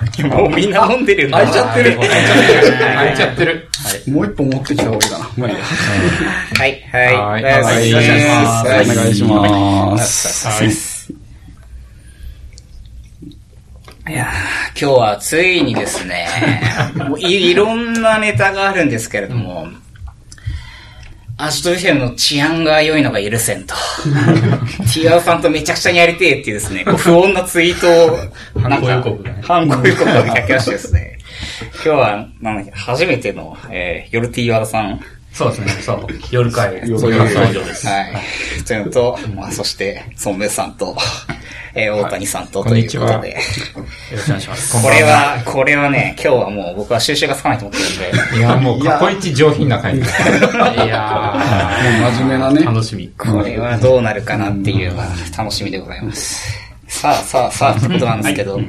もうみんな飲んでるんだ。開いちゃってる。開いちゃってる。もう一本持ってきた方がいいかな。まあいいや。はい、はい。はいお願いしますはいお願いします。はい。いやー今日はついにですね、もういいろんなネタがあるんですけれども、アジト FM の治安が良いのが許せんと。ティアさんとめちゃくちゃにやりてえっていうですね、こう不穏なツイートを、犯行予告がね。犯行予告が書きましてですね、今日は、なんだっけ、初めての、えー、夜 T 和田さん、そうですね、そう。夜会、夜そういう会場です。はい。というのと、まあ、そして、ソンメイさんと、えー、大谷さんと、ことんいうにちはことで、よろしくお願いします。これは、これはね、今日はもう僕は収集がつかないと思ってるんで、いや、もう、過去一上品な回です。いやもう真面目なねー、楽しみ。これはどうなるかなっていうのが楽しみでございます。さあさあさあってことなんですけど、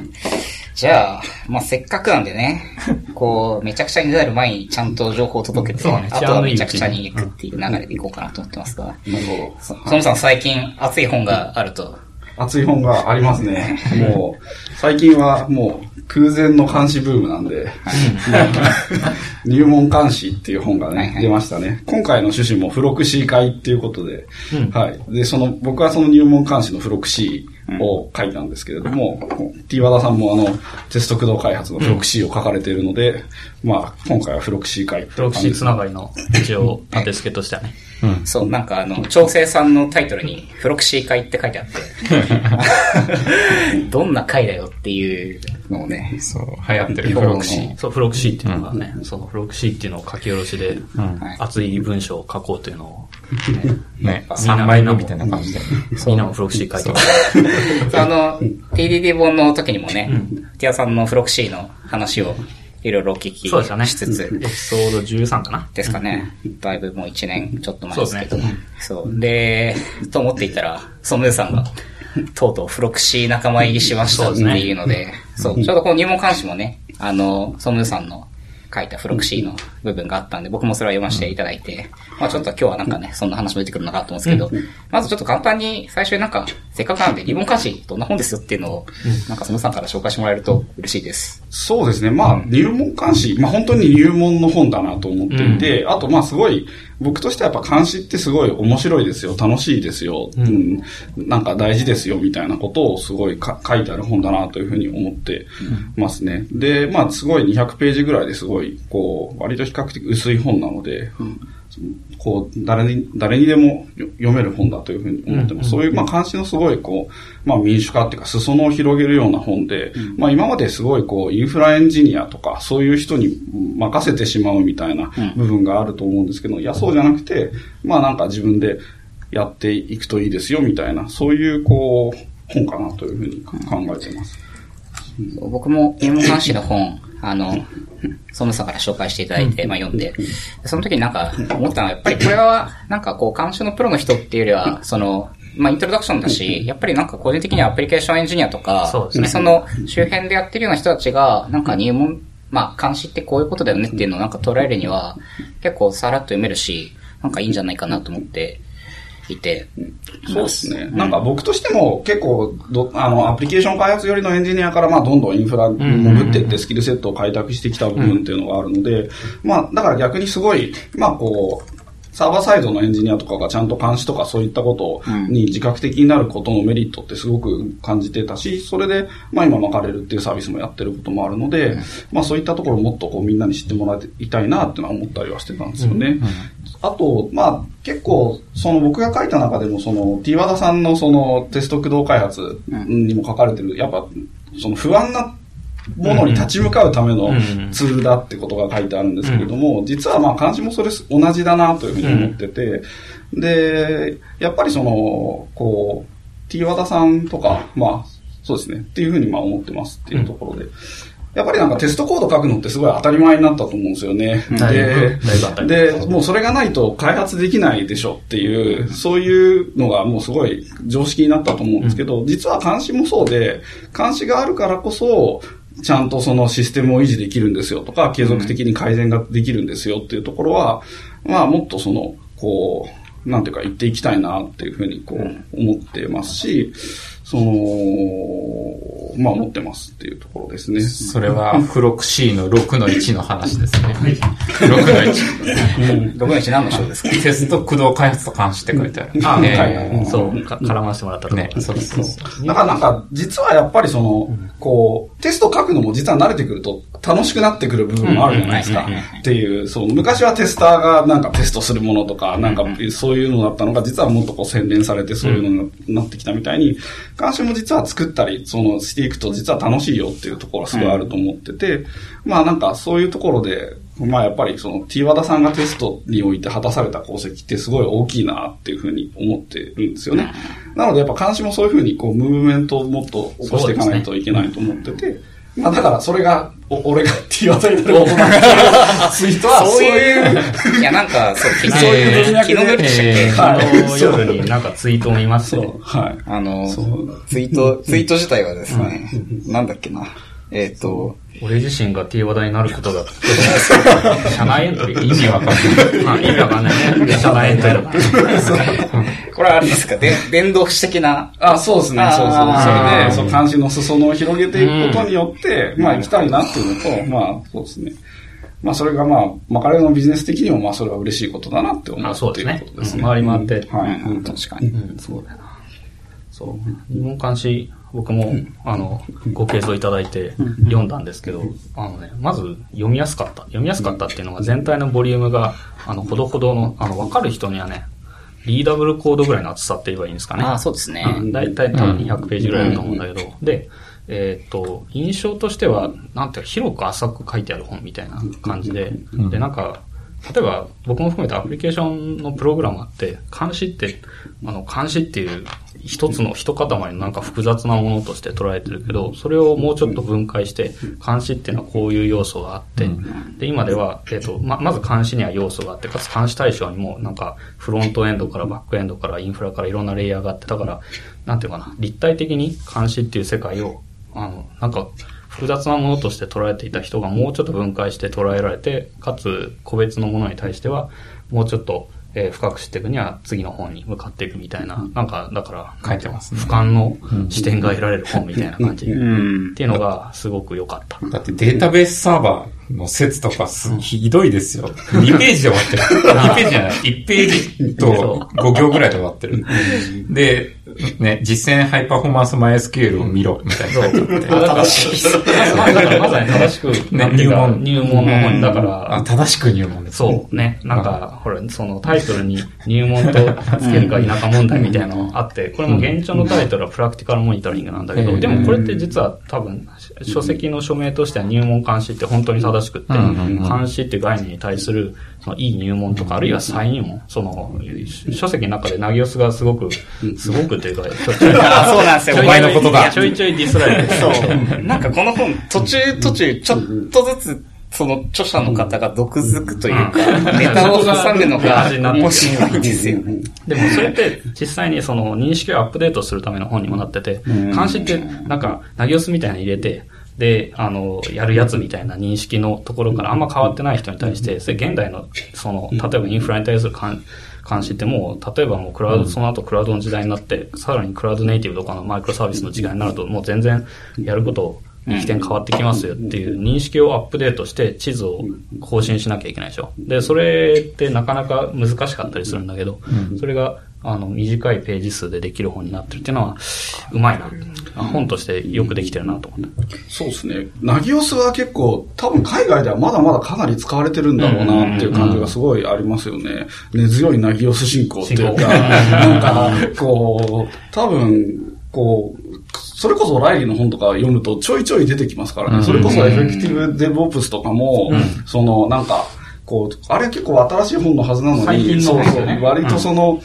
じゃあ、まあせっかくなんでね、こう、めちゃくちゃになる前にちゃんと情報を届けて、ねあとはめちゃくちゃに行くっていう流れでいこうかなと思ってますが、なるほそそのさん最近熱い本があると、ど。熱い本がありますね。もう、最近はもう空前の監視ブームなんで、入門監視っていう本がね、出ましたね。今回の趣旨も付録 C 会っていうことで、うんはい。で、その、僕はその入門監視の付録 C を書いたんですけれども、T 和田さんもあの、テスト駆動開発の付録 C を書かれているので、まあ、今回は付録 C 会。プロキシつながりの、一応、立て付けとしてはね。そう、なんかあの、調整さんのタイトルに、フロクシー会って書いてあって、どんな会だよっていうのをね、そう、流行ってるフロクシー。そう、フロクシーっていうのがね、そのフロクシーっていうのを書き下ろしで、はい熱い文章を書こうというのを、ね、みん。な3枚目みたいな感じで。みんなもフロクシー書いてます。あの、TDD 本の時にもね、ティアさんのフロクシーの話をいろいろお聞きそうでしつつ、エピソード13かな。ですかね。だいぶもう1年ちょっと前。ですけど。そうね。そう。で、と思っていたら、ソムーさんが、とうとうフロクシー仲間入りしましたっていうので、そう、ちょうどこの入門監視もね、あの、ソムーさんの書いたフロクシーの部分があったんで、僕もそれを読ませていただいて、まあちょっと今日はなんかね、そんな話も出てくるのかなと思うんですけど、まずちょっと簡単に最初になんか、せっかくなんで入門監視どんな本ですよっていうのを、なんかソムーさんから紹介してもらえると嬉しいです。そうですね。まあ、入門監視、まあ本当に入門の本だなと思っていて、あとまあすごい、僕としてはやっぱ監視ってすごい面白いですよ、楽しいですよ、うん、なんか大事ですよみたいなことをすごいか書いてある本だなというふうに思ってますね。で、まあすごい200ページぐらいですごい、こう、割と比較的薄い本なので、こう、誰に、誰にでもよ読める本だというふうに思ってます。そういう、まあ、監視のすごい、こう、まあ、民主化っていうか、裾野を広げるような本で、まあ、今まですごい、こう、インフラエンジニアとか、そういう人に任せてしまうみたいな部分があると思うんですけど、いや、そうじゃなくて、まあ、なんか自分でやっていくといいですよ、みたいな、そういう、こう、本かなというふうに考えてます。僕も入門監視の本、あの、ソムさんから紹介していただいて、まあ読んで、その時になんか思ったのは、やっぱり これは、なんかこう、監修のプロの人っていうよりは、その、まあイントロダクションだし、やっぱりなんか個人的にはアプリケーションエンジニアとか、そね。その周辺でやってるような人たちが、なんか入門、まあ監視ってこういうことだよねっていうのをなんか捉えるには、結構さらっと読めるし、なんかいいんじゃないかなと思っていて。そうですね。なんか僕としても結構ど、あの、アプリケーション開発寄りのエンジニアから、まあ、どんどんインフラに潜っていってスキルセットを開拓してきた部分っていうのがあるので、まあ、だから逆にすごい、まあ、こう、サーバーサイドのエンジニアとかがちゃんと監視とかそういったことに自覚的になることのメリットってすごく感じてたし、それで、まあ今巻かれるっていうサービスもやってることもあるので、まあそういったところをもっとこうみんなに知ってもらいたいなってのは思ったりはしてたんですよね。あと、まあ、結構、その僕が書いた中でも、その、T 和田さんのそのテスト駆動開発にも書かれてる、やっぱ、その不安なものに立ち向かうためのツールだってことが書いてあるんですけれども、実はまあ漢字もそれ同じだなというふうに思ってて、で、やっぱりその、こう、T 和田さんとか、まあ、そうですね、っていうふうにまあ思ってますっていうところで、やっぱりなんかテストコード書くのってすごい当たり前になったと思うんですよね。だいぶだいぶ当たり前で、もうそれがないと開発できないでしょっていう、そういうのがもうすごい常識になったと思うんですけど、実は監視もそうで、監視があるからこそ、ちゃんとそのシステムを維持できるんですよとか、継続的に改善ができるんですよっていうところは、まあもっとその、こう、なんていうか言っていきたいなっていうふうにこう思ってますし、その、まあ、思ってますっていうところですね。それは、フロクシーの6の1の話ですね。6の1。6の1何の章ですか？テスト駆動開発と監視って書いてある。あねはいはいそう、か絡ませてもらったとね、そうそうそう。だからなんか、実はやっぱりその、こう、テスト書くのも実は慣れてくると楽しくなってくる部分もあるじゃないですか。っていう、そう、昔はテスターがなんかテストするものとか、なんかそういうのだったのが、実はもっとこう洗練されてそういうのになってきたみたいに、監視も実は作ったり、その、していくと実は楽しいよっていうところはすごいあると思ってて、まあなんかそういうところで、まあやっぱりその T 和田さんがテストにおいて果たされた功績ってすごい大きいなっていうふうに思ってるんですよね。なのでやっぱ監視もそういうふうにこうムーブメントをもっと起こしていかないといけないと思ってて、まあだからそれが、お俺が T 和田になることなんですけど、ツイートはそういう、いやなんか、そう、昨そういう文脈で。昨日の夜でしたっけはい昨日夜になんかツイートを見まして、はい。あのツイート、ツイート自体はですね、なんだっけな。えっと、俺自身が T 話題になることだ。社内エントリー意味わかんない。まあ意味わかんないね。社内エントリー。これはあれですか？で伝道師的な。あ、そうですね。そうそう。それで、そう、監視の裾野を広げていくことによって、まあ、行きたいなっていうのと、まあ、そうですね。まあ、それがまあ、まあ、彼のビジネス的にも、まあ、それは嬉しいことだなって思あ、うっていうそうですねことですね。回り回って。はい。うん、確かに。うん、そうだよな。そう。入門監視、僕も、あの、ご継続いただいて読んだんですけど、あのね、まず読みやすかった。読みやすかったっていうのが全体のボリュームが、あの、ほどほどの、あの、わかる人にはね、リーダブルコードぐらいの厚さって言えばいいんですかね。ああ、そうですね。うん。大体多分200ページぐらいだと思うんだけど、で、えーっと、印象としては、なんていうか、広く浅く書いてある本みたいな感じで、で、なんか、例えば、僕も含めてアプリケーションのプログラマーって、監視って、あの、監視っていう一つの一塊のなんか複雑なものとして捉えてるけど、それをもうちょっと分解して、監視っていうのはこういう要素があって、で、今では、えっ、と、ま、まず監視には要素があって、かつ監視対象にも、なんか、フロントエンドからバックエンドからインフラからいろんなレイヤーがあって、だから、なんていうかな、立体的に監視っていう世界を、あの、なんか、複雑なものとして捉えていた人がもうちょっと分解して捉えられて、かつ個別のものに対しては、もうちょっと、えー深く知っていくには次の本に向かっていくみたいな、なんか、だから、書いてますね俯瞰の視点が得られる本みたいな感じ。うん。っていうのがすごく良かった。だってデータベースサーバーの説とかすひどいですよ。2ページで終わってる。2ページじゃない。1ページと5行ぐらいで終わってる。で、ね、実践ハイパフォーマンス MySQL を見ろ、みたいな。書いてあって。正しまさに正しく、ね入門。入門の本だかあ、ら、正しく入門です。そうね、なんか、ほら、そのタイトルに入門とつけるか否か問題みたいなのあって、これも現状のタイトルはプラクティカルモニタリングなんだけど、うん。でもこれって実は多分、書籍の署名としては入門監視って本当に正しくって、監視っていう概念に対する、そのいい入門とか、あるいは再入門、その、書籍の中でナギオスがすごく、すごくというか、そうなんですよ。ちょいお前のことだ。ちょいちょいディスられてる。そう。なんかこの本、途中途中、ちょっとずつ、その著者の方が毒づくというか、ネタを挟むのが面白いですよね。でもそれって実際にその認識をアップデートするための本にもなってて、監視ってなんか、投げ押すみたいなの入れて、で、あの、やるやつみたいな認識のところからあんま変わってない人に対して、それ現代の、その、例えばインフラに対する監監視ってもう、例えばもうクラウド、その後クラウドの時代になって、さらにクラウドネイティブとかのマイクロサービスの時代になると、もう全然やることを起点変わってきますよっていう認識をアップデートして地図を更新しなきゃいけないでしょ。で、それってなかなか難しかったりするんだけど、それがあの短いページ数でできる本になってるっていうのは、うまいな。あ本としてよくできてるなと思って。そうですね。ナギオスは結構、多分海外ではまだまだかなり使われてるんだろうなっていう感じがすごいありますよね。根強いナギオス信仰っていうか、なんか、こう、多分、こう、それこそライリーの本とか読むとちょいちょい出てきますからね。それこそエフェクティブデブオプスとかも、そのなんか、こう、あれ結構新しい本のはずなのに、そうそう割とその、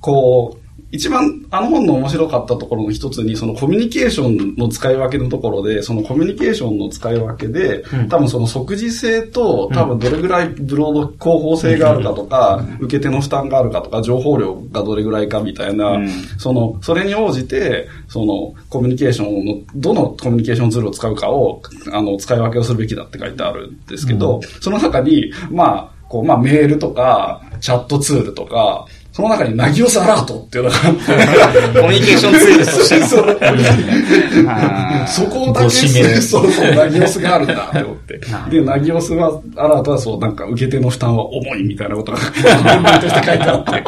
こう、一番あの本の面白かったところの一つに、そのコミュニケーションの使い分けのところで、そのコミュニケーションの使い分けで、多分その即時性と、多分どれぐらいブロード広報性があるかとか、受け手の負担があるかとか、情報量がどれぐらいかみたいな、その、それに応じて、そのコミュニケーションの、どのコミュニケーションツールを使うかを、あの、使い分けをするべきだって書いてあるんですけど、その中に、まあ、こう、まあ、メールとか、チャットツールとか、その中にナギオスアラートっていうのがあって、コミュニケーションツールとしての。そそこだけ、そうそう、ナギオスがあるんだって思って。で、ナギオスは、アラートはそう、なんか受け手の負担は重いみたいなことが、として書いてあって。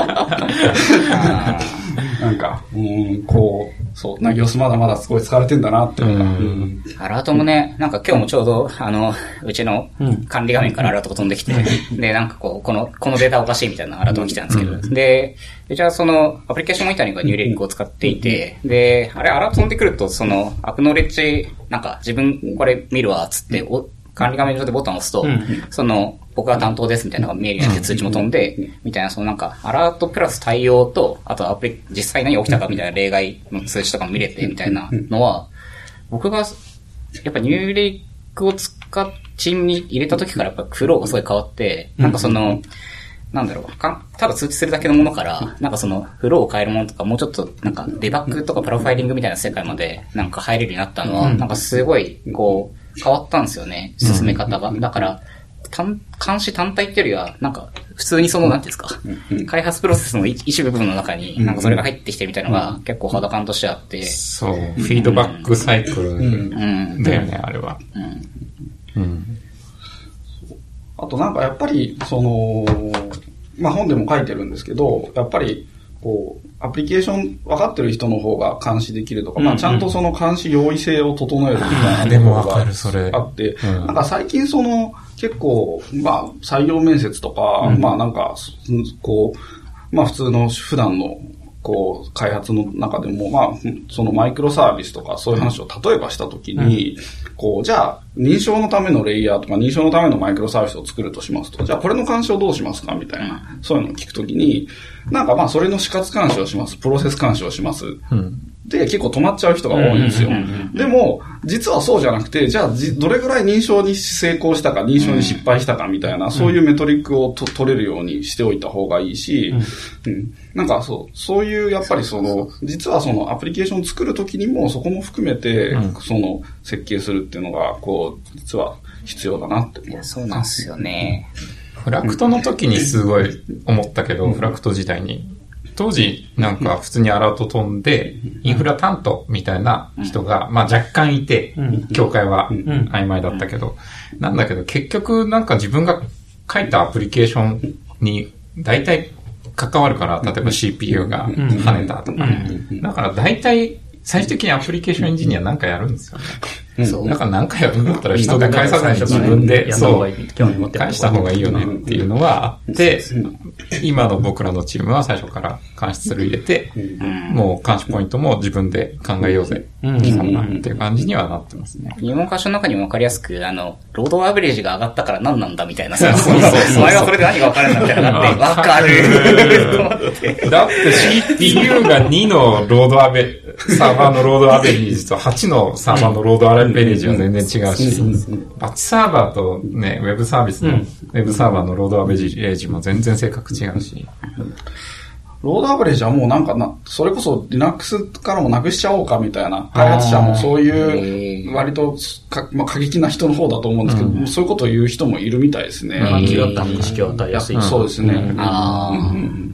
なんか、うん、こう、そう、ナギオスまだまだすごい使われてんだなって。いう。うん。アラートもね、なんか今日もちょうど、あの、うちの管理画面からアラートが飛んできて、で、なんかこう、この、このデータおかしいみたいなアラートが来たんですけど、で、うちはその、アプリケーションモニタリングがニューレリックを使っていて、で、あれ、アラート飛んでくると、その、アクノレッジ、なんか自分これ見るわ、つって、お管理画面上でボタンを押すと、その、僕が担当ですみたいなのが見えるようになって通知も飛んで、みたいな、そのなんか、アラートプラス対応と、あとアプリ、実際何起きたかみたいな例外の通知とかも見れて、みたいなのは、僕が、やっぱニューレイクを使っ、チームに入れた時からやっぱフローがすごい変わって、なんかその、なんだろう、かただ通知するだけのものから、なんかその、フローを変えるものとか、もうちょっと、なんか、デバッグとかプロファイリングみたいな世界まで、なんか入れるようになったのは、なんかすごい、こう、変わったんですよね、進め方が。だから、単、監視単体っていうよりは、なんか、普通にその、なんていうんですか、開発プロセスの一一部分の中に、なんかそれが入ってきてるみたいなのが、結構肌感としてあって、そう、フィードバックサイクルうん。だよね、あれは。うん。あとなんかやっぱり、その、まあ本でも書いてるんですけど、やっぱり、こう、アプリケーション分かってる人の方が監視できるとか、まあちゃんとその監視容易性を整えるみたいなあーでもところわかるそれ。があって、うん。なんか最近その、結構、まあ採用面接とか、まあなんか、すこう、まあ普通の普段の、こう、開発の中でも、まあ、そのマイクロサービスとかそういう話を例えばしたときに、こう、じゃあ、認証のためのレイヤーとか、認証のためのマイクロサービスを作るとしますと、じゃあこれの監視をどうしますかみたいな、そういうのを聞くときに、なんかまあ、それの死活監視をします、プロセス監視をします。で、結構止まっちゃう人が多いんですよ。でも、実はそうじゃなくて、じゃあじ、どれぐらい認証に成功したか、認証に失敗したかみたいな、そういうメトリックをと取れるようにしておいた方がいいし、うんなんかそう、そういう、やっぱりその、実はそのアプリケーションを作るときにも、そこも含めて、その、設計するっていうのが、こう、実は必要だなって思う。そうなんですよね。フラクトの時にすごい思ったけど、フラクト時代に。当時、なんか普通にアラート飛んで、インフラ担当みたいな人が、まあ若干いて、境界は曖昧だったけど、なんだけど結局なんか自分が書いたアプリケーションに大体関わるから、例えば CPU が跳ねたとか。ね。だから大体最終的にアプリケーションエンジニアなんかやるんですよね。そう。だから何かやるんだったら人で返さずに自分で、そうやった方がいい、興味持って返した方がいいよねっていうのはあって、今の僕らのチームは最初から監視ツール入れて、もう監視ポイントも自分で考えようぜ、っていう感じにはなってますね。入門箇所の中にも分かりやすく、あの、ロードアベレージが上がったから何なんだみたいなさ、そうそうそう。お前はそれで何が分かるんだみたいなのがあって、分かる。だって CPU が2のロードアベ、サーバーのロードアベレージと8のサーバーのロードアベレージは全然違うし、バッチサーバーとね、ウェブサービスの、ウェブサーバーのロードアベレージも全然性格違うし。ロードアベレージはもうなんかな、それこそ Linux からもなくしちゃおうかみたいな、開発者もそういう、割とか、まあ、過激な人の方だと思うんですけど、もうそういうことを言う人もいるみたいですね。間違った認識を与えやすい。そうですね。あ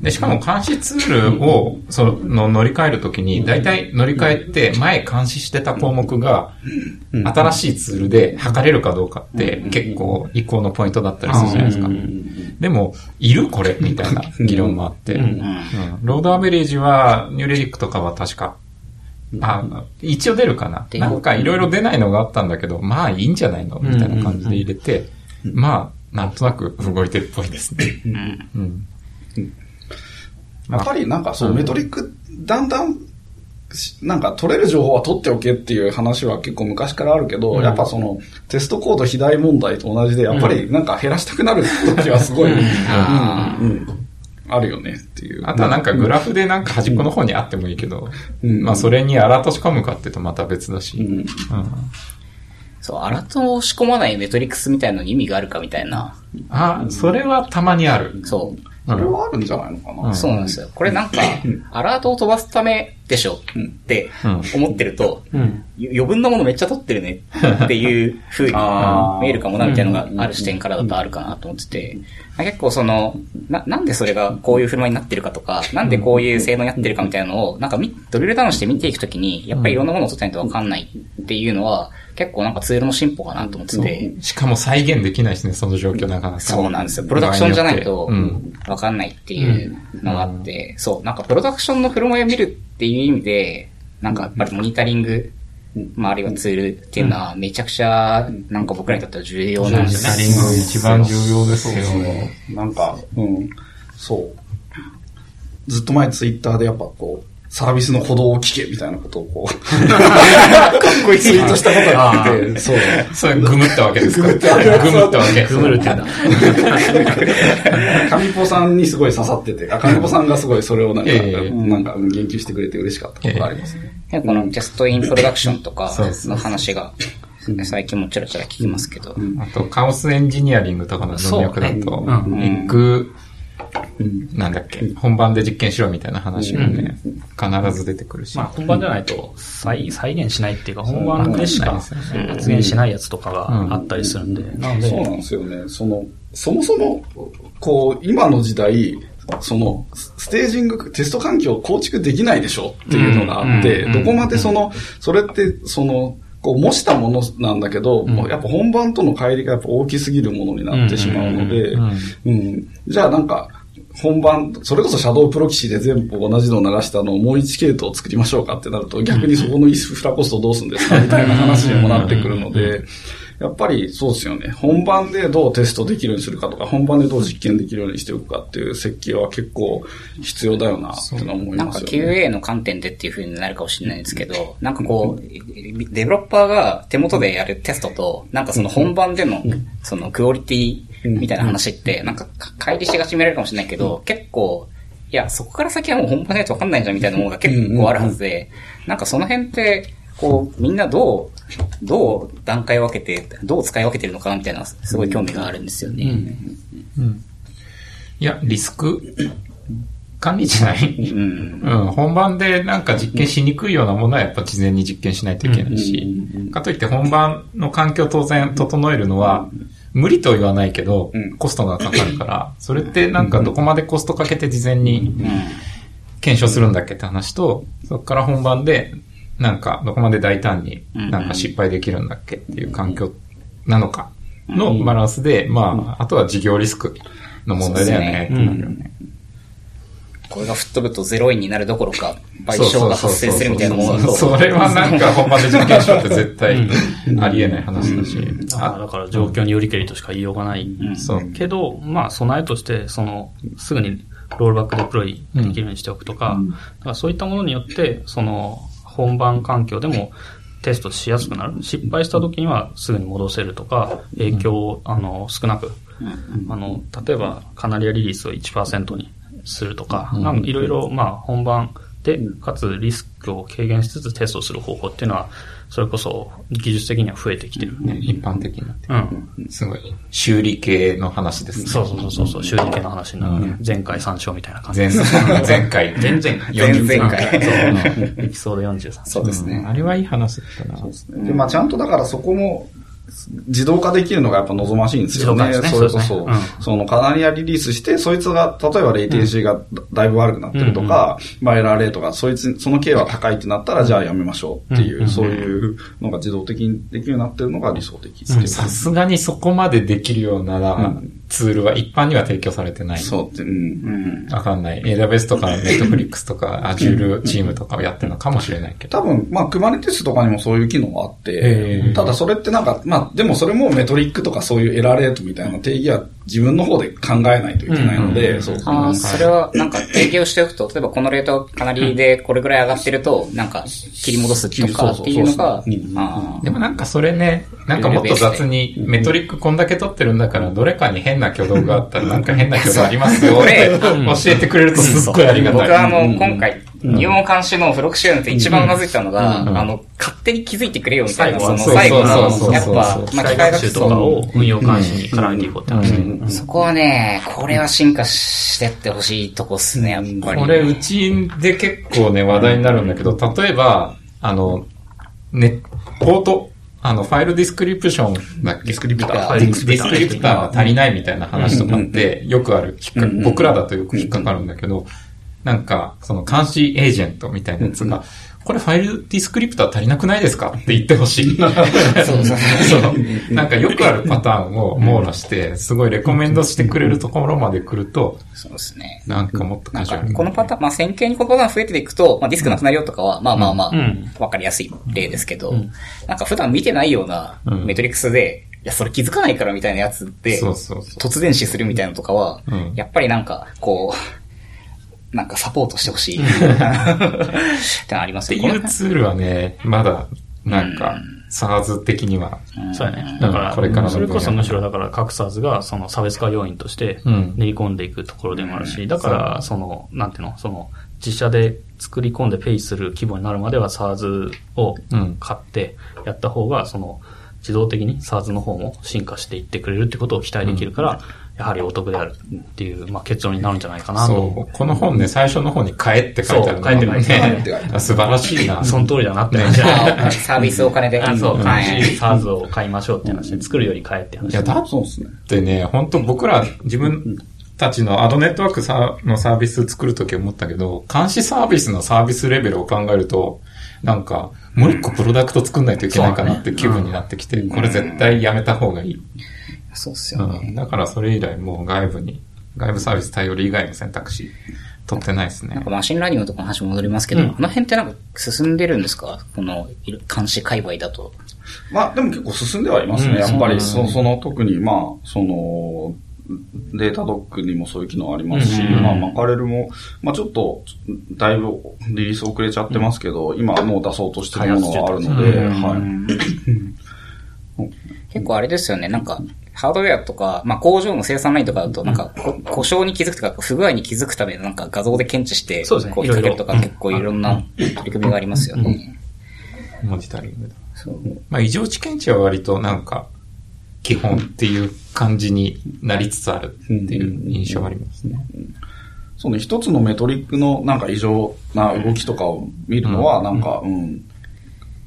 で、しかも監視ツールを、その乗り換えるときに、大体乗り換えて前監視してた項目が、新しいツールで測れるかどうかって結構移行のポイントだったりするじゃないですか。でも、いるこれみたいな議論もあって、うん。ロードアベレージは、ニューレリックとかは確か、あ、一応出るかな。なんかいろいろ出ないのがあったんだけど、まあいいんじゃないの？みたいな感じで入れて、まあ、なんとなく動いてるっぽいですね。うん。やっぱりなんかそう、メトリック、だんだん、しなんか取れる情報は取っておけっていう話は結構昔からあるけど、やっぱそのテストコード肥大問題と同じで、やっぱりなんか減らしたくなる時はすごい、うん。うんあるよねっていう。あとはなんかグラフでなんか端っこの方にあってもいいけど、うんまあそれにアラート仕込むかっていうとまた別だし。うんうんそう、アラートを仕込まないメトリックスみたいなのに意味があるかみたいな。あ、それはたまにある。そう。それはあるんじゃないのかな。そうなんですよ。これなんか、アラートを飛ばすためでしょ。って思ってると、余分なものめっちゃ取ってるねっていう風に見えるかもなみたいなのがある視点からだとあるかなと思ってて、結構その、な、なんでそれがこういう振る舞いになってるかとか、なんでこういう性能になってるかみたいなのを、なんかみドリルダウンして見ていくときに、やっぱりいろんなものを取ってないとわかんないっていうのは、結構なんかツールの進歩かなと思ってて、しかも再現できないですね、その状況なかなか。そうなんですよ。プロダクションじゃないとうん。、わかんないっていうのがあって、そう、なんかプロダクションの振る舞いを見るっていう意味で、なんかやっぱりモニタリング、まああるいはツールっていうのはめちゃくちゃ、なんか僕らにとっては重要なんですよね。モニタリング一番重要ですよそうね。なんか、うん、そう。ずっと前ツイッターでやっぱこう、サービスの鼓動を聞けみたいなことをこう、かっこいい。ツイートしたことがあって、そう。それグムったわけですか？グムったわけ。グムるって言うんだ。上ポさんにすごい刺さってて、あ、上ポさんがすごいそれをなんか、ええ。なんかうん言及してくれて嬉しかったことがありますね。このテストインプロダクションとかの話が、最近もちらちら聞きますけど、あと、カオスエンジニアリングとかの文脈だと、なんだっけ、本番で実験しろみたいな話がね、必ず出てくるし。まあ本番じゃないと再再現しないっていうか、本番でしか発言しないやつとかがあったりするんで、なので、そうなんですよね。その、そもそも、こう、今の時代、その、スステージング、テスト環境を構築できないでしょっていうのがあって、うん。どこまでその、それって、その、こう模したものなんだけど、もうやっぱ本番との乖離がやっぱ大きすぎるものになってしまうので、うんうんじゃあなんか、本番、それこそシャドウプロキシで全部同じのを流したのをもう1系統作りましょうかってなると、逆にそこのインフラコストどうするんですかみたいな話にもなってくるので、やっぱりそうですよね。本番でどうテストできるようにするかとか、本番でどう実験できるようにしておくかっていう設計は結構必要だよなってのは思いなんかますよね。QA の観点でっていう風になるかもしれないんですけど、なんかこう、デベロッパーが手元でやるテストと、なんかその本番での、そのクオリティみたいな話って、なんか乖離しがち見られるかもしれないけど、結構、いや、そこから先はもう本番ないとわかんないじゃんみたいなものが結構あるはずで、なんかその辺って、こう、みんなどう、どう段階を分けて、どう使い分けてるのかなみたいな、すごい興味があるんですよね。いや、リスク管理じゃない。うん。うん、本番でなんか実験しにくいようなものはやっぱ事前に実験しないといけないし、かといって本番の環境を当然整えるのは、無理とは言わないけど、コストがかかるから、それってなんかどこまでコストかけて事前に検証するんだっけって話と、そこから本番で、なんかどこまで大胆になんか失敗できるんだっけっていう環境なのかのバランスで、まあ、あとは事業リスクの問題だよね、ってなるよね。これが吹っ飛ぶと0円になるどころか、賠償が発生するみたいなものだと。それはなんか本番で実験しろって絶対ありえない話だし。あだから状況によりけりとしか言いようがない。そう。けど、まあ、備えとして、その、すぐにロールバックデプロイできるようにしておくとか、だからそういったものによって、その、本番環境でもテストしやすくなる。失敗した時にはすぐに戻せるとか、影響を、あの、少なく、あの、例えば、カナリアリリースを1%にするとか、いろいろ、まあ、本番で、かつリスクを軽減しつつテストする方法っていうのは、それこそ技術的には増えてきてる。ね、一般的になってうん。すごい、修理系の話ですね。そうそうそうそう、修理系の話になる、前回参照みたいな感じ。前、前回。前々回。前々回そう。エピソード43。そうですね。あれはいい話だったな。で、まあちゃんとだからそこも、自動化できるのがやっぱ望ましいんですよね。ね。それこそ、そうですね。そのカナリアリリースして、そいつが、例えばレイテンシーがだいぶ悪くなってるとか、まあエラーレートが、そいつ、その系は高いってなったら、じゃあやめましょうっていう、そういうのが自動的にできるようになってるのが理想的です。さすがにそこまでできるようなツールは一般には提供されてない。そうって、うん。わかんない。AWS とか Netflix とか Azure チームとかをやってるのかもしれないけど。多分、まあ、Kubernetes とかにもそういう機能があってただそれってなんか、まあ、でもそれもメトリックとかそういうエラーレートみたいな定義は自分の方で考えないといけないので、そうそう。ああ、それはなんか提供しておくと、例えばこのレートかなりでこれぐらい上がってると、なんか切り戻すとかっていうのがでもなんかそれね、なんかもっと雑にメトリックこんだけ取ってるんだから、どれかに変な挙動があったらなんか変な挙動ありますよって 教えてくれるとすっごいありがたい。僕はあの、今回、入門監視のフロクシューンって一番まずいたのが、あの、勝手に気づいてくれよみたいな、その最後の、やっぱ、まあ、機機械械学習学習とかを運用監視に絡めていこうって話で。そこはね、これは進化してってほしいとこっすね、やっぱり。これ、うちで結構ね、話題になるんだけど、例えば、あの、ね、ポート、あの、ファイルディスクリプションだっけディスクリプター。ディスクリプターが足りないみたいな話とかって、よくある、僕らだとよく引っかかるんだけど、なんか、その監視エージェントみたいなやつが、これファイルディスクリプター足りなくないですか？って言ってほしい。そうそうそう。なんかよくあるパターンを網羅して、すごいレコメンドしてくれるところまで来ると、そうですね。なんかもっとなんかカジュアル、にこのパターン、まあ、線形にこのパターン増えていくと、まあ、ディスクなくなるよとかは、まあまあまあうん、わかりやすい例ですけどん、なんか普段見てないようなうんメトリックスで、いや、それ気づかないからみたいなやつって。突然死するみたいなのとかはうん、やっぱりなんか、こう、なんかサポートしてほしい。ってのありますってよいうツールはね、まだ、なんか、SARS 的には、そうやね。だから、これからのそれこそむしろだから各 SARS がその差別化要因としてうん。練り込んでいくところでもあるし、だから、その、なんていうの、その、自社で作り込んでペイする規模になるまでは SARS をうん。買ってやった方が、その、自動的に SARS の方も進化していってくれるってことを期待できるから、やはりお得であるっていう、まあ、結論になるんじゃないかなと。そう、この本ね、最初の方に変えって書いてあるのそう書いてあるね 素晴らしいな。その通りだなって話。あサービスお金で。あそう、はい監視 SARS を買いましょうって話で、作るより買えって話。いや、だっそうですね。てね、本当僕ら自分たちのアドネットワークさのサービス作るとき思ったけど、監視サービスのサービスレベルを考えると、なんか、もう一個プロダクト作んないといけないかなって気分になってきて、これ絶対やめた方がいい。そうっすよね。うん。だからそれ以来もう外部に、外部サービス頼り以外の選択肢取ってないですねなんか。マシンラーニングとかの話戻りますけど、うんあの辺ってなんか進んでるんですか？この監視界隈だと。まあ、でも結構進んではいますね。うんやっぱり、そうそその、特に、まあ、その、データドックにもそういう機能ありますし、うんまあ、マカレルも、まあちょっと、だいぶリリース遅れちゃってますけど、今はもう出そうとしてるものがあるので、はい。結構あれですよね、なんか、ハードウェアとか、まあ工場の生産ラインとかだと、なんか、こ故障に気づくとか、不具合に気づくためのなんか画像で検知して、そうですね。こう引っ掛けるとか結構いろんな取り組みがありますよね。モニタリングだ。そう。まあ異常値検知は割となんか、基本っていう感じになりつつあるっていう印象がありますね。その一つのメトリックのなんか異常な動きとかを見るのは、なんか、うん、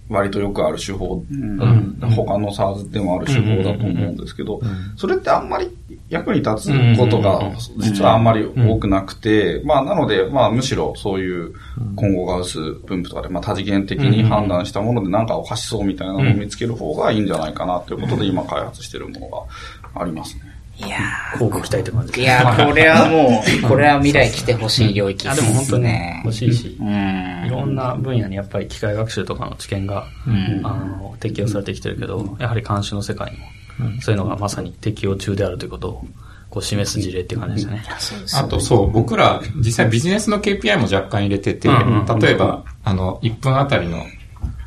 割とよくある手法、ん。他の SARS でもある手法だと思うんですけど、それってあんまり役に立つことが実はあんまり多くなくて、まあなので、まあむしろそういう混合ガウス分布とかで、まあ多次元的に判断したものでなんかおかしそうみたいなのを見つける方がいいんじゃないかなということで今開発しているものがありますね。いや広告期待って感じー、いやーこれはもう、これは未来来てほしい領域あ、でですも本当にね。欲しいし。う、ん。いろんな分野にやっぱり機械学習とかの知見が、ん。あの適用されてきてるけど、やはり監視の世界にも、そういうのがまさに適用中であるということをこう示す事例っていう感じですね。あとそう、僕ら実際ビジネスの KPI も若干入れてて、例えば、あの、1分あたりの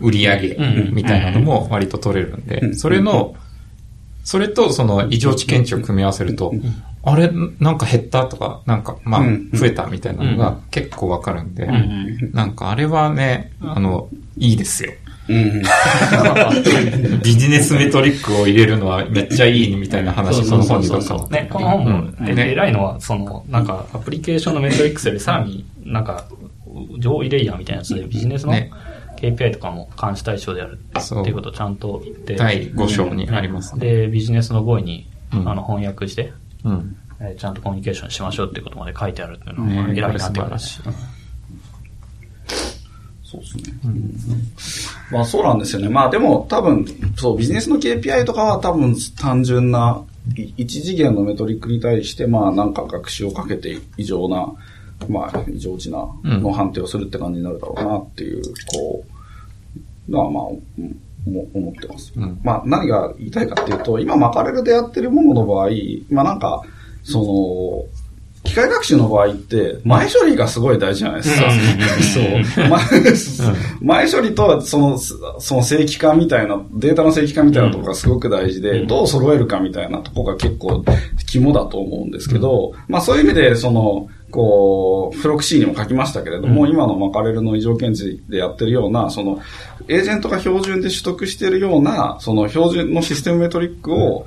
売り上げみたいなのも割と取れるんで、それの、それとその異常値検知を組み合わせると、あれ、なんか減ったとか、なんか、まあうん、増えたみたいなのが結構わかるんで、んなんかあれはね、あの、いいですよ。うん ビジネスメトリックを入れるのはめっちゃいいみたいな話、その本に書かね、この本も、うん。でね偉いのは、その、なんか、アプリケーションのメトリックスよりさらになんか、上位レイヤーみたいなやつでビジネスのね KPI とかも監視対象であるってそういうことをちゃんと言って、第5章にありますね。で、ビジネスの語彙に、うんあの翻訳して、うん。えーちゃんとコミュニケーションしましょうっていうことまで書いてあるっていうのはね偉いなっていう話。そうですね。まあそうなんですよね。まあでも多分、そう、ビジネスの KPI とかは多分単純な、い一次元のメトリックに対して、まあなんか学習をかけて異常な、まあ異常値なの判定をするって感じになるだろうなっていう、こう、のはまあ、うんも思ってます。うんまあ何が言いたいかっていうと、今マカレルでやってるものの場合、まあなんか、その、機械学習の場合って、前処理がすごい大事じゃないですか。そう。前前処理と、その、その正規化みたいな、データの正規化みたいなところがすごく大事で、どう揃えるかみたいなところが結構肝だと思うんですけど、まあそういう意味で、その、こう、フロクシーにも書きましたけれども、今のマカレルの異常検知でやってるような、その、エージェントが標準で取得しているような、その標準のシステムメトリックを、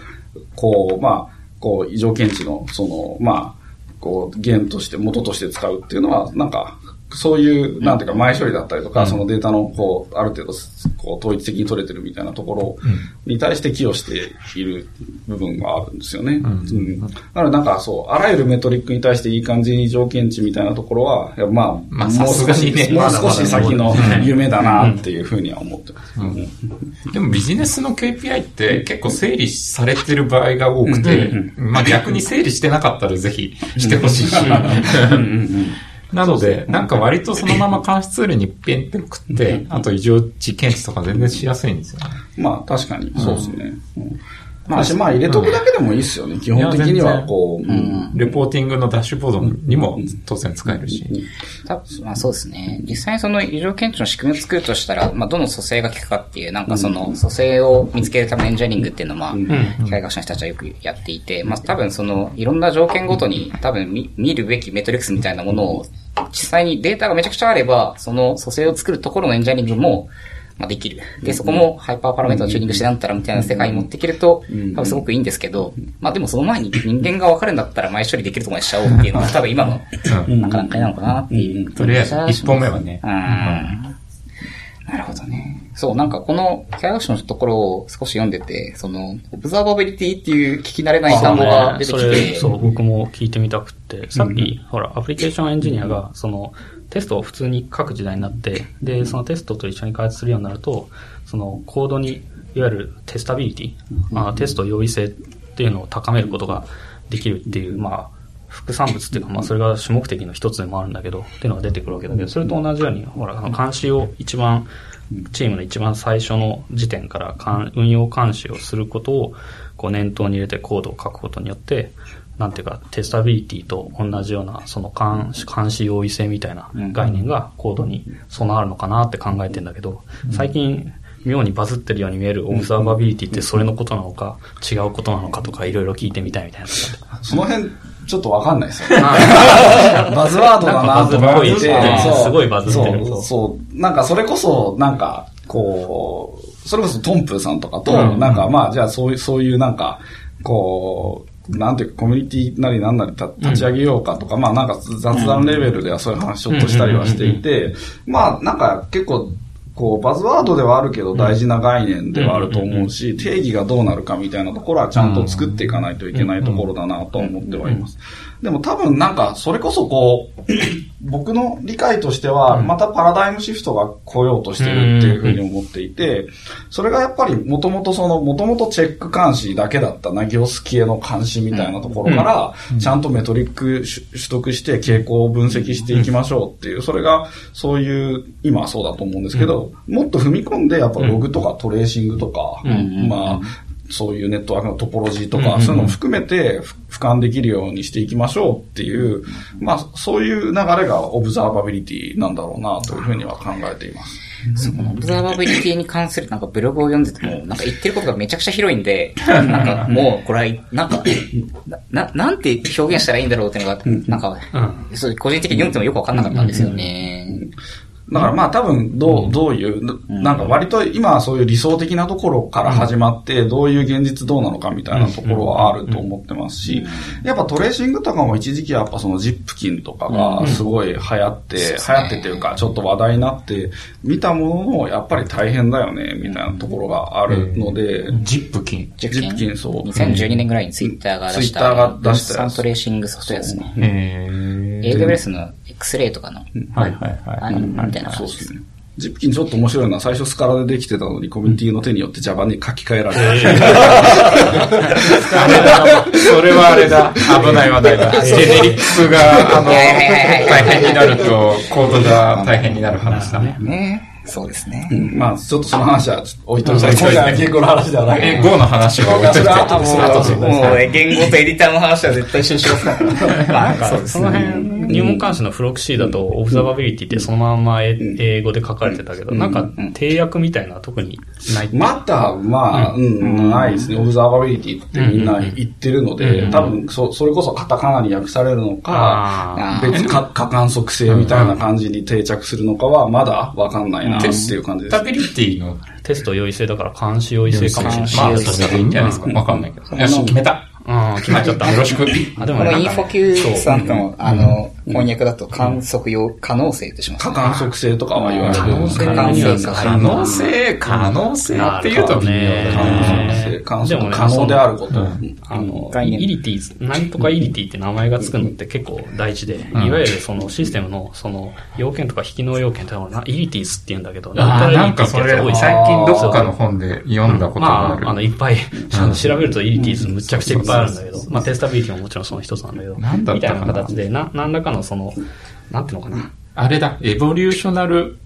こう、まあ、こう、異常検知の、その、まあ、こう、源として、元として使うっていうのは、なんか、そういう、なんていうか、前処理だったりとか、そのデータの、こう、ある程度、こう、統一的に取れてるみたいなところに対して寄与している部分があるんですよね。うん。なので、なんかそう、あらゆるメトリックに対していい感じに条件値みたいなところは、いやまあ、まあもうさすがにねもう少し先の夢だなっていうふうには思ってます。うん。でもビジネスの KPI って結構整理されてる場合が多くて、まあ逆に整理してなかったらぜひしてほしいし。なので、なんか割とそのまま監視ツールにペンって送って、あと異常値検知とか全然しやすいんですよね。まあ、確かに、そうですね。うんまあ、しまあ、入れとくだけでもいいですよね。基本的には、こう、うん。レポーティングのダッシュボードにも当然使えるし。多分まあそうですね。実際にその異常検知の仕組みを作るとしたら、まあどの蘇生が効くかっていう、なん。かその蘇生を見つけるためのエンジニアリングっていうのをまあ、機械学習の人たちはよくやっていて、まあ多分そのいろん。な条件ごとに多分見見るべきメトリックスみたいなものを実際にデータがめちゃくちゃあれば、その蘇生を作るところのエンジニアリングも、まあ、できる。で、そこもハイパーパラメータをチューニングしてなんたらみたいな世界に持っていけると、多分すごくいいんですけど、まあでもその前に人間がわかるんだったら前処理できるところにしちゃおうっていうのが多分今の、なんか段階なのかなっていう。とりあえず一本目はね。うん。なるほどね。そう、なんかこのキャラクションのところを少し読んでて、その、オブザーバビリティっていう聞き慣れない単語が出てきて、そう、僕も聞いてみたくって、さっき、ほら、アプリケーションエンジニアが、その、テストを普通に書く時代になって、で、そのテストと一緒に開発するようになると、その、コードに、いわゆるテスタビリティ、まあ、テスト容易性っていうのを高めることができるっていう、まあ、副産物っていうか、まあ、それが主目的の一つでもあるんだけど、っていうのが出てくるわけだけど、それと同じように、ほら、あの監視を一番、チームの一番最初の時点から監運用監視をすることを、こう念頭に入れてコードを書くことによって、なんていうか、テスタビリティと同じような、その監視、監視容易性みたいな概念がコードに備わるのかなって考えてんだけど、最近、妙にバズってるように見えるオブザーバビリティってそれのことなのか、違うことなのかとかいろいろ聞いてみたいみたいな。その辺、ちょっとわかんないですよね。バズワードだなと思って。すごいバズってる。そう、そう。なんかそれこそ、なんか、こう、それこそトンプーさんとかと、うん。なんかまあ、じゃあそういう、そういうなんか、こう、なんていうか、コミュニティなりなんなりた立ち上げようかとか、まあなんか雑談レベルではそういう話ちょっとしたりはしていて、まあなんか結構、こう、バズワードではあるけど大事な概念ではあると思うし、定義がどうなるかみたいなところはちゃん。と作っていかないといけないところだなと思ってはいます。でも多分なんか、それこそこう、僕の理解としては、またパラダイムシフトが来ようとしてるっていうふうに思っていて、それがやっぱりもともとその、もともとチェック監視だけだったナギオス系の監視みたいなところから、ちゃんとメトリック取取得して傾向を分析していきましょうっていう、それがそういう、今はそうだと思うんですけど、もっと踏み込んでやっぱログとかトレーシングとか、まあ、そういうネットワークのトポロジーとか、そういうのも含めてふ俯瞰できるようにしていきましょうっていう、まあ、そういう流れがオブザーバビリティなんだろうなというふうには考えています。そのオブザーバビリティに関するなんかブログを読んでても、なんか言ってることがめちゃくちゃ広いんで、なんかもうこれは、なんか、な、なんて表現したらいいんだろうっていうのが、なんか、そう個人的に読んでもよくわかんなかったんですよね。だからまあ多分どう、どういう、なんか割と今はそういう理想的なところから始まって、どういう現実どうなのかみたいなところはあると思ってますし、やっぱトレーシングとかも一時期やっぱそのジップキンとかがすごい流行って、流行ってというかちょっと話題になって、見たもののやっぱり大変だよね、みたいなところがあるので、ジップキン。ジジップキン。そう。2012年ぐらいにツイッターが出した、Twitter が出したやつ。分散トレーシングソフトウェアですね。AWS の X-Ray とかの、はいはいはい。たいな話ですそうです。ね。ジップキンちょっと面白いのは最初スカラでできてたのにコミュニティの手によって Java に書き換えられて、あれだ。それはあれだ。危ない話題だ。ジェネリックが、あの、大変になると、コードが大変になる話だね。ねそうですね。まあちょっとその話はちょっと置いといて、今回は言語の話ではない。え、Go の話は置いといて。もうね、言語とエディターの話は絶対一緒にしますから。まあ、そうですその辺、入門監視の付録Cだと、オブザバビリティってそのまんまえ英語で書かれてたけど、なんか、定訳みたいな特にないまだ、まあ、うん、ないですね。オブザーバビリティってみんな言ってるので、多分、そ、それこそカタカナに訳されるのか、あ別にか可観測性みたいな感じに定着するのかは、まだわかんないなっていう感じですテスタビリティのーテスト容易性だから監視容易性かもしれない。まあ、そしたらいいんじゃないですか。わかんないけど。よし、決めた。うん、決まっちゃった。よろしく。あ、でもこのインフォ Q さんとの、あの、翻訳だと観測用、可能性ってします。可ね。観測性とかは言われる。可能性。可能性が可能性、可能性って言うと微妙可だ能な。性、観でもね測可能であること。あの、イリティーズ、なんとかイリティって名前がつくのって結構大事で、いわゆるそのシステムのその要件とか引きの要件ってのはなイリティーズって言うんだけど、なんかそれ最よ近どっかの本で読んだことがある。まあ、あの、いっぱい、ちゃんと調べるとイリティーズむちゃくちゃいっぱいあるんだけど、まあ、テスタビリティももちろんその一つなんだけど、みたいな形で、な、何らかのその、なんていうのかな。あれだ、エボリューショナル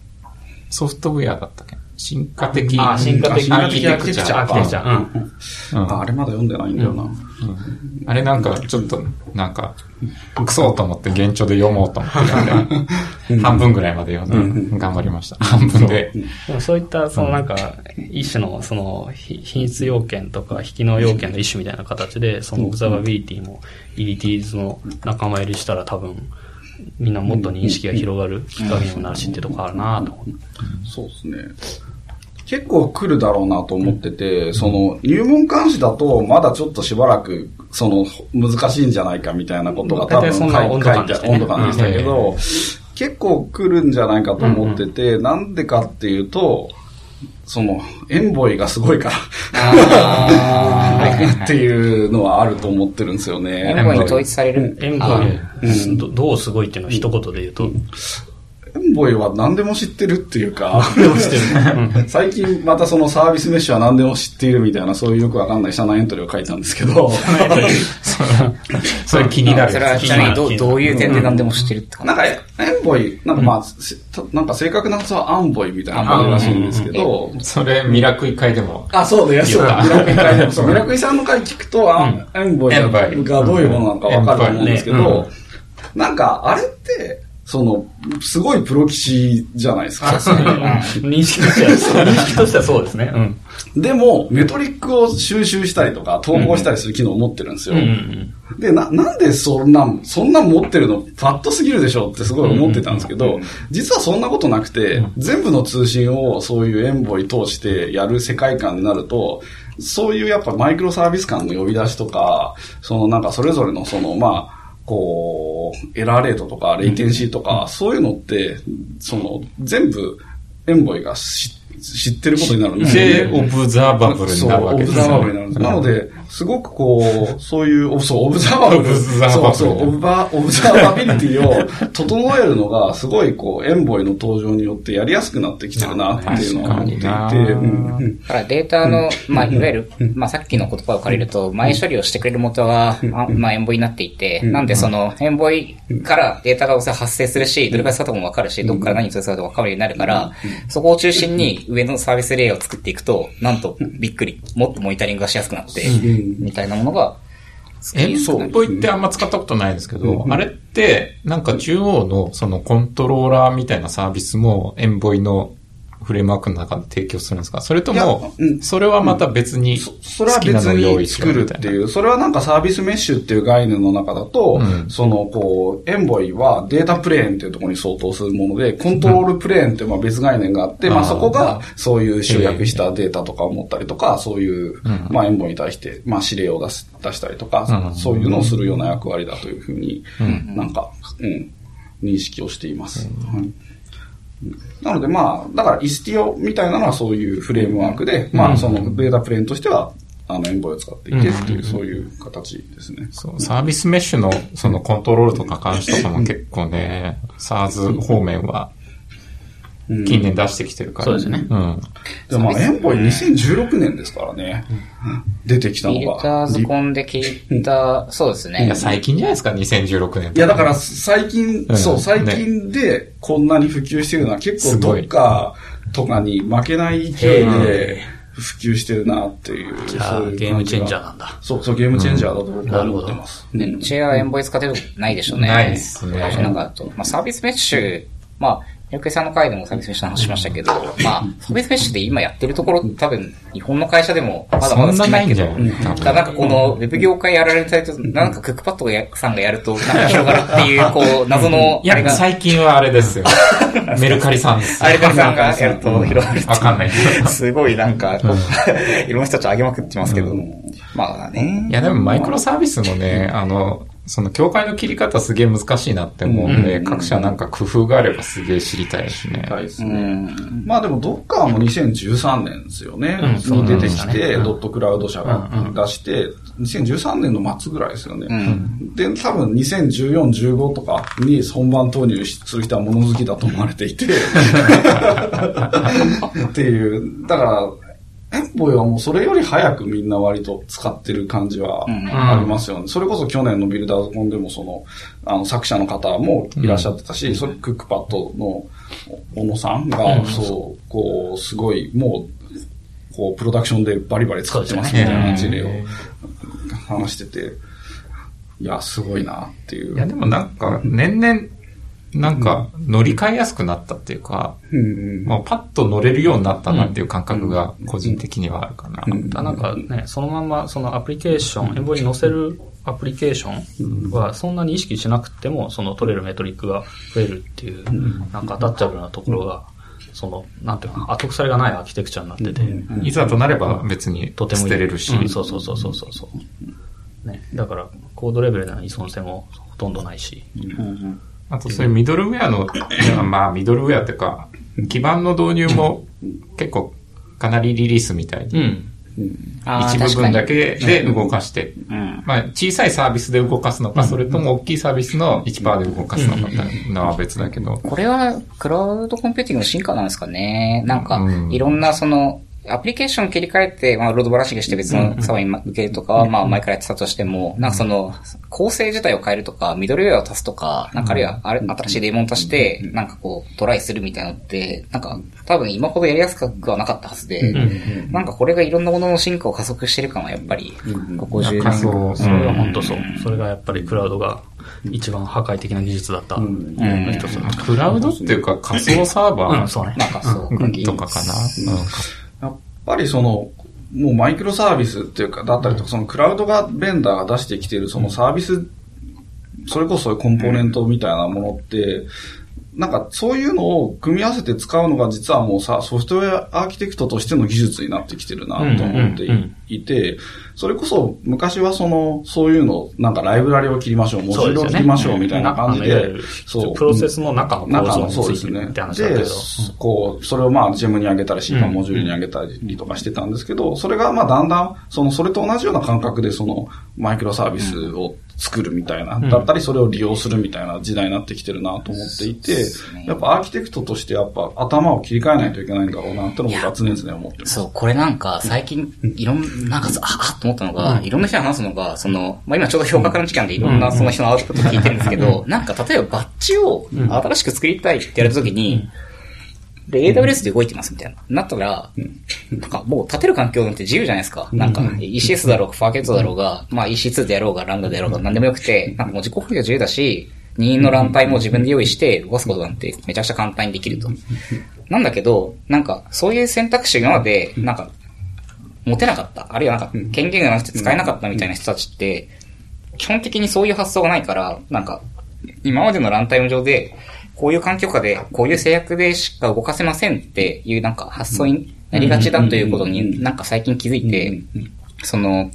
ソフトウェアだったっけ？進化的あ進化的アーキテクチャアーキテクチャ。うん。うんああれまだ読んでないんだよな。あれなんかちょっと、なんか、クソと思って現状で読もうと思って読んで、半分ぐらいまで読んで、頑張りました。半分で。でもそういった、そのなんか、一種の、その、ひ品質要件とか、引きの要件の一種みたいな形で、そのオブザバビリティも、イリティーズの仲間入りしたら多分、みんなもっと認識が広がるきっかけにもなるしってところあるなと思。そうですね。結構来るだろうなと思ってて、その入門監視だとまだちょっとしばらくその難しいんじゃないかみたいなことが多分書い温度感でしたね温度感でしたけど、結構来るんじゃないかと思ってて、なんでかっていうと、その、エンボイがすごいから っていうのはあると思ってるんですよエね。ンボイに統一される。エンボイ、どどうすごいっていうのを一言で言うと、エンボイは何でも知ってるっていうか、最近またそのサービスメッシュは何でも知っているみたいな、そういうよくわかんない社内エントリーを書いたんですけど、それ気になる。それはちなみにどうどういう点で何でも知ってるって感なんか、エンボイ、なんかまあ、せたなんか正確な発音はアンボイみたいな感じらしいんですけど、それ、ミラクイ会でも。あ、そうだよ、そう。だ。ミラクイ会でもそう、ミラクイさんの回聞くと、あエンボイがエンボイがどういうものなのかわかると思うんですけど、なんか、あれって、その、すごいプロ棋士じゃないですか。認識としては、認識としてはそうですね。うん。でも、メトリックを収集したりとか、統合したりする機能を持ってるんですよ。で、な、なんでそんなん、そんなん持ってるの、ファットすぎるでしょってすごい思ってたんですけど、実はそんなことなくて、全部の通信をそういうエンボイ通してやる世界観になると、そういうやっぱマイクロサービス間の呼び出しとか、そのなんかそれぞれのその、まあ、こう、エラーレートとか、レイテンシーとか、そういうのって、その、全部、エンボイが知知ってることになるんですよで、ね。オブザーバブルになるわけですそう、オブザーバブルになるんです。なので、すごくこう、そういう、お そう、オブザーバブル。オブザーバブルそうそう、オブバオブザーバビリティを整えるのが、すごいこう、エンボイの登場によってやりやすくなってきてるなっていうのは思っていて、だからデータの、まあ、いわゆる、まあ、さっきの言葉を借りると、前処理をしてくれる元は、あまあ、エンボイになっていて、なんでその、エンボイからデータが発生するし、どれくらい使ったかもわかるし、どこから何に使ったかもわかるようになるから、そこを中心に上のサービスレイヤーを作っていくと、なんと、びっくり、もっとモニタリングがしやすくなって、みたいなものが、エンボイってあんま使ったことないんですけど、あれって、なんか中央のそのコントローラーみたいなサービスもエンボイのフレームワークの中で提供するんですか？それともそれはまた別にそそれは別に作。るっていう、それはなんかサービスメッシュっていう概念の中だと、うん。そのこう、エンボイはデータプレーンっていうところに相当するもので、コントロールプレーンっていうまあ別概念があって、まあそこがそういう集約したデータとかを持ったりとか、そういう、まあエンボイに対して、まあ指令を出す出したりとか、うん。そういうのをするような役割だというふうに、なんか、うん、認識をしています。はいなのでまあ、だからイスティオみたいなのはそういうフレームワークで、まあそのデータプレーンとしては、あの、エンボイを使っていてっていう、そういう形ですね。そう、サービスメッシュのそのコントロールとか監視とかも結構ね、SARS 方面は近年出してきてるから。そうですねうん。でもまあ、エンボイ2016年ですからね。出てきたのフィルターが。ズコンで聞いた、そうですね。いや、最近じゃないですか、2016年。いや、だから最近、うんそう、最近でこんなに普及してるのは結構どっかとかに負けない勢いで普及してるなっていう。じゃあ、ゲームチェンジャーなんだ。そう、そう、ゲームチェンジャーだと僕は思ってます。ね、うちはエンボイ使ってるないでしょうね。ないですね私なんかまあ、サービスメッシュ、まあ、ゆくえさんの回でもサービスメッシュの話しましたけど、まあ、サービスメッシュで今やってるところ、多分、日本の会社でもまだまだ少ないけど、そんなんなんかこの、ウェブ業界やられるサイト、なんかクックパッドさんがやると、なんか広がるっていう、こう、謎の、いや、最近はあれですよ。メルカリさんですよ。あれかさんがやると広がる。わかんないけど。すごいなんか、こう、いろんな人たち上げまくってますけど、まあね。いや、でもマイクロサービスのね、あの、その境界の切り方すげえ難しいなって思うんで、うん各社なんか工夫があればすげえ知りたいですね。はいですうね。ん。まあでも、ドッカーも2013年ですよね。うんその出てきそうでて、ドットクラウド社が出して、2013年の末ぐらいですよね。うん。で、多分2014、15とかに本番投入する人は物好きだと思われていて、っていう、だから、エンボイはもうそれより早くみんな割と使ってる感じはうんありますよね。それこそ去年のビルダーズコンでもその、あの作者の方もいらっしゃってたし、それクックパッドの小野さんが、そう、こう、すごい、もう、こう、プロダクションでバリバリ使ってますみたいな事例を話してて、いや、すごいなっていう。いや、でもなんか、年々、なんか、乗り換えやすくなったっていうか、うんうん。もうパッと乗れるようになったなっていう感覚が個人的にはあるかな。うん。だなんかね、そのままそのアプリケーション、エンボイに載せるアプリケーションはそんなに意識しなくても、その取れるメトリックが増えるっていう、なんかタッチャブルなところが、その、なんていうかな、後腐れがないアーキテクチャになってて、いざとなれば別にとても捨てれるし。うんそうそうそうそうそうそう。ね、だから、コードレベルでの依存性もほとんどないし。あとそういうミドルウェアの、まあミドルウェアっていうか、基盤の導入も結構かなりリリースみたいに、ん。あー一部分だけで動かして、うん。まあ小さいサービスで動かすのか、それとも大きいサービスの1%で動かすのかっていうのは別だけど、これは、クラウドコンピューティングの進化なんですかね。なんかう、んいろんなその、アプリケーション切り替えて、まあ、ロードバランシングして別のサーバーに受けるとかは、まあ、前からやってたとしても、なんかその、構成自体を変えるとか、ミドルウェアを足すとか、なんかあるいは、あれ、新しいデーモン足して、なんかこう、トライするみたいなのって、なんか、多分今ほどやりやすくはなかったはずで、なんかこれがいろんなものの進化を加速してる感はやっぱり、ここ10なんか年そうそれは本当そう。それがやっぱりクラウドが一番破壊的な技術だった。クラウドっていうか仮想サーバうん、ーとかかな。やっぱりその、もうマイクロサービスっていうか、だったりとか、そのクラウドがベンダーが出してきているそのサービス、それこそコンポーネントみたいなものって、なんかそういうのを組み合わせて使うのが実はもうさ、ソフトウェアアーキテクトとしての技術になってきてるなと思ってうんいて、それこそ昔はその、そういうの、なんかライブラリを切りましょう、モジュールを切りましょうみたいな感じで、そう。プロセスの中の構中の造にそうでてって話だったけでど。、こう、それをまあ、ジェムに上げたり、シーパうんモジュールに上げたりとかしてたんですけど、それがまあ、だんだん、その、それと同じような感覚で、その、マイクロサービスを作るみたいな、だったり、それを利用するみたいな時代になってきてるなと思っていて、やっぱアーキテクトとしてやっぱ頭を切り替えないといけないんだろうなってのを僕は常々思ってます。そう、これなんか、最近、いろん、なんかさ、ああと思ったのが、いろんな人に話すのが、その、まあ、今ちょうど評価家の時間でいろんなその人のアウトプット聞いてるんですけど、なんか例えばバッジを新しく作りたいってやるときに、で、AWS で動いてますみたいな。なったら、なんかもう立てる環境なんて自由じゃないですか。なんか ECS だろうが、ファーケットだろうが、まあ EC2 でやろうが、ランダでやろうが、なんでもよくて、なんかもう自己保有自由だし、任意のランタイムを自分で用意して動かすことなんてめちゃくちゃ簡単にできると。なんだけど、なんかそういう選択肢が今まで、なんか持てなかった。あるいはなんか権限がなくて使えなかったみたいな人たちって、基本的にそういう発想がないから、なんか、今までのランタイム上で、こういう環境下で、こういう制約でしか動かせませんっていうなんか発想になりがちだということになんか最近気づいて、その、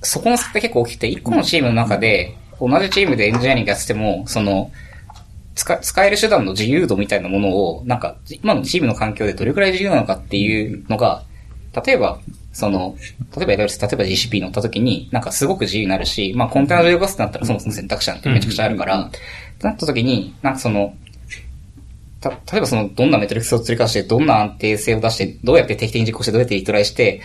そこの差って結構大きくて、一個のチームの中で、同じチームでエンジニアリングやってても、その、使使える手段の自由度みたいなものを、なんか、今のチームの環境でどれくらい自由なのかっていうのが、例えば、その、例えば AWS、例えば GCP 乗った時に、なんかすごく自由になるし、まあコンテナ上で動かすってなったらそもそも選択肢なんてめちゃくちゃあるから、ってなった時に、なんかその、た、例えばその、どんなメトリックスを釣りかして、どんな安定性を出して、どうやって定期的に実行して、どうやってリトライして、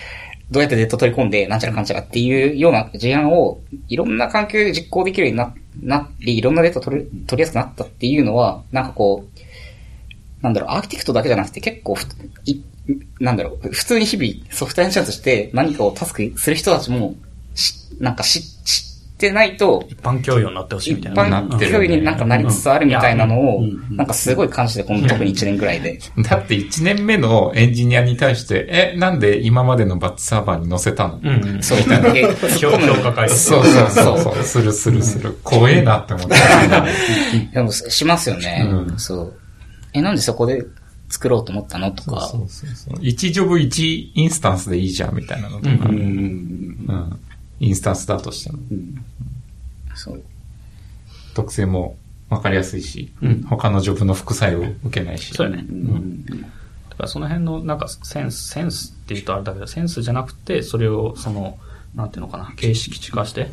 どうやってデータ取り込んで、なんちゃらかんちゃらっていうような事案を、いろんな環境で実行できるようにな、なり、いろんなデータ取り、取りやすくなったっていうのは、なんかこう、なんだろう、アーキテクトだけじゃなくて結構ふ、い、なんだろう、普通に日々ソフトエンジニアとして何かをタスクする人たちも、し、なんか知、知ってないと、一般教養になってほしい一みたいな。般なってる教育になんかなりつつあるみたいなのをうん、なんかすごい感じて、この特に1年くらいで。だって1年目のエンジニアに対して、え、なんで今までのバッチサーバーに載せたの、う。そういったで、評評価会そうそうそうそう。するするする。怖えなって思った。でもしますよね。うんそう。え、なんでそこで作ろうと思ったのとか。そうそうそう。1ジョブ1インスタンスでいいじゃんみたいなのとか。うんうんインスタンスだとしても。そう。特性もわかりやすいし、うん他のジョブの副作用を受けないし。そうよね。うん。だからその辺の、なんか、センス、センスって言うとあれだけど、センスじゃなくて、それを、その、なんていうのかな、形式値化して、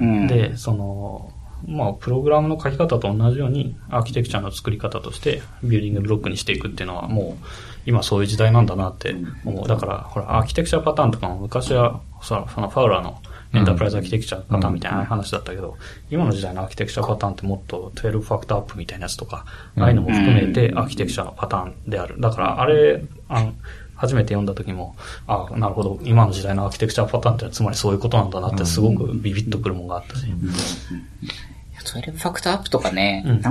うん。で、その、まあ、プログラムの書き方と同じように、アーキテクチャの作り方として、ビルディングブロックにしていくっていうのは、もう、今そういう時代なんだなって思う。だから、ほら、アーキテクチャパターンとかも昔は、さ、そのファウラーのエンタープライズアーキテクチャパターンみたいな話だったけど、今の時代のアーキテクチャパターンってもっと12 factor app みたいなやつとか、ああいうのも含めてアーキテクチャのパターンである。だから、あれ、あの、初めて読んだ時も、あなるほど、今の時代のアーキテクチャパターンってつまりそういうことなんだなってすごくビビッとくるものがあったし。12ファクターアップとかね、うん。な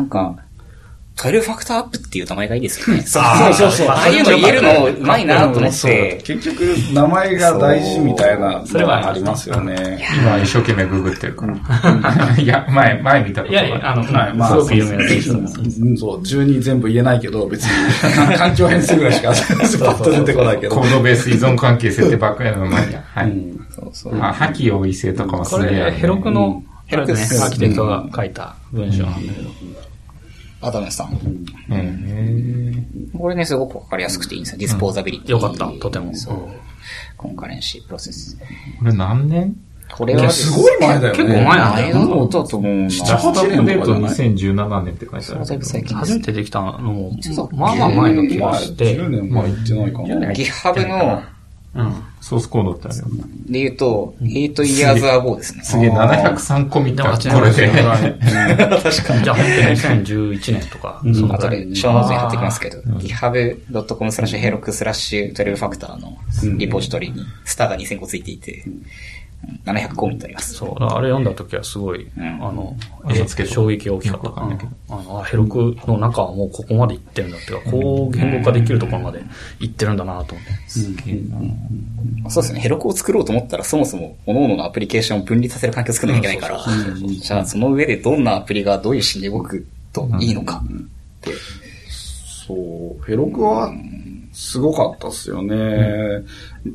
んか、12ファクターアップっていう名前がいいですよね。そうそうそうそうああいうの言えるのうまいなと思っそうて。結局、名前が大事みたいなそれはのありますよね。今一生懸命ググってるから。いや、前、前見たこといやいや、あの、はいまあすごく有名な選手そう、12全部言えないけど、別に、環境変数ぐらいしか、スパッと出てこないけど。コードベース依存関係設定ばっかりの前に。はい。そうそう。あ、破棄容易性とかもすこげえあるね。れ、ヘロクの、あれね、ヘロクですアーキテクトが書いた文章なんだけど。アダムさん。うん。これね、すごくわかりやすくていいんですよ。 disposability。よかった、とても。そう。 concurrency process。これ何年？これはすごい前だよね。結構前なんだよ前のことだと思うな。 start date 2017年って書いてある。初めてできたのもまあまあ前の気まあ、がして。10年前行ってないかな。GitHub の、うん。ソースコードってあるよ。で言うと、8 years ago ですね。すげえ、703コミット。8これで。確かに。じゃあ本当に2011年とか、その後ぐらいで、ショーノートに貼ってきますけど、github.com スラッシュヘロクスラッシュ12 factor のリポジトリにスターが2000個ついていて、700コミットあります。そう、あれ読んだ時はすごい、ん。あの、嘘つけと衝撃が大きかった。うん。あの、あヘロクの中はもうここまで行ってるんだっていうか、こう言語化できるところまで行ってるんだなと思って。そうですね。ヘロクを作ろうと思ったら、そもそも、各々のアプリケーションを分離させる環境を作らなきゃいけないから、じゃあその上でどんなアプリがどういう心で動くといいのか。って。そう、ヘロクは、すごかったっすよね。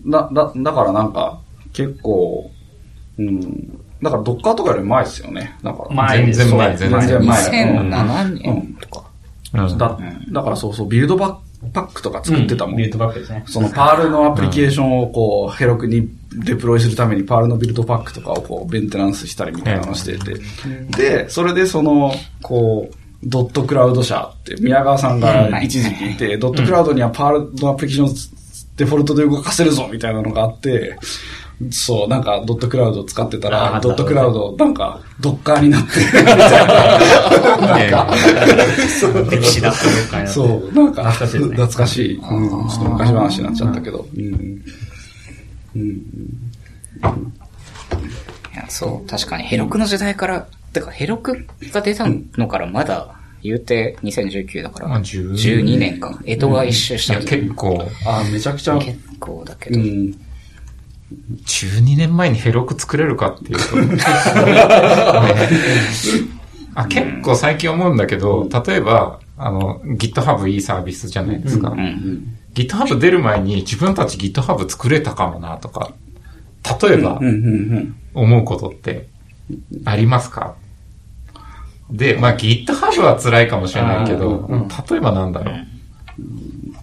だ、だ、だからなんか、結構、うん。だから、ドッカーとかより前ですよね。だから。前です全然前、全全然然前2007年とか。うんだだからそうそう、ビルドバックパックとか作ってたもん。ビルドパックですね。そのパールのアプリケーションをこう、ヘロクにデプロイするためにパールのビルドパックとかをこう、メンテナンスしたりみたいなのをしてて。で、それでその、こう、ドットクラウド社って宮川さんが一時期いて、ドットクラウドにはパールのアプリケーションをデフォルトで動かせるぞみたいなのがあって、そう、なんか、ドットクラウドを使ってたら、ドットクラウド、なんか、ドッカーになって。な。なんか、歴史だ。そう、なんか、懐かしいちょっと昔話になっちゃったけど。いや、そう、確かに。ヘロクの時代から、てかヘロクが出たのからまだ、言うて2019だから、まあ12 12年。か。江戸が一周しいや、た結構、あーめちゃくちゃ、結構だけど。うん。12年前にヘロク作れるかっていうと。あ結構最近思うんだけど、例えば、あの、GitHub いいサービスじゃないですか。うん。GitHub 出る前に自分たち GitHub 作れたかもなとか、例えば思うことってありますか？で、まあ GitHub は辛いかもしれないけど、例えばなんだろう。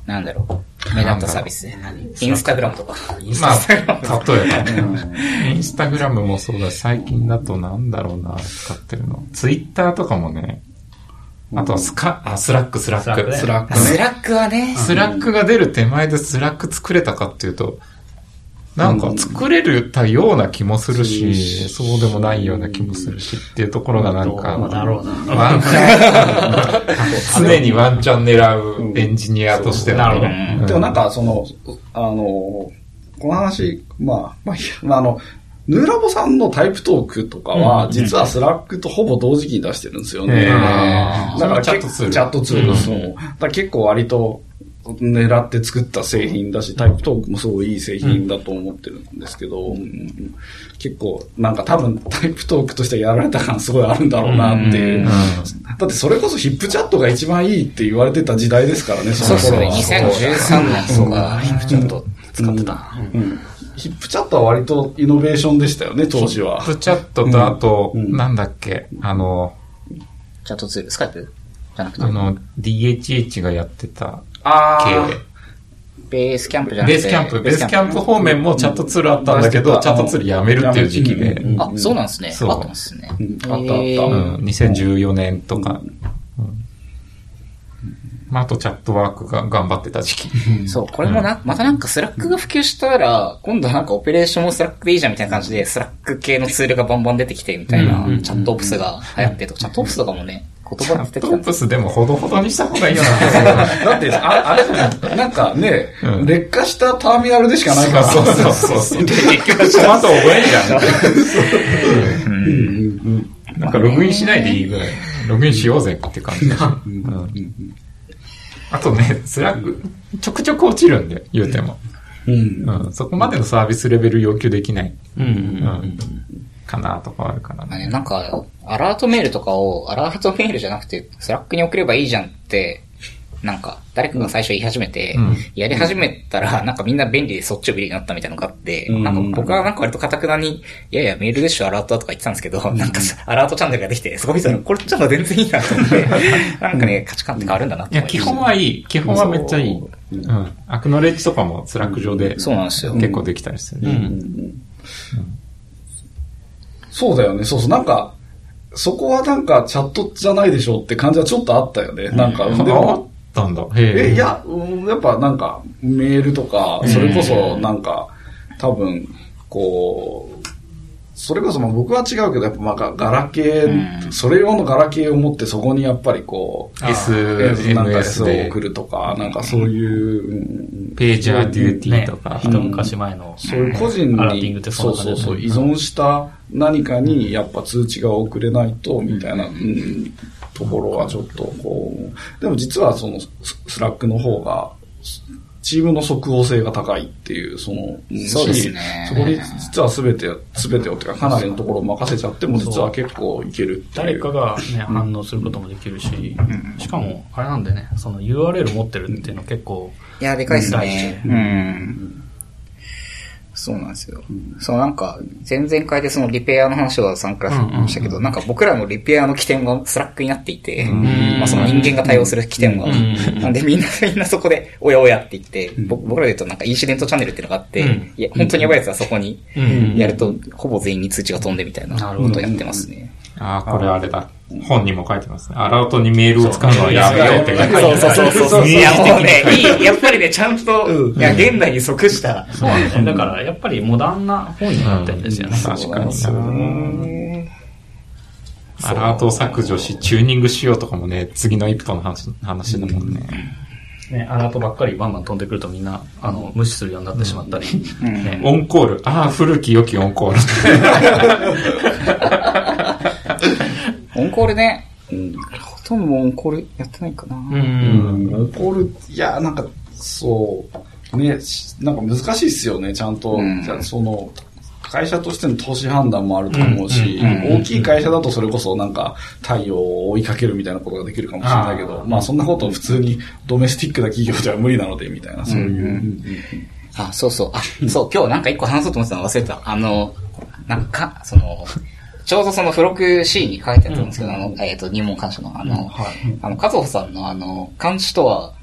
なんだろう。目立ったサービスで。インスタグラムとか。まあ、例えば。インスタグラムもそうだし、最近だとなんだろうな、使ってるの。ツイッターとかもね、あとはスカ、あ、スラック、スラック。スラック。スラックはね、スラックが出る手前でスラック作れたかっていうと、なんか作れるたような気もするし、そうでもないような気もするしっていうところがなんか、常にワンチャン狙うエンジニアとしてなるでもなんか、その、あの、この話、まあ、まああ、あの、ヌーラボさんのタイプトークとかは、実はスラックとほぼ同時期に出してるんですよね。だからチャットツール。チャットツール。そう。だから結構割と狙って作った製品だし、タイプトークもすごいいい製品だと思ってるんですけど、うん。結構なんか多分タイプトークとしてやられた感すごいあるんだろうなっていう。だってそれこそヒップチャットが一番いいって言われてた時代ですからね、そそう。のですね。頃は。2013年とか、ヒップチャット使ってた。うん。ヒップチャットは割とイノベーションでしたよね、当時は。ヒップチャットとあと、うん。なんだっけ、あの、チャットツール、スカイプじゃなくて。あ、の、DHH がやってたあ系。ベースキャンプじゃなくて。ベースキャンプ、ベースキャンプ方面もチャットツールあったんだけど、うん。チャットツールやめるっていう時期で、あ、そうなんですね。そう。あったんですね。うんあったあった。うん、2014年とか、うん。まあ、あとチャットワークが頑張ってた時期。そう、これもな、またなんかスラックが普及したら、今度なんかオペレーションもスラックでいいじゃんみたいな感じで、スラック系のツールがバンバン出てきてみたいな、うん。チャットオプスが流行ってと。か、チャットオプスとかもね、言葉出てきたトオプスでもほどほどにした方がいいよな。だって、ああれ、なんかね、うん劣化したターミナルでしかないから。そうそうそうそう。結局、ちゃんと覚えんじゃ ん。なんかログインしないでいいぐらい。ログインしようぜって感じで。うんあとね、 Slack、ちょくちょく落ちるんで、言うても。うん。うん、そこまでのサービスレベル要求できない、うんうんうん、かなとかあるからね。なんか、アラートメールとかを、アラートメールじゃなくて、 Slackに送ればいいじゃんって、なんか、誰かが最初言い始めて、うんやり始めたら、なんかみんな便利でそっちを便利になったみたいなのがあって、うんなんか僕はなんか割とカタクナに、いやいや、メールでしょ、アラートだとか言ってたんですけど、なんかさアラートチャンネルができて、そこ見たら、これちょっと全然いいなと思って、なんかね、価値観って変わるんだなっていや、基本はいい。基本はめっちゃいい。うん。 acknowledge とかも Slack上でそうなんですよ。結構できたりするね。そうだよね。そうそう。なんか、そこはなんかチャットじゃないでしょって感じはちょっとあったよね。なんか、であも、ったんだ。へえ、いや、うんやっぱなんか、メールとか、それこそなんか、多分、こう、それこそまあ僕は違うけど、やっぱまあガガラケー、うん。それ用のガラケーを持ってそこにやっぱりこう、SNS なんか S をで。送るとか、なんかそういう、うんページャーデューティーとか。一昔前の。そういう個人アラーティングにっ、てそそうそうそう、依存した何かにやっぱ通知が送れないと、みたいな、うん、ところはちょっとこう、でも実はそのスSlackの方が、チームの即応性が高いっていう、その、んそうですね。そこに実は全て、全てをっていうかかなりのところを任せちゃっても実は結構いけるっていう。誰かがね、反応することもできるし、しかも、あれなんでね、その URL 持ってるっていうの結構、いや、でかいです大ね。事うん。そうなんですよ。そうなんか、前々回でその repair の話を参加しましたけど、なんか僕らの repair の起点が Slackになっていて、まあその人間が対応する起点は。なんでみんな、みんなそこで、おやおやって言って、僕僕らで言うとなんかインシデントチャンネルっていうのがあって、うん。いや、本当にやばいやつはそこにうん。やると、ほぼ全員に通知が飛んでみたいなことをやってますね。ああ、これあれだ。本にも書いてますね。アラウトにメールを使うのはやめようって書いてそうます。そうそうそうそう。いや、もうね、いい。やっぱりね、ちゃんと、いや、現代に即した。そうなんですね。だから、やっぱりモダンな本になってるんですよね。確かにそうなんですよな。ねアラートを削除し、チューニングしようとかもね、次の一歩の話話だもんね。ね、アラートばっかりバンバン飛んでくるとみんな、あの、無視するようになってしまったり。ねオンコール。ああ、古き良きオンコール。オンコールね。ほとんどもうオンコールやってないかな。うん。うん、怒る、いや、なんか、そう、ね、しなんか難しいっすよね、ちゃんと。うんじゃあその、会社としての投資判断もあると思うし、うんうんうん大きい会社だとそれこそなんか太陽を追いかけるみたいなことができるかもしれないけど、まあそんなこと普通にドメスティックな企業では無理なので、みたいな、そういう。うんあ、そうそう。あ、そう、今日なんか一個話そうと思ってたの忘れてた。あの、なんか、その、ちょうどその付録 C に書いてあったんですけど、あの、えっ、と、入門監視の、あの、あの、加藤さんのあの、監視とは、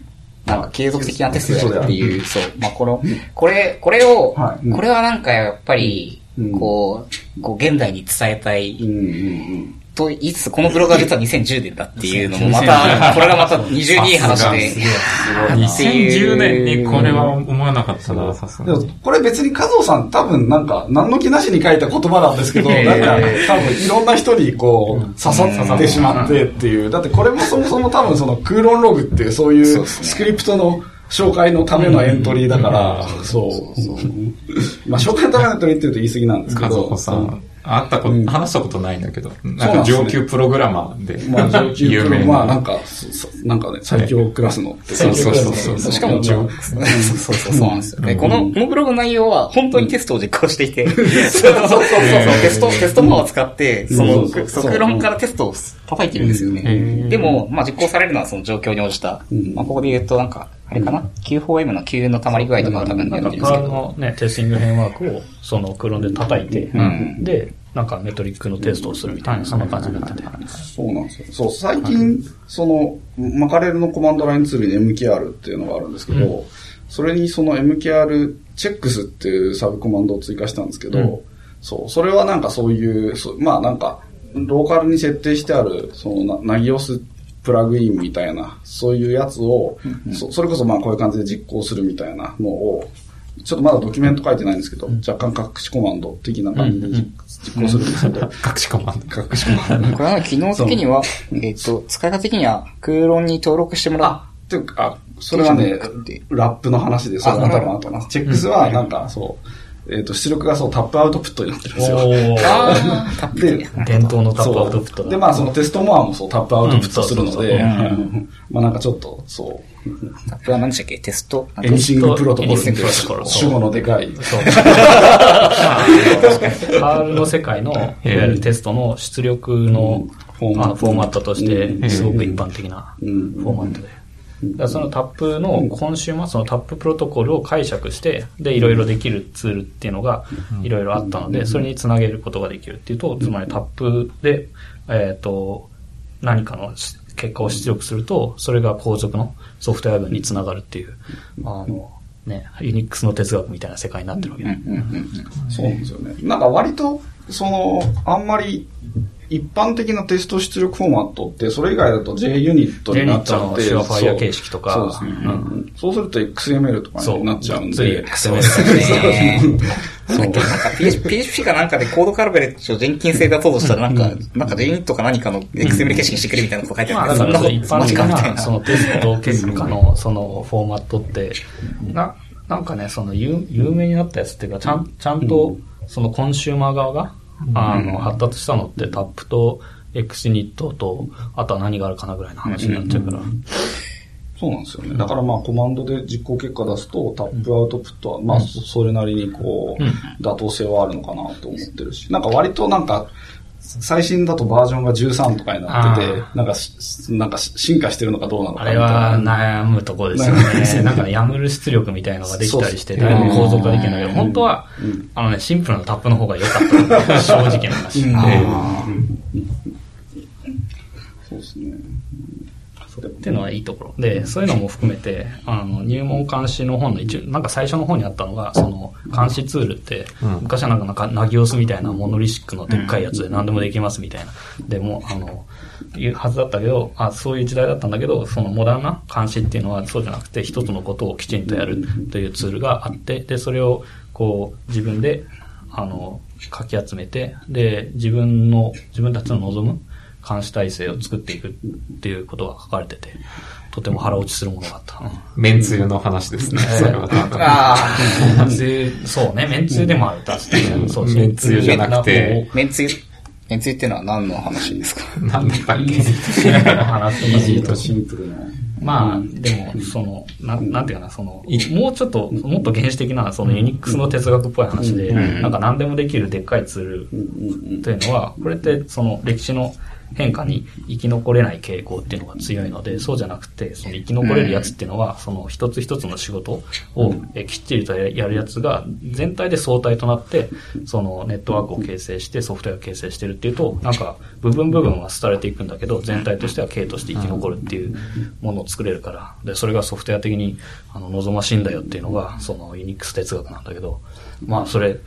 なんか継続的なテストっていう、そう、まあ、この、これ、これを、はい。これはなんかやっぱりうん、こう、こう、現代に伝えたいうんうんうんと言いつつ、このブログは実は2010年だっていうのもまた、これがまた二重にいい話で。っていう2010年にこれは思わなかったな、さすでもがに。これ別に加藤さん多分なんか何の気なしに書いた言葉なんですけど、なんか多分いろんな人にこう刺さってしまってっていう。だってこれもそもそも多分その空論ログっていうそういうスクリプトの紹介のためのエントリーだから、そう。まあ紹介のためのエントリーって言うと言い過ぎなんですけ和ど。子さん、会ったこと、うん。話したことないんだけど、なんか上級プログラマーで、まあ上級プロ、有名まあなんか、なんかね、最強クラスのって。そうそうそうそう。しかも、そう。そうそう、そう。なんですよ。で、この、このブログの内容は本当にテストを実行していて、そうそうそうそう、テスト、テストモアを使って、その、即論からテストを叩いてるんですよね。でも、まあ実行されるのはその状況に応じた、ん。まあここで言うとなんか、あれかな ?Q4M の Q の溜まり具合とかは多分やなんか、ってるんですけど。パールのね、テスティング編ワークを、その、クロンで叩いて、んで、なんかメトリックのテストをするみたいな、そんな感じになってて。そうなんですよ。そう、最近、その、マカレルのコマンドラインツールに MKR っていうのがあるんですけど、それにその MKR チェックスっていうサブコマンドを追加したんですけど、そう、それはなんかそういう、そまあなんか、ローカルに設定してある、そのな、ナギオスプラグインみたいな、そういうやつを、そそれこそまあこういう感じで実行するみたいなのを、ちょっとまだドキュメント書いてないんですけど、若干隠しコマンド的な感じで実実行するんですけど、隠しコマンド。隠しコマンド。これは機能的には、えっと、使い方的には、空論に登録してもらあ、っていうか、あそれはね、ラップの話で、それは多分後な。チェックスは、なんか、そう、えっ、と、出力がそう、タップアウトプットになってるんですよ。あー。タップで、伝統のタップアウトプットだ。で、まあ、そのテストモアもそう、タップアウトプットするので、まあなんかちょっっと、そう、タップは何でしたっけ？テスト？エニシングプロトコルっていう主語のでかい。そう。カールの世界の、いわゆるテストの出力の、フォーマット。あのフォーマットとして、すごく一般的なフうん。ォーマットで。だそのタップの、今週末のタッププロトコルを解釈して、で、いろいろできるツールっていうのが、いろいろあったので、それにつなげることができるっていうと、つまりタップで、えっ、と、何かのし結果を出力すると、それが後続のソフトウェア群につながるっていう、あの、ね、ユニックスの哲学みたいな世界になってるわけで。そうなんですよね。なんか割と、その、あんまり、一般的なテスト出力フォーマットって、それ以外だと JUnit になっちゃって、JUnit の Surefire そう形式とか。そうですね。うん。そうすると XML とかそうになっちゃうんついで、XML ね。なんだっけ、なんか PHP, かなんかでコードカルベレットをジェンキン製で出そうとしたら、なんか、なんか JUnit か何かの XML 形式にしてくれみたいなこと書いてあまあ、るんでだから一般的マジかみたいな、そのテスト結果の、そのフォーマットって、な、なんかね、その有有名になったやつっていうか、ちゃん、ちゃんと、そのコンシューマー側が、あの、発達したのってタップと XNIT と、あとは何があるかなぐらいの話になっちゃうから。そうなんですよね。だからまあコマンドで実行結果出すと、タップアウトプットは、まあそそれなりにこう、妥当性はあるのかなと思ってるし、なんか割となんか、最新だとバージョンが13とかになっててあ、なんかし、なんかし進化してるのかどうなのかあれみたいな。は悩むところですよね。なんかね、ヤムル出力みたいのができたりして、だいぶ構造化できるんだけど、本当は、あのね、シンプルなタップの方が良かった。正直な話。そうですね。っていうのはいいところ。で、そういうのも含めて、あの、入門監視の本の一応、なんか最初の方にあったのが、その、監視ツールって、昔はなんか、なんか、ナギオスみたいなモノリシックのでっかいやつで何でもできますみたいな。でも、あの、いうはずだったけど、あ、そういう時代だったんだけど、そのモダンな監視っていうのはそうじゃなくて、一つのことをきちんとやるというツールがあって、で、それを、こう、自分で、あの、かき集めて、で、自分の、自分たちの望む監視体制を作っていくっていうことが書かれてて、とても腹落ちするものがあった。めんつゆの話ですね。それは。あめんつゆ、そうね、めんつゆでもある。そうそう。めんつゆじゃなくてあ。めんつゆ、めんつゆっていうのは何の話ですか？なんだったっけ話？イージーとシンプルな。まあ、でも、その、なん、なんていうかな、その、もうちょっと、もっと原始的な、そのユニックスの哲学っぽい話で、なんか何でもできるでっかいツールというのは、これってその歴史の変化に生き残れない傾向っていうのが強いので、そうじゃなくて、その生き残れるやつっていうのは、その一つ一つの仕事をえきっちりとやるやつが全体で相対となって、そのネットワークを形成してソフトウェアを形成してるっていうと、なんか部分部分は廃れていくんだけど、全体としては系として生き残るっていうものを作れるから、で、それがソフトウェア的にあの望ましいんだよっていうのが、そのユニックス哲学なんだけど、まあそれ、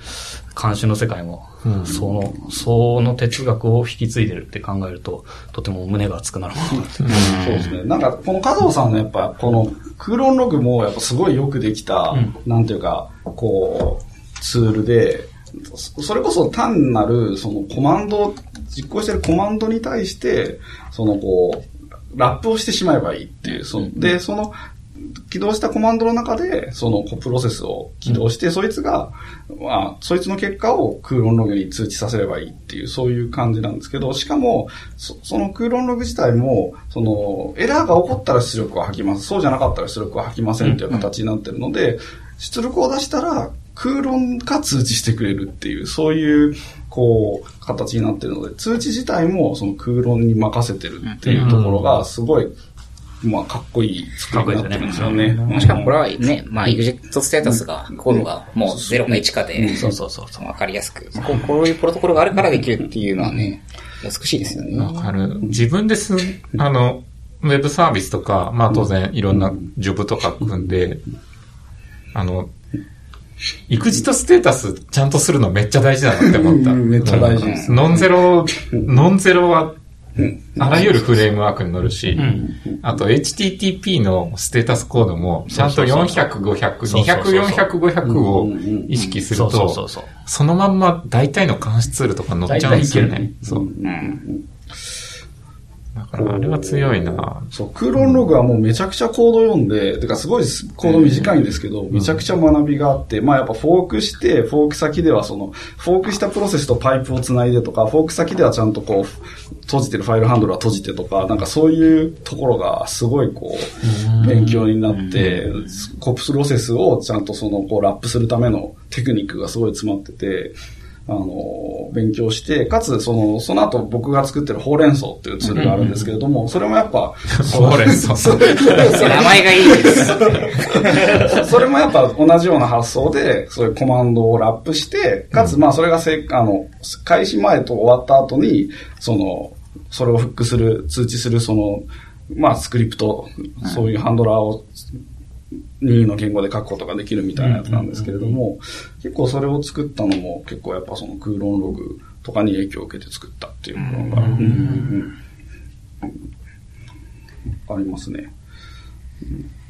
監視の世界も、その、その哲学を引き継いでるって考えると、とても胸が熱くなるものだって。そうですね。なんか、この加藤さんのやっぱ、この空論ログもやっぱすごいよくできた、なんていうか、こう、ツールで、そそれこそ単なる、そのコマンド、実行してるコマンドに対して、そのこう、ラップをしてしまえばいいっていう、そので、その、起動したコマンドの中で、そのプロセスを起動して、そいつが、まあ、そいつの結果を空論ログに通知させればいいっていう、そういう感じなんですけど、しかも、そその空論ログ自体も、その、エラーが起こったら出力を吐きます。そうじゃなかったら出力を吐きませんっていう形になってるので、出力を出したら、空論が通知してくれるっていう、そういう、こう、形になってるので、通知自体もその空論に任せてるっていうところが、すごい、まあ、かっこいい作りになってるんですよね。しかもこれはね、まあ、エグジットステータスが、コードがもう0か1かで、そうそうそう。そう。わかりやすく、こうこういうプロトコルがあるからできるっていうのはね、美しいですよね。わかる。自分です、あの、ウェブサービスとか、まあ当然いろんなジョブとか組んで、あの、育児とステータスちゃんとするのめっちゃ大事だなって思った。うん。めっちゃ大事ですノンゼロ、ノンゼロは、あらゆるフレームワークに乗るし、あと HTTP のステータスコードも、ちゃんと400、500、200、400、500を意識すると、うそのまんま大体の監視ツールとか乗っちゃうんですよね。そう。うん。だからあれは強いな。そう、クーロンログはもうめちゃくちゃコード読んで、てかすごいコード短いんですけど、めちゃくちゃ学びがあって、まあやっぱフォークして、フォーク先ではその、フォークしたプロセスとパイプをつないでとか、フォーク先ではちゃんとこう、閉じてるファイルハンドルは閉じてとか、なんかそういうところがすごいこう、勉強になって、コプスプロセスをちゃんとその、こうラップするためのテクニックがすごい詰まってて、あの、勉強して、かつ、その、その後僕が作ってるほうれん草っていうツールがあるんですけれども、それもやっぱ、ほうれん草。名前がいいです。それもやっぱ同じような発想で、そういうコマンドをラップして、かつまあそれがせあの、開始前と終わった後に、その、それをフックする、通知するその、まあスクリプト、そういうハンドラーを任意の言語で書くことができるみたいなやつなんですけれども、結構それを作ったのも結構やっぱそのクーロンログとかに影響を受けて作ったっていうのが、ありますね。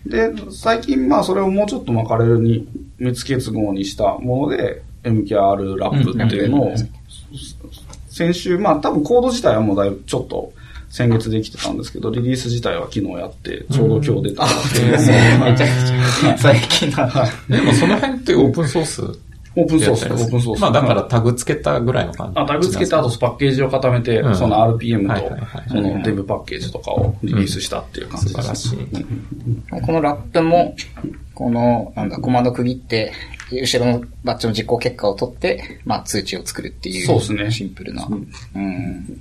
で、最近まあそれをもうちょっとマカレルに密結合にしたもので、MKR ラップっていうのを、先週、まあ多分コード自体はもうだいぶちょっと先月できてたんですけど、リリース自体は昨日やって、ちょうど今日出たん でめちゃくちゃ、最近の。でもその辺ってオープンソースオープンソース、オープンソース。まあだからタグつけたぐらいの感じ。あ、タグつけて、あとパッケージを固めて、うんその RPM と、そのデブパッケージとかをリリースしたっていう感じです。素晴らしい。このラップも、この、なんだ、コマンド区切って、後ろのバッチの実行結果を取って、まあ通知を作るっていう。そうですねシンプルな。うん。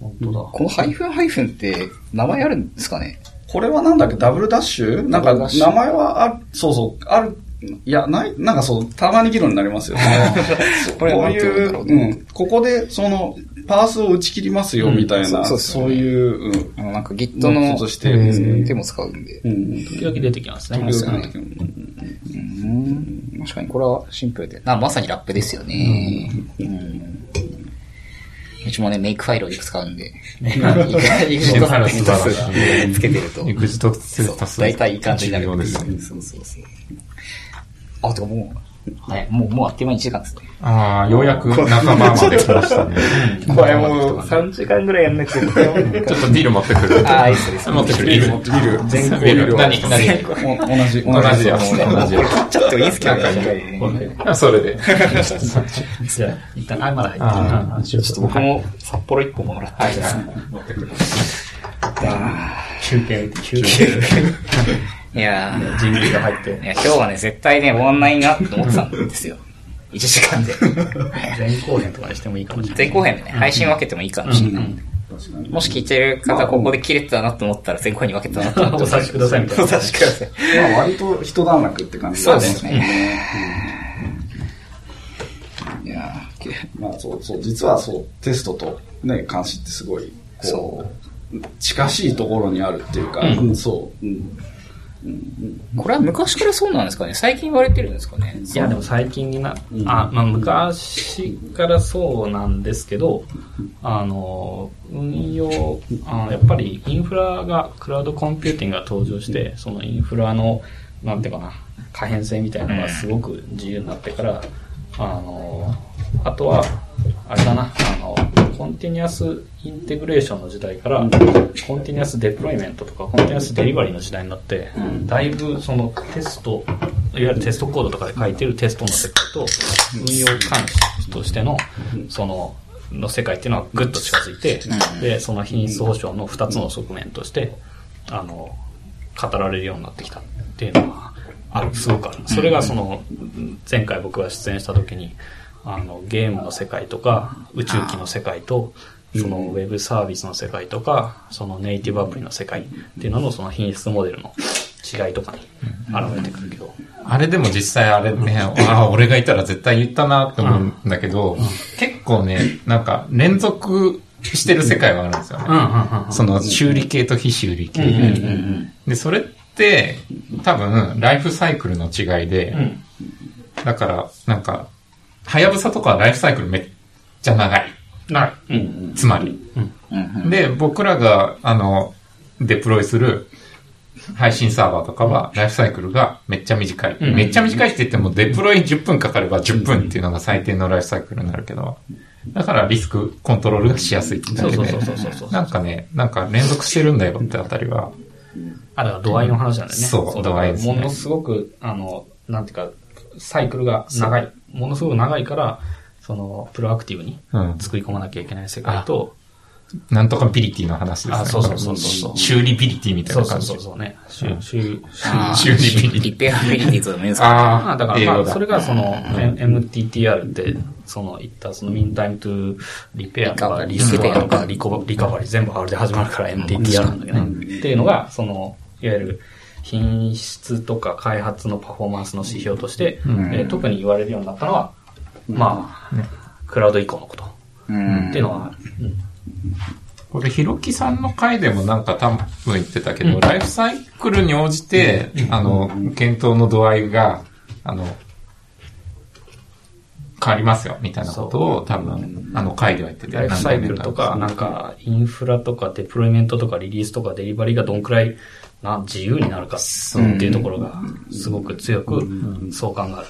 本当だ。このハイフンハイフンって名前あるんですかね？これはなんだっけ、ダブルダッシュ？なんか名前はあ、そうそう、ある、いや、ない、なんかそう、たまに議論になりますよね。これこういうう、うん、ここで、その、パースを打ち切りますよ、みたいな、そうそうそうそういう、うんあの、なんか Git ノのットとしてうん手も使うんで。うん。時々出てきますね。時々出うん。確かにこれはシンプルで。なまさにラップですよね。うん。うちもね、メイクファイルをよく使うんで。いくらいくらメイクファイルは素晴らしいつけてると。エグジトステータス。大体いい感じになる重要ですね。そうそうそう。あ、てかもう、はい、もう、もうあっという間に1時間ですね。ああ、ようやく仲間まで来ましたね。これもう3時間ぐらいやんなくて。ちょっとビール持ってくる。あーいいっすいいっす持ってくる。ビール持ってくる。全ビール。何何？お同じ、同じやつ。同じや買っちゃってもいいんすけど。それで。じゃあ、一旦、あ、まだ入ってる。ちょっと僕も札幌1個もらって。はい。休憩、休憩。いやー人類が入ってい。や、今日はね、絶対ね、終わんないなって思ってたんですよ。1時間で。前後編とかにしてもいいかもしれない。前後編でね、配信分けてもいいかもしれない。もし聞いてる方、ここで切れてたなと思ったら、前後編に分けてたなと思って。お察しくださいみたいなお察しください。まあ割と一段落って感じそうですね。いやーまあそう、そう、実はそう、テストとね、監視ってすごい、こう、近しいところにあるっていうか、うん、そう、うん。これは昔からそうなんですかね。最近言われてるんですかね。いや、でも最近にな、あ、まあ、昔からそうなんですけど、あの、運用、あやっぱりインフラが、クラウドコンピューティングが登場して、そのインフラの、なんていうかな、可変性みたいなのがすごく自由になってから、あの、あとは、あれだな、あの、 continuous integration の時代から、 continuous deployment とか、 continuous delivery の時代になって、だいぶそのテスト、いわゆるテストコードとかで書いてるテストの世界と、運用監視としての、その、の世界っていうのはぐっと近づいて、で、その品質保証の二つの側面として、あの、語られるようになってきたっていうのは、ある、すごくある。それがその、前回僕が出演した時に、あの、ゲームの世界とか、宇宙機の世界と、そのウェブサービスの世界とか、そのネイティブアプリの世界っていうののその品質モデルの違いとかに現れてくるけど。あれでも実際あれね、ああ、俺がいたら絶対言ったなって思うんだけど、結構ね、なんか連続してる世界はあるんですよね。その修理系と非修理系で。で、それって多分ライフサイクルの違いで、だからなんか、はやぶさとかはライフサイクルめっちゃ長い。なつまり。で、僕らが、あの、デプロイする配信サーバーとかは、ライフサイクルがめっちゃ短い。めっちゃ短いって言っても、デプロイ10分かかれば10分っていうのが最低のライフサイクルになるけど、だからリスクコントロールがしやすいってだけで、なんかね、なんか連続してるんだよってあたりは。あ、だから度合いの話なんだよね。そう、度合いですね。ものすごく、あの、なんていうか、サイクルが長い。ものすごく長いから、その、プロアクティブに作り込まなきゃいけない世界と、なんとかビリティの話ですね。あ、そうそうそうそう。修理ビリティみたいな感じ。そうそうそうね。修、修、修理ビリティ。 repairability と面ああ、だからまあ、それがその、MTTR って、その言ったそのミンタイムトゥリペアとかリストアとかリコリカバリー全部 R で始まるから MTTR なんだけどね。っていうのが、その、いわゆる、品質とか開発のパフォーマンスの指標として、え特に言われるようになったのは、まあ、クラウド以降のこと。っていうのは、これ、ひろきさんの回でもなんか多分言ってたけど、うん、ライフサイクルに応じて、うん、あの、検討の度合いが、あの、変わりますよ、みたいなことを多分、あの回では言ってて。ライフサイクルとか、なんか、インフラとか、デプロイメントとか、リリースとか、デリバリーがどんくらいな自由になるかっていうところが、すごく強く相関がある。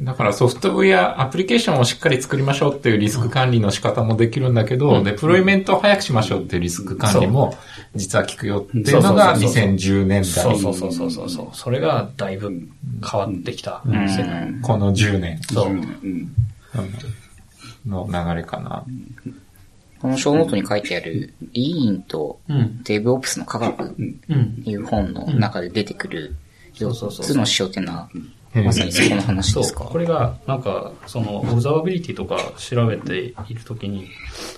だからソフトウェア、アプリケーションをしっかり作りましょうっていうリスク管理の仕方もできるんだけど、デプロイメントを早くしましょうっていうリスク管理も実は効くよっていうのが2010年代。そうそうそうそうそう。それがだいぶ変わってきた。この10年。そう。の流れかな。このショーノートに書いてある、リーンとデブオプスの科学っていう本の中で出てくる4つの指標っていうのは、まさにそこの話ですか？これが、なんか、その、 observability とか調べているときに、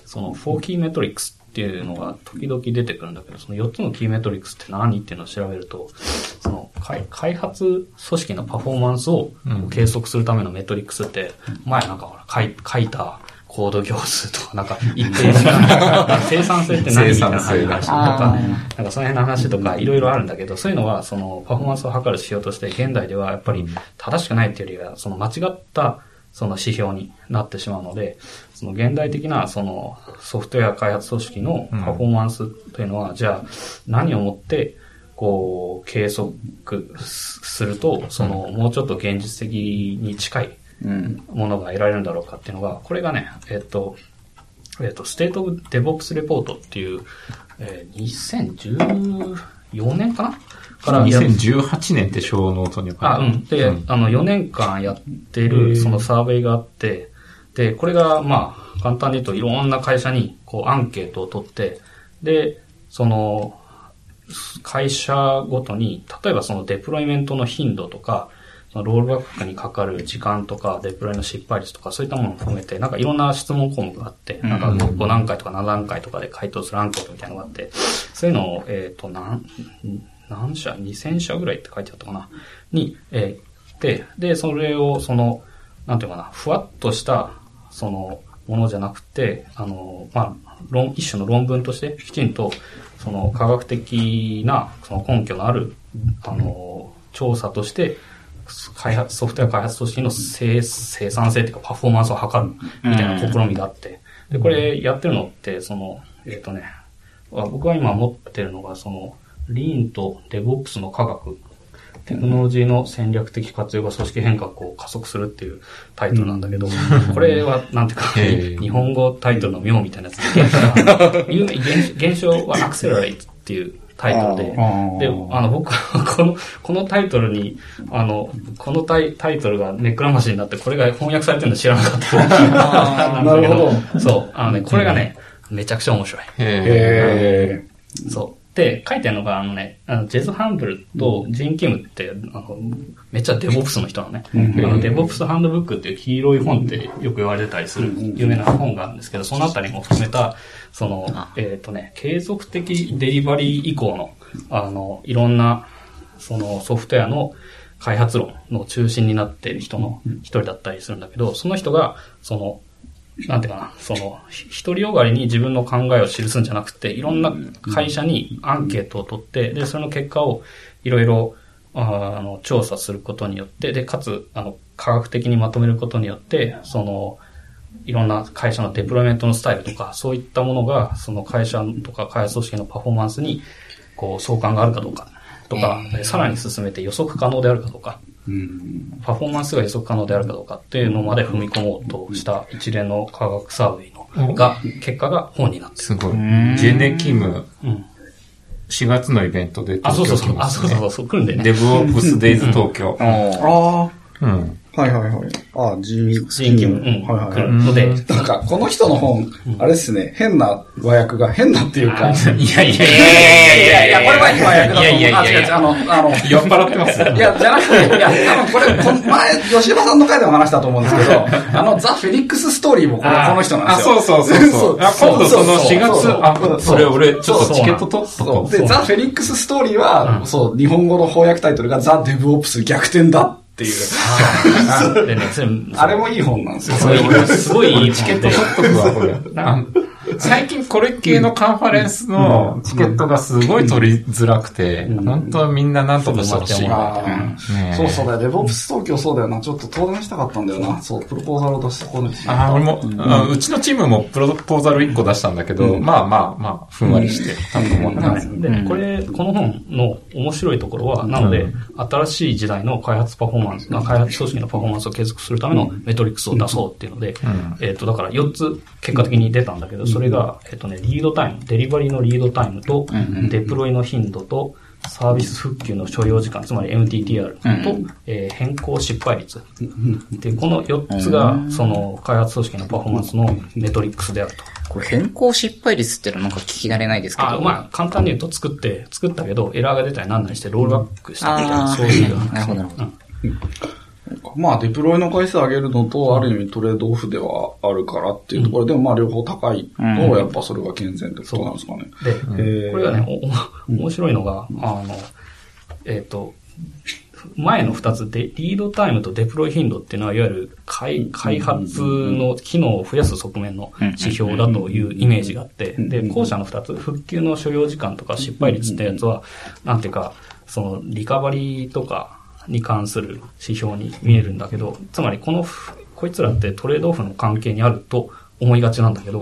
その、4キーメトリックスっていうのが時々出てくるんだけど、その4つのキーメトリックスって何っていうのを調べると、その、開発組織のパフォーマンスを計測するためのメトリックスって、前なんかほら、書いたコード行数とか、なんか 一定時間、生産性って何みたいな話。とか、なんかその辺の話とかいろいろあるんだけど、そういうのはそのパフォーマンスを測る指標として現代ではやっぱり正しくないっていうよりは、その間違ったその指標になってしまうので、その現代的なそのソフトウェア開発組織のパフォーマンスというのは、じゃあ何をもってこう計測すると、そのもうちょっと現実的に近いものが得られるんだろうかっていうのが、これがね、えっと、えっと、 State of DevOps Report っていう、えー、2014年かな？から2018年ってショーノートにあ、うん。で、うん、あの、4年間やってる、そのサーベイがあって、で、これが、まあ、簡単に言うといろんな会社に、こう、アンケートを取って、で、その、会社ごとに、例えばそのデプロイメントの頻度とか、ロールバックにかかる時間とか、デプロイの失敗率とか、そういったものを含めて、なんかいろんな質問項目があって、なんか5段階とか7段階とかで回答するアンケートみたいなのがあって、そういうのを、えっ、ー、と、何、何社 ?2000 社ぐらいって書いてあったかな？に、えー、で、で、それを、その、なんていうかな、ふわっとした、その、ものじゃなくて、あの、まあ、論、一種の論文として、きちんと、その、科学的な、その根拠のある、あの、調査として、開発、ソフトウェア開発組織の生生産性というかパフォーマンスを測るみたいな試みがあって、で、これやってるのって、その、えっ、ー、とね、僕が今持ってるのが、その、リーンとデボックスの科学、テクノロジーの戦略的活用が組織変革を加速するっていうタイトルなんだけど、これは、なんていうか、日本語タイトルの妙みたいなやつ。で、有名現象はアクセラレイトっていうタイトルで。で、あの、僕はこの、このタイトルに、あの、このタイタイトルがネックラマシになって、これが翻訳されてるの知らなかった。なるほど。そう。あのね、これがね、めちゃくちゃ面白い。へえ。そで、書いてるのが、あのね、あのジェズ・ハンブルとジン・キムって、あの、めっちゃデボプスの人なのね。あのデボプスハンドブックっていう黄色い本ってよく言われてたりする有名な本があるんですけど、そのあたりも含めた、その、えっ、とね、継続的デリバリー以降の、あの、いろんな、そのソフトウェアの開発論の中心になっている人の一人だったりするんだけど、その人が、その、なんていうかな、その、ひ独りよがりに自分の考えを記すんじゃなくて、いろんな会社にアンケートを取って、で、その結果をいろいろ、あの、調査することによって、で、かつ、あの、科学的にまとめることによって、その、いろんな会社のデプロイメントのスタイルとか、そういったものが、その会社とか開発組織のパフォーマンスに、こう、相関があるかどうか、とか、さらに進めて予測可能であるかどうか、パフォーマンスが予測可能であるかどうかっていうのまで踏み込もうとした一連の科学サーベイの、が、結果が本になってる。すごい。ジェネキム、うん。4月のイベントであ、そう東そうそう。あ、京来ますね。そうそうそう。来るんでね。デブオプスデイズ東京。あうん。あ、はいはいはい。ああ、ジミー・ジンキム、うん。はいはいので、なんか、この人の本、あれですね、変な和訳が、変なっていうか、いやいやいやいいやいや、これはいい和訳だと思う。いやいやいやあの、あの、酔っ払ってますいや、じゃなくて、いや、多分これ、この前、吉田さんの回でも話したと思うんですけど、あの、ザ・フェニックス・ストーリーもこのこの人なんですよ。あ、そうそうそうそう。あ今度その4月、あ、それ俺ちょっとチケット取っとそこう。で、ザ・フェニックス・ストーリーは、そう、日本語の翻訳タイトルがザ・デブオプス逆転だっていう。あれもいい本なんですよ。すごい、すごいいいチケット取っとくわ、これ。あ最近これ系のカンファレンスのチケットがすごい取りづらくて、本当はみんななんとかしてほしい。そうそうだよ。デブオプス東京そうだよ。な。ちょっと登壇したかったんだよな。そう、プロポーザルを出してこないし。あー俺も、あうちのチームもプロポーザル1個出したんだけど、まあまあまあ、ふんわりしてたと思ったんです。で、これ、この本の面白いところは、なので、新しい時代の開発パフォーマンス、開発組織のパフォーマンスを継続するためのメトリックスを出そうっていうので、えっと、だから4つ結果的に出たんだけど、それが、えっとね、リードタイム、デリバリーのリードタイムと、デプロイの頻度と、サービス復旧の所要時間、つまり MTTR と、えー変更失敗率。で、この4つが、その、開発組織のパフォーマンスのメトリックスであると。これ変更失敗率ってのはなんか聞き慣れないですけど。あ、まあ、簡単に言うと作って、作ったけど、エラーが出たりなんなりしてロールバックしたみたいな、そういう話。なるほどなるほどうんまあ、デプロイの回数上げるのと、ある意味トレードオフではあるからっていうところ。でも、まあ、両方高いと、やっぱそれが健全ってことなんですかね。で、へー。これがね、面白いのが、あの、えっ、と、前の二つで、リードタイムとデプロイ頻度っていうのは、いわゆる開開発の機能を増やす側面の指標だというイメージがあって、で、後者の二つ、復旧の所要時間とか失敗率ってやつは、なんていうか、その、リカバリーとかに関する指標に見えるんだけど、つまりこの、こいつらってトレードオフの関係にあると思いがちなんだけど、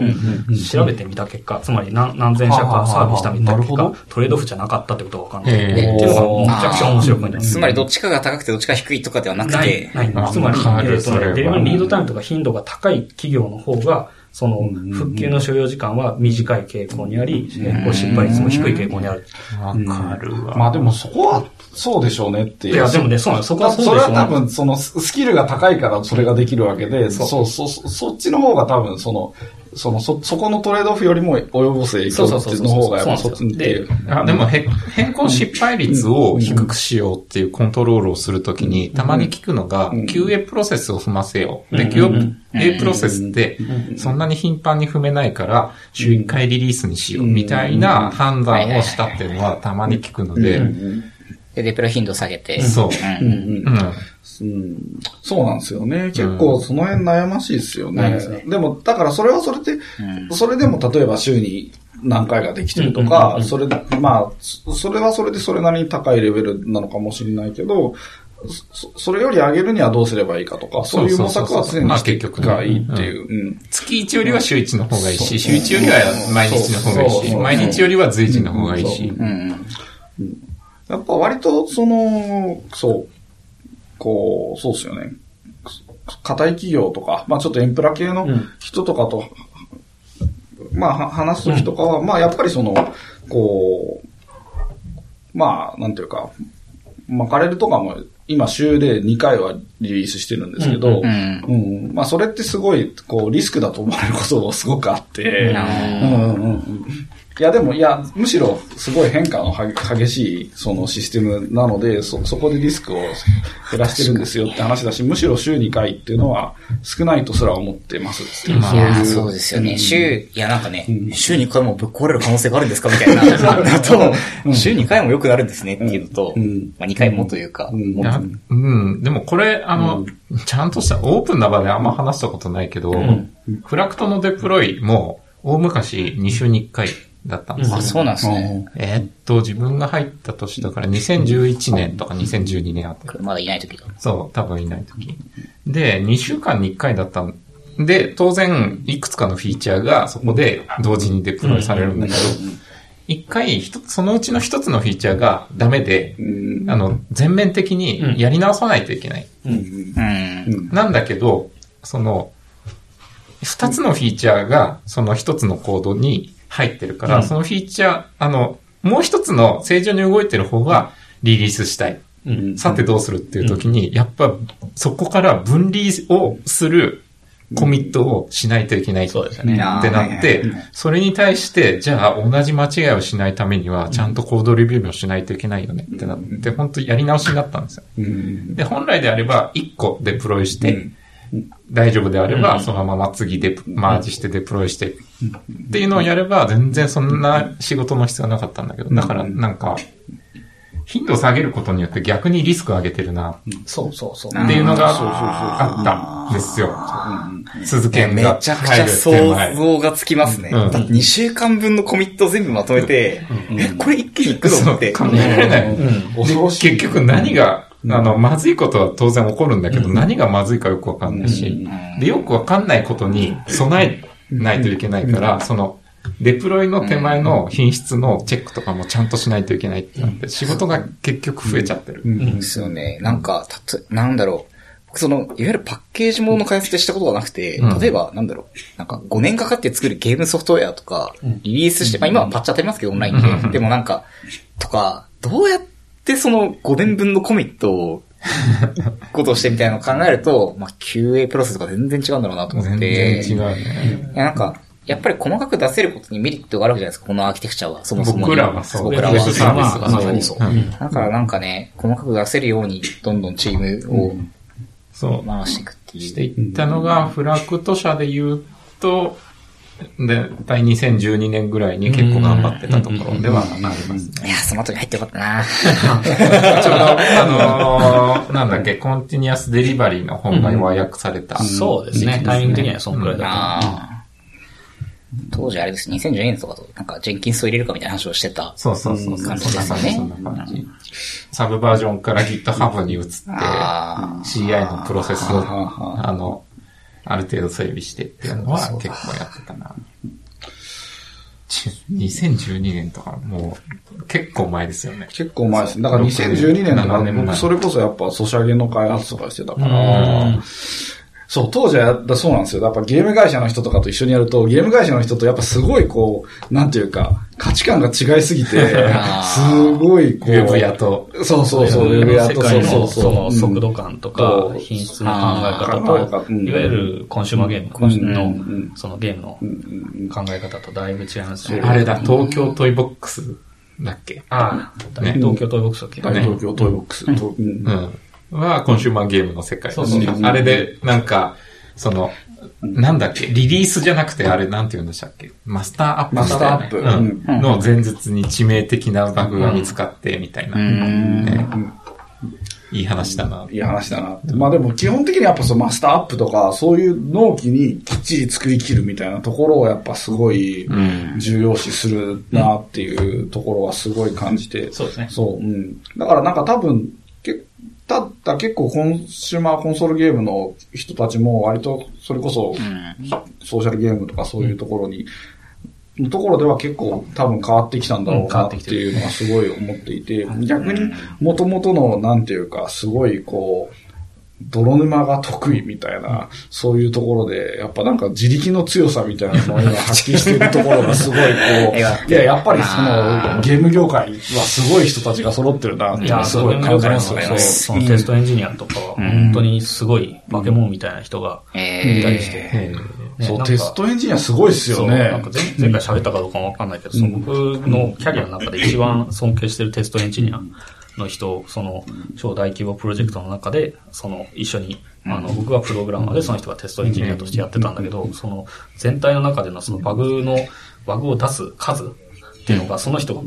調べてみた結果、つまり何何千社かサービスしたみたいな結果、トレードオフじゃなかったってことが分かんない。っていうのがめちゃくちゃ面白いポイントなんですつまりどっちかが高くてどっちかが低いとかではなくないて、、ない。あつまり、えわかるっとデリバリーリードタイムとか頻度が高い企業の方が、その、復旧の所要時間は短い傾向にあり、変更失敗率も低い傾向にある。わかるわ。まあでもそこはそうでしょうねっていう。いや、でもね、そうなんです。そこはそうそれでしょうねは多分、そのススキルが高いからそれができるわけで、そう、そう、そそっちの方が多分、その、その、そ、そこのトレードオフよりも及ぼす影響っていうの方がやっぱそっちにっていう。あでもへ、変更失敗率を低くしようっていうコントロールをするときに、たまに聞くのが、QA プロセスを踏ませよう。で、QA プロセスって、そんなに頻繁に踏めないから、週1回リリースにしよう、みたいな判断をしたっていうのはたまに聞くので、で、デプロイ頻度下げて。そう。うんうん。うんそうなんですよね。結構その辺悩ましいですよね。悩みますねでも、だからそれはそれで、それでも例えば週に何回ができてるとか、それ、まあ、そそれはそれでそれなりに高いレベルなのかもしれないけど、そそれより上げるにはどうすればいいかとか、そういう模索は常にしていくがいいっていう。うん月1よりは週1の方がいいし、週1よりは毎日の方がいいし、毎日よりは随時の方がいいし。うんやっぱ割と、その、そう、こう、そうですよね。硬い企業とか、まあちょっとエンプラ系の人とかと、まあは話すときとかは、まあやっぱりその、こう、まあなんていうか、まあカレルとかも今週で2回はリリースしてるんですけど、うんうんまあそれってすごい、こう、リスクだと思われることがすごくあって、あうんうんうんいや、でも、いや、むしろ、すごい変化のは激しい、そのシステムなので、そ、そこでリスクを減らしてるんですよって話だし、むしろ週2回っていうのは少ないとすら思ってますっていう。いや、そうですよね。週、いや、なんかね、週2回もぶっ壊れる可能性があるんですかみたいな。だと、週2回も良くなるんですねっていうのと、まあ2回もというか、うん。でもこれ、あの、ちゃんとしたオープンな場であんま話したことないけど、フラクトのデプロイも大昔2週に1回だったんですよ。あ、そうなんですね。えーっと、自分が入った年だから2011年とか2012年あって。まだいない時だ。そう、多分いない時。で、2週間に1回だったんで、当然、いくつかのフィーチャーがそこで同時にデプロイされるんだけど、一回、一つそのうちの一つのフィーチャーがダメで、あの、全面的にやり直さないといけない。うん。なんだけど、その、二つのフィーチャーがその一つのコードに入ってるから、そのフィーチャー、あの、もう一つの正常に動いてる方はリリースしたい。さてどうするっていう時に、やっぱそこから分離をするコミットをしないといけないってそうですよね。なって、それに対して、じゃあ同じ間違いをしないためには、ちゃんとコードレビューもしないといけないよねってなって、本当やり直しになったんですよ。うん。で、本来であれば1個デプロイして、大丈夫であれば、そのまま次デプ、マージしてデプロイして、っていうのをやれば、全然そんな仕事の必要なかったんだけど、だからなんか、頻度を下げることによって逆にリスクを上げてるな、そうそうそう。っていうのがあったんですよ。鈴剣めがちゃくちゃ想前。像がつきますね。うんだって2週間分のコミット全部まとめて、え、これ一気に行くのって。考えられない。結局何が、あの、まずいことは当然起こるんだけど、何がまずいかよくわかんないし、で、よくわかんないことに備えないといけないから、その、デプロイの手前の品質のチェックとかもちゃんとしないといけないってなって、仕事が結局増えちゃってる。ですよね。なんか、たと、なんだろう。僕その、いわゆるパッケージものの開発ってしたことがなくて、うん例えば、なんだろう。なんか、5年かかって作るゲームソフトウェアとか、リリースして、まあ今はパッチ当たりますけど、オンラインで。でもなんか、とか、どうやってその5年分のコミットを、ことをしてみたいなのを考えると、まあ QA プロセスとか全然違うんだろうなと思全って。然違うね。いや、なんか、やっぱり細かく出せることにメリットがあるわけじゃないですか、このアーキテクチャは。そもそもに。僕らはそう。僕らは。ウェブサービスがまさにそううんだからなんかね、細かく出せるように、どんどんチームをそう。回していくっていう。していったのが、フラクト社で言うと、で、第2012年ぐらいに結構頑張ってたところではありますね。いや、その後に入ってよかったな ちょうど、あのーなんだっけ、コンティニアスデリバリーの本が和訳された。そうですね。タイミング的にはそんくらいだと思う。ああ。当時あれです、2012年とかと、なんかジェンキンスを入れるかみたいな話をしてた。そうそうそう。感じですよねそんな感じ。サブバージョンから GitHub に移って、あ CI のプロセスを、ああの、ある程度整備してっていうのは結構やってたな。ち2012年とかもう結構前ですよね。結構前ですね。だから2012年とか7年前僕それこそやっぱソシャゲの開発とかしてたから、そう、当時はやったそうなんですよ。やっぱゲーム会社の人とかと一緒にやると、ゲーム会社の人とやっぱすごいこう、なんていうか、価値観が違いすぎて、あすごいこう、ウェブ屋と。そうそうそう、ウェブ屋と、そうそうそう。その速度感とうかん。品質の考え方と、う。ん。いわゆるコンシューマーゲームのうん。そのゲームの考え方とだいぶ違いますね。あれだ、東京トイボックスだっけ？ああ、ね。東京トイボックスだっけ？大東京トイボックス。とうん。うん。は、コンシューマーゲームの世界。そうそうそう。あれで、なんか、その、なんだっけ、リリースじゃなくて、あれなんて言うんでしたっけ？マスターアップマスターアップ。うん。うん。の前日に致命的なバグが見つかって、みたいな。ね。いい話だな。いい話だな。まあでも基本的にやっぱそのマスターアップとか、そういう納期にきっちり作り切るみたいなところをやっぱすごい重要視するなっていうところはすごい感じて。そうですね。そう、うん。だからなんか多分、けただ結構コンシューマーコンソールゲームの人たちも割とそれこそソーシャルゲームとかそういうところに、のところでは結構多分変わってきたんだろうなっていうのはすごい思っていて、逆に元々のなんていうかすごいこう、泥沼が得意みたいな、そういうところで、やっぱなんか自力の強さみたいなのを今発揮しているところがすごいこう、いや、やっぱりそのゲーム業界はすごい人たちが揃ってるなってすごい感じますよね。そのテストエンジニアとかは、本当にすごい化け物みたいな人がえいたりして、えそう、テストエンジニアすごいっすよね。そうなんか前前回喋ったかどうかもわかんないけど、その僕のキャリアの中で一番尊敬してるテストエンジニアの人、その超大規模プロジェクトの中で、その一緒に、あの、僕はプログラマーでその人がテストエンジニアとしてやってたんだけど、その全体の中でのそのバグの、バグを出す数っていうのが、その人が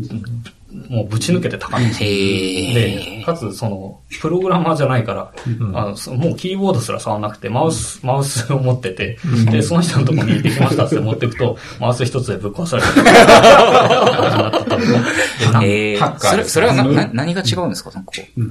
もうぶち抜けて高いんですよ。へで、かつ、その、プログラマーじゃないから、あのそもうキーボードすら触らなくて、マウス、マウスを持ってて、で、その人のところにできましたって持っていくと、マウス一つでぶっ壊される。えハッカーそれ、それはな、な、何が違うんですか？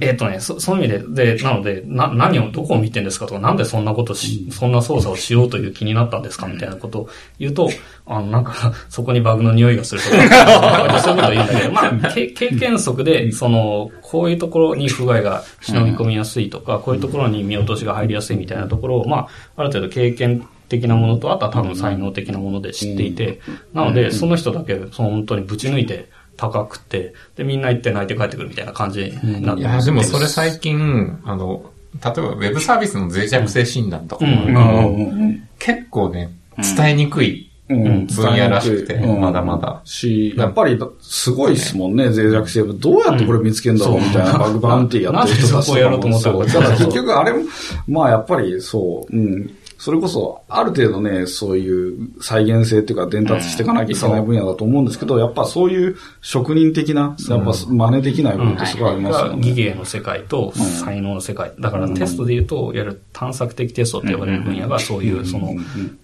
えっとね、そ、そういう意味で、で、なので、な、何を、どこを見てんですかとか、なんでそんなことし、そんな操作をしようという気になったんですかみたいなことを言うと、あの、なんか、そこにバグの匂いがするとか、そういうことを言うんだけど、まあ、け経験則で、その、こういうところに不具合が忍び込みやすいとか、こういうところに見落としが入りやすいみたいなところを、まあ、ある程度経験的なものと、あとは多分才能的なもので知っていて、なので、その人だけ、その本当にぶち抜いて、高くて、で、みんな行って泣いて帰ってくるみたいな感じになっていや、でもそれ最近、あの、例えばウェブサービスの脆弱性診断とかも結構ね、伝えにくいうん。分野らしくて、うん。まだまだ。し、やっぱりすごいっすもんね、脆弱性。どうやってこれ見つけんだろうみたいな。バグバウンティーやって。る人たちとやろうと思ったら結局あれも、まあやっぱりそう、うん。それこそ、ある程度ね、そういう再現性っていうか伝達していかなきゃいけない分野だと思うんですけど、やっぱそういう職人的な、やっぱ真似できない部分ってすごいありますよが技ね。芸の世界と才能の世界。だからテストで言うと、いわゆる探索的テストって呼ばれる分野がそういう、その、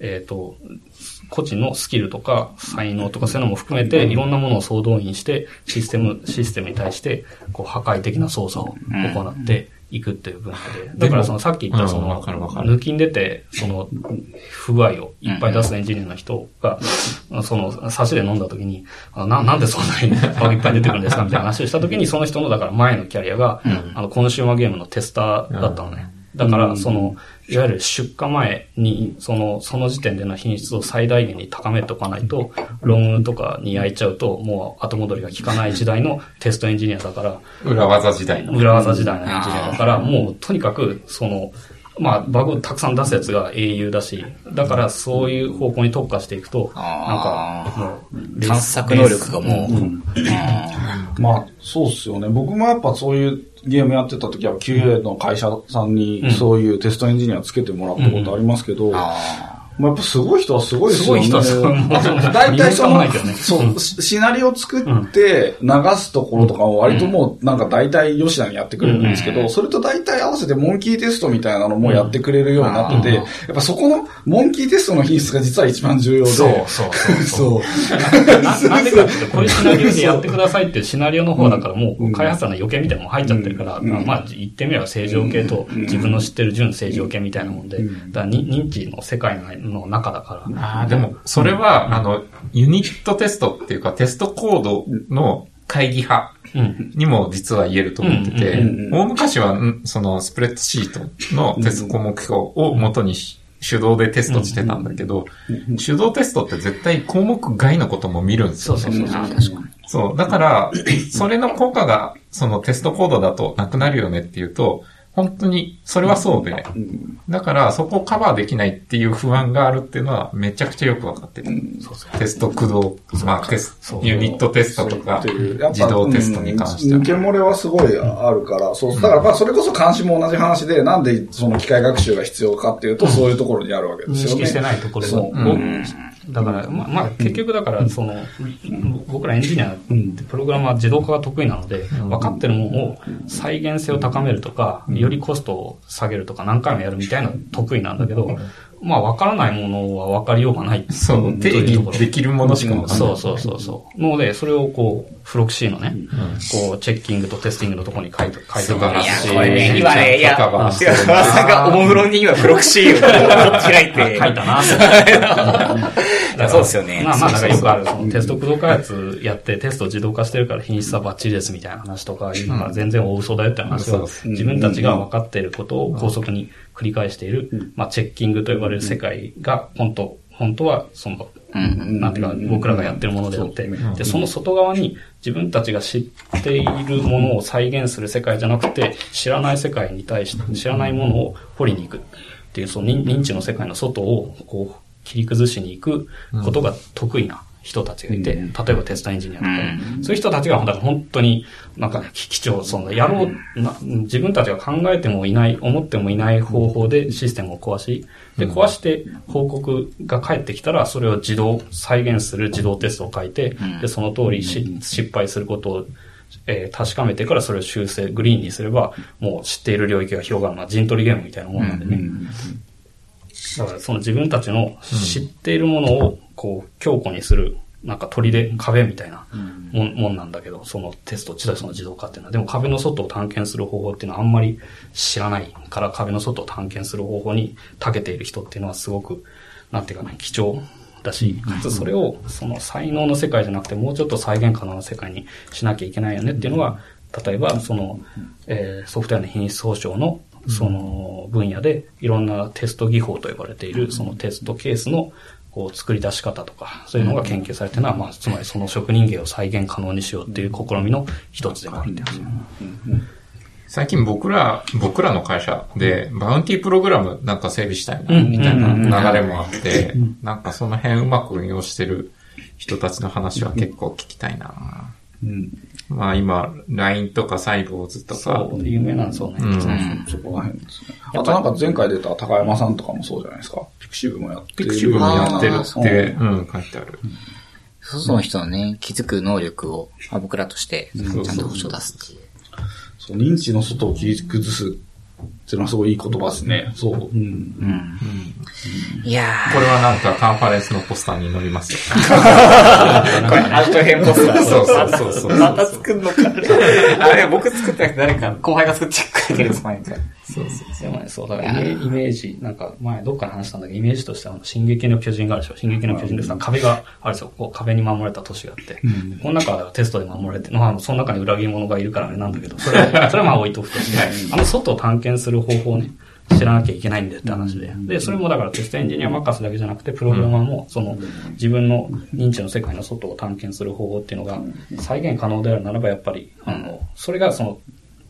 えっと、個人のスキルとか才能とかそういうのも含めて、いろんなものを総動員して、システム、システムに対して、こう、破壊的な操作を行っていくっていう分野で。だからそのさっき言ったそうんの、抜きん出て、その、不具合をいっぱい出すエンジニアの人が、その、差しで飲んだ時に、あな、なんでそんなにいっぱい出てくるんですかみたいな話をした時に、その人の、だから前のキャリアが、あの、コンシューマーゲームのテスターだったのね。だから、その、いわゆる出荷前に、その、その時点での品質を最大限に高めておかないと、ロングとかに焼いちゃうと、もう後戻りが効かない時代のテストエンジニアだから、裏技時代の。裏技時代のエンジニアだから、もうとにかく、その、まあ、バグをたくさん出すやつが英雄だし、だからそういう方向に特化していくと、なんか、もう、探索能力がもう、まあ、そうっすよね。僕もやっぱそういうゲームやってた時は QA の会社さんにそういうテストエンジニアつけてもらったことありますけど、まあ、やっぱすごい人はすごいですよね。すごい人は 大体そのね、そう、シシナリオ作って流すところとかも割ともうなんか大体吉田にやってくれるんですけど、それと大体合わせてモンキーテストみたいなのもやってくれるようになってて、やっぱそこのモンキーテストの品質が実は一番重要で、そうそうそうそう。な なんでかっていうと、こういうシナリオでやってくださいっていうシナリオの方だから、もう開発者の余計みたいなのも入っちゃってるから、まあ言ってみれば正常系と自分の知ってる純正常系みたいなもんで、だからに認知の世界の中だから、ああ、でも、それは、あの、ユニットテストっていうか、テストコードの会議派うん。にも実は言えると思っててうんうん、大昔は、んそのスプレッドシートのテスト項目表を元にし手動でテストしてたんだけど、手動テストって絶対項目外のことも見るんですよね。そうそうそう。あ確かに。そう。だから、それの効果が、そのテストコードだとなくなるよねっていうと、本当に、それはそうで、だから、そこをカバーできないっていう不安があるっていうのは、めちゃくちゃよくわかってる。テスト駆動、まあ、テスト、ユニットテストとか、自動テストに関しては。うん抜。け漏れはすごいあるから、そう、だからまあそれこそ監視も同じ話で、なんでその機械学習が必要かっていうと、そういうところにあるわけですよね。認識してないところそう。が、だから、まあ、まあ、結局だから、その、僕らエンジニアってプログラマーは自動化が得意なので、分かってるものを再現性を高めるとか、よりコストを下げるとか何回もやるみたいなの得意なんだけど、まあ、分からないものは分かりようがない。そう、定義できるものしかわかんない。そうそうそうそう。ので、それをこう、フロクシーのね、こう、チェッキングとテスティングのところに書いて、書いてもらういやし、、これね、今ね、いや、カバーして違う、る川さんがおもむろに今、プロクシーを 開いて。書いたな。だ そうですよね。まあまあ、なんかよくある、そのテスト駆動開発やってテスト自動化してるから品質はバッチリですみたいな話とかいうのが全然大嘘だよって話は、自分たちが分かっていることを高速に繰り返している、まあチェッキングと呼ばれる世界が本当、本当はその、なんていうか僕らがやってるものであって、で、その外側に自分たちが知っているものを再現する世界じゃなくて、知らない世界に対して、知らないものを掘りに行くっていう、その認認知の世界の外を、こう、切り崩しに行くことが得意な人たちがいて、例えばテストエンジニアとか、そういう人たちが本当になんか機長、そのやろうな、自分たちが考えてもいない、思ってもいない方法でシステムを壊し、で、壊して報告が返ってきたら、それを自動、再現する自動テストを書いて、で、その通りし失敗することをえー確かめてからそれを修正、グリーンにすれば、もう知っている領域が広がるのは陣取りゲームみたいなもんなんでね。だからその自分たちの知っているものを、こう、強固にする、なんか鳥で壁みたいなもん,、もんなんだけど、そのテスト自体その自動化っていうのは。でも壁の外を探検する方法っていうのはあんまり知らないから壁の外を探検する方法に長けている人っていうのはすごく、なんていうかね、貴重だし、かつそれをその才能の世界じゃなくてもうちょっと再現可能な世界にしなきゃいけないよねっていうのが、例えばその、えーソフトウェアの品質保証のその分野でいろんなテスト技法と呼ばれているそのテストケースのこう作り出し方とか、そういうのが研究されてるのは、まあ、つまりその職人芸を再現可能にしようっていう試みの一つでもあるんですよ。最近僕ら、僕らの会社で、バウンティープログラムなんか整備したいな、みたいな流れもあって、なんかその辺うまく運用してる人たちの話は結構聞きたいな。まあ今、LINE とかサイボーズとか、そう、有名なんですよね。うんそこら辺ですね。あとなんか前回出た高山さんとかもそうじゃないですか。 pixivもやってる。ピクシブもやってるって、うんうん、書いてある。外の人のね、気づく能力を、まあ僕らとして、ちゃんと保証出すっていう。そう、認知の外を切り崩すっていうのはすごいいい言葉ですね。そう。うん。うん。いやこれはなんかカンファレンスのポスターに載りますよ。ー、これアウト編ポスター。そうそうそうそうまた作んのか。あれ、僕作ってなくて誰か、後輩が作ってくれてるんですかね。そうそうでもね、そう、だからイメージ、なんか前どっかで話したんだけど、イメージとしては、進撃の巨人があるでしょ。進撃の巨人でさ、壁があるんですよ。こう壁に守られた都市があって。この中はテストで守られて、まあ、その中に裏切り者がいるからあれなんだけど、それは、それはまあ置いとくとして、あの外を探検する方法をね、知らなきゃいけないんだよって話で。で、それもだからテストエンジニア任せだけじゃなくて、プログラマーも、その、自分の認知の世界の外を探検する方法っていうのが、再現可能であるならば、やっぱり、あの、それがその、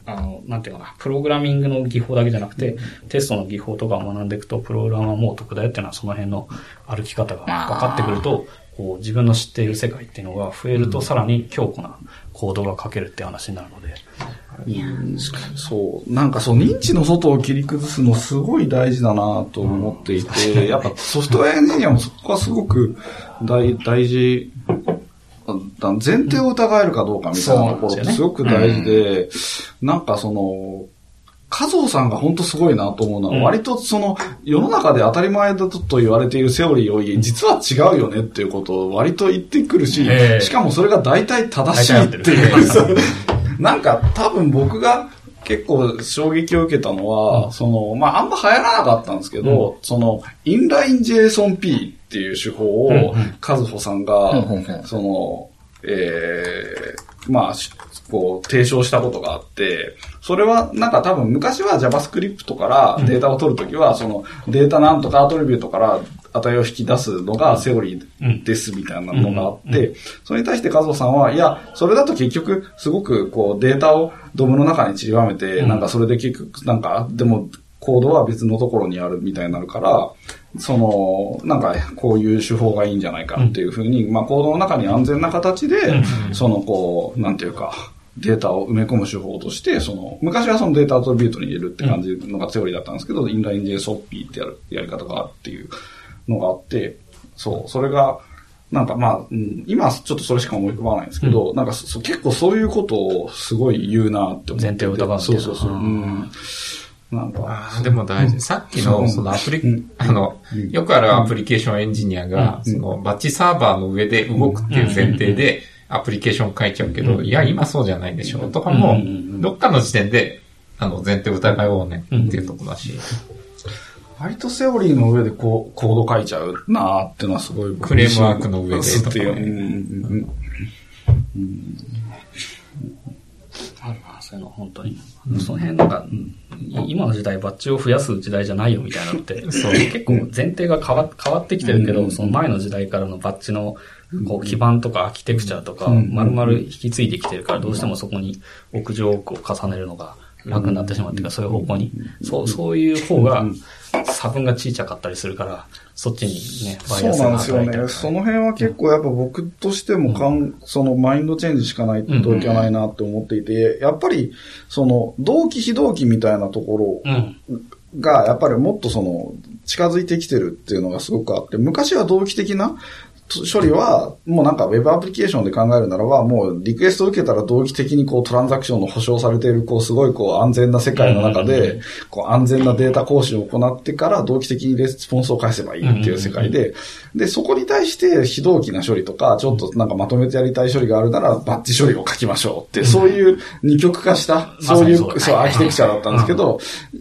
あの、なんていうかな、プログラミングの技法だけじゃなくて、テストの技法とかを学んでいくと、プログラマーもお得だよっていうのは、その辺の歩き方が分かってくると、こう、自分の知っている世界っていうのが増えると、さらに強固なコードが書けるっていう話になるので、そう。なんかそう、認知の外を切り崩すのすごい大事だなと思っていて、やっぱソフトウェアエンジニアもそこはすごく大大事、だ前提を疑えるかどうかみたいなところってすごく大事で、なんかその、加藤さんが本当すごいなと思うのは、うん。割とその、世の中で当たり前だと言われているセオリーを、実は違うよねっていうことを割と言ってくるし、ええ。しかもそれが大体正しいっていう。なんか多分僕が結構衝撃を受けたのは、その、まああんま流行らなかったんですけど、その、インライン JSONP っていう手法をうんうん、和穂さんが、うんうんうん。その、えー、まあ、しこう、提唱したことがあって、それは、なんか多分昔は JavaScript からデータを取るときは、そのデータなんとかアトリビュートから値を引き出すのがセオリーですみたいなのがあって、それに対して和夫さんは、いや、それだと結局、すごくこうデータをドムの中に散りばめて、なんかそれで結局、なんか、でも、コードは別のところにあるみたいになるから、その、なんか、こういう手法がいいんじゃないかっていうふうに、まあ、コードの中に安全な形で、その、こう、なんていうか、データを埋め込む手法として、その、昔はそのデータアトリビュートに入れるって感じのがセオリーだったんですけど、インライン JSOP ってやる、やり方があるっていうのがあって、そう、それが、なんかまあ、うん今ちょっとそれしか思い浮かばないんですけど、なんかそ結構そういうことをすごい言うなって思ってて。前提を疑うそうそうそう。うん。なんか、でも大事。さっきの、そのアプリうん、あの、よくあるアプリケーションエンジニアが、そのバッチサーバーの上で動くっていう前提で、アプリケーション書いちゃうけど、いや、今そうじゃないでしょ、とかも、どっかの時点で、あの、前提疑おうねっていうとこだし、割とセオリーの上でこう、コード書いちゃうなーっていうのはすごい僕フレームワークの上でっていう。とかねうん。うん。あるな、そういうの、本当に。その辺なん。か、い今の時代バッジを増やす時代じゃないよみたいなのって、結構前提が変わ変わってきてるけど、その前の時代からのバッジのこう基盤とかアーキテクチャとか、丸々引き継いできてるから、どうしてもそこに屋上奥を重ねるのが楽になってしまうっていうか、そういう方向に。そう、そういう方が、差分が小さかったりするから、そっちにね、バイそうアスがなんですよね。その辺は結構やっぱ僕としてもかん、そのマインドチェンジしかないといけないなって思っていて、やっぱり、その、同期非同期みたいなところうん。が、やっぱりもっとその、近づいてきてるっていうのがすごくあって、昔は同期的な処理は、もうなんか Web アプリケーションで考えるならば、もうリクエストを受けたら同期的にこうトランザクションの保証されている、こうすごいこう安全な世界の中で、こう安全なデータ更新を行ってから同期的にレスポンスを返せばいいっていう世界で、で、そこに対して非同期な処理とか、ちょっとなんかまとめてやりたい処理があるなら、バッチ処理を書きましょうって、そういう二極化した、そう。いう、そうアーキテクチャだったんですけど、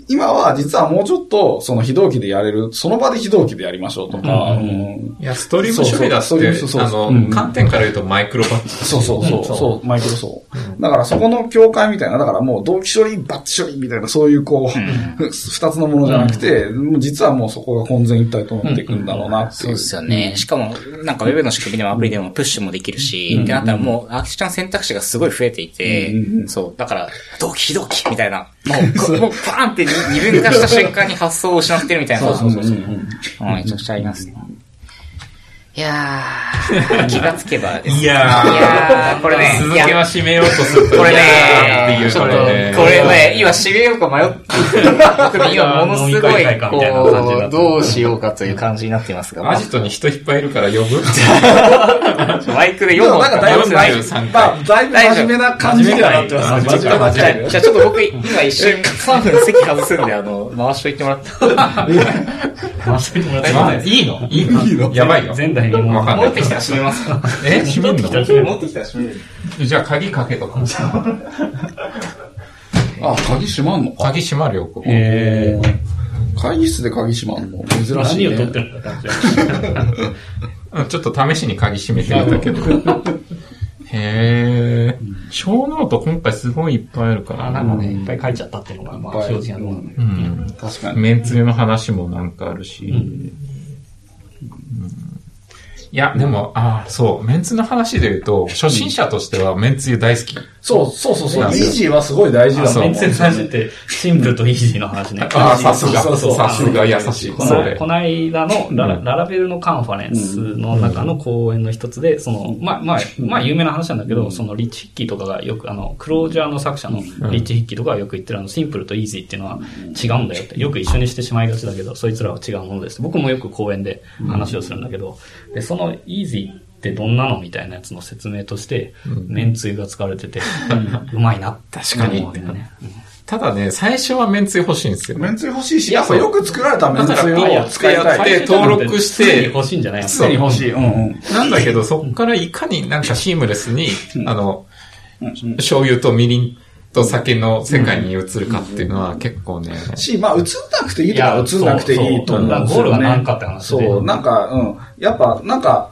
今は実はもうちょっと、その非同期でやれる、その場で非同期でやりましょうとか、うん。いや、ストリーム処理だっそうそうて、そうそう。あの、うん。観点から言うとマイクロバッチ。そうそうそう、そう、マイクロそう。だからそこの境界みたいな、だからもう同期処理、バッチ処理みたいな、そういうこう、二つのものじゃなくて、もう実はもうそこが混然一体となっていくんだろうなっていう。そうですよね。しかも、なんか Web の仕組みでもアプリでもプッシュもできるし、ってなったらもうアーキテクチャの選択肢がすごい増えていて、そう、だから、同期非同期みたいな、もう、こもうバーンって二分化した瞬間に発想を失ってるみたいな。そうそうそう。うん、めちゃくちゃありますね。いやー、気がつけばですね。いやーいやーこれね、続いやけは締めようとすると、これいやーってね、ちょっと。これね、今締めようか迷って、今ものすごいこう、どうしようかという感じになっていますが、アジトに人いっぱいいるから呼ぶ？マイクでで4本もなんかだいぶ、43まあ、だいぶ真面目な感じにはなってます。じゃあ、ちょっと僕、今一瞬3分席外すんで、あの、回しといてもらって。回してもらってまあいいのいいの？やばいよ。前代未聞わかんない持って。きたら閉めますか？え？閉めんの？持ってきたら閉める。じゃあ鍵かけとか。あ、鍵閉まんの？か。鍵閉まるよ、ここ。え会議室で鍵閉まんの？珍しい、ね。何を取ってるんだ ちょっと試しに鍵閉めてみたけど。へえ。ショーノート今回すごいいっぱいあるから。あ、なんかね、いっぱい書いちゃったっていうのが、まあ、正直なところなんだけどうん。確かに。メンツの話もなんかあるし。うんいや、でも、ああ、そう、メンツの話で言うと、初心者としてはメンツ大好き。そう、そうそうそう。イージーはすごい大事だと思う。メンツの話って、シンプルとイージーの話ね。ああ、さすが、そうそうさすが優しい。こ。のこの間のララ Laravel のカンファレンスの中の講演の一つで、その、まあ、まあ、まあ、有名な話なんだけど、そのリッチ・ヒッキーとかがよく、あの、 Clojure の作者のリッチ・ヒッキーとかがよく言ってるあの、シンプルとイージーっていうのは違うんだよって、よく一緒にしてしまいがちだけど、そいつらは違うものです。僕もよく講演で話をするんだけど、で、そのイージーってどんなのみたいなやつの説明として、めんつゆが使われてて、うまいなって確かに思うけどね。ただね、最初はめんつゆ欲しいんですよ。めんつゆ欲しいし、やっぱよく作られためんつゆを使いたい。で登録して常に欲しいんじゃないの？常に欲しい。うんうん。なんだけど、そこからいかになんかシームレスに、あの、醤油とみりんと酒の世界に移るかっていうのは結構ね、し、まあ、映んなくていいとか映んなくていいと思うんですよね。ゴールが何かって話で。そう、なんか、うん。やっぱ、なんか、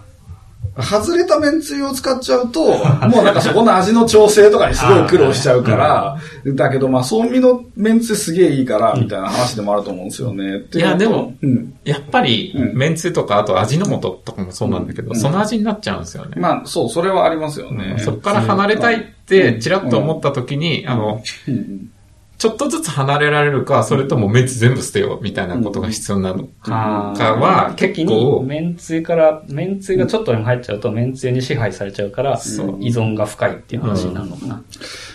外れためんつゆを使っちゃうと、もうなんかそこの味の調整とかにすごい苦労しちゃうから、だけどまあ、そうみのめんつゆすげえいいから、みたいな話でもあると思うんですよね。いやでもうん。やっぱりう、んめんつゆとか、あと味の素とかもそうなんだけど、その味になっちゃうんですよね。まあ、そう、それはありますよね。そこから離れたいって、ちらっと思った時に、あの、うんちょっとずつ離れられるか、それともめんつ全部捨てよう、みたいなことが必要なのかあは、結構、めんつゆから、めんつゆがちょっとでも入っちゃうと、めんつゆに支配されちゃうから、依存が深いっていう話になるのかな。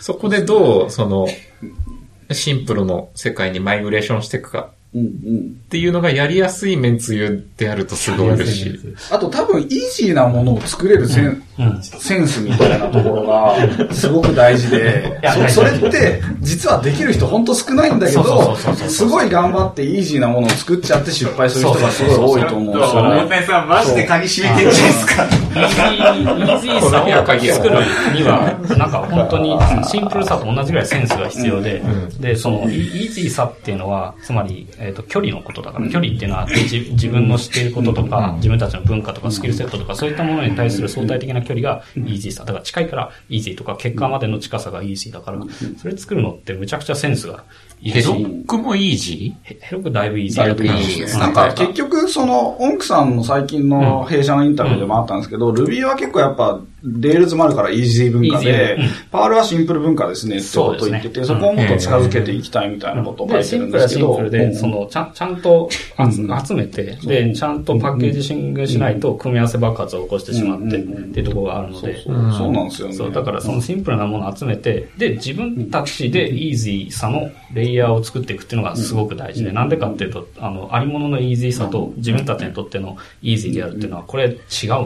そこでどう、その、シンプルの世界にマイグレーションしていくかうんうん。っていうのがやりやすいめんつゆであるとすごい嬉しい。あと多分、イージーなものを作れるセンスみたいなところが、すごく大事でそれって、実はできる人ほんと少ないんだけどすごい頑張ってイージーなものを作っちゃって失敗する人がすごい多いと思うんですよね。谷さん、マジで鍵閉めてるじゃないですか。イージー、イージーさを作るには、な んか本当にシンプルさと同じぐらいセンスが必要で、で、そのイイージーさっていうのは、つまり、えっ、と、距離のことだから、距離っていうのは自自分の知っていることとか、自分たちの文化とかスキルセットとか、そういったものに対する相対的な距離がイージーさ。だから近いからイージーとか、結果までの近さがイージーだから、それ作るのってむちゃくちゃセンスがいるし、 Heroku もイージヘ Heroku だいぶイージーだと思いぶイージーですなん。か結局、その、オンクさんの最近の弊社のインタビューでもあったんですけど、Ruby は結構やっぱ、 Rails もあるからイージー文化で Perl はシンプル文化ですねってことを言ってて、そこをもっと近づけていきたいみたいなことを書で、いてるんですけど。シンプルで、うんその、ちゃん、ちゃんと集めて、で、ちゃんとパッケージングしないと、組み合わせ爆発を起こしてしまって、っていうところがあるので、そうそうなんですよね。そう、だからそのシンプルなものを集めて、で、自分たちでイージーさのレイヤーを作っていくっていうのがすごく大事で、なんでかっていうと、あの、ありもののイージーさと自分たちにとってのイージーでやるっていうのは、これ違う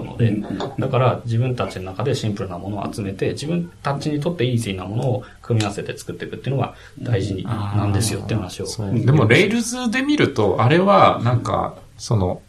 ので、だから自分たちの中でシンプルなものを集めて、自分たちにとってイージーなものを組み合わせて作っていくっていうのが大事なんですよっていう話を。でも、レイルズで見ると、あれは、なんか、その、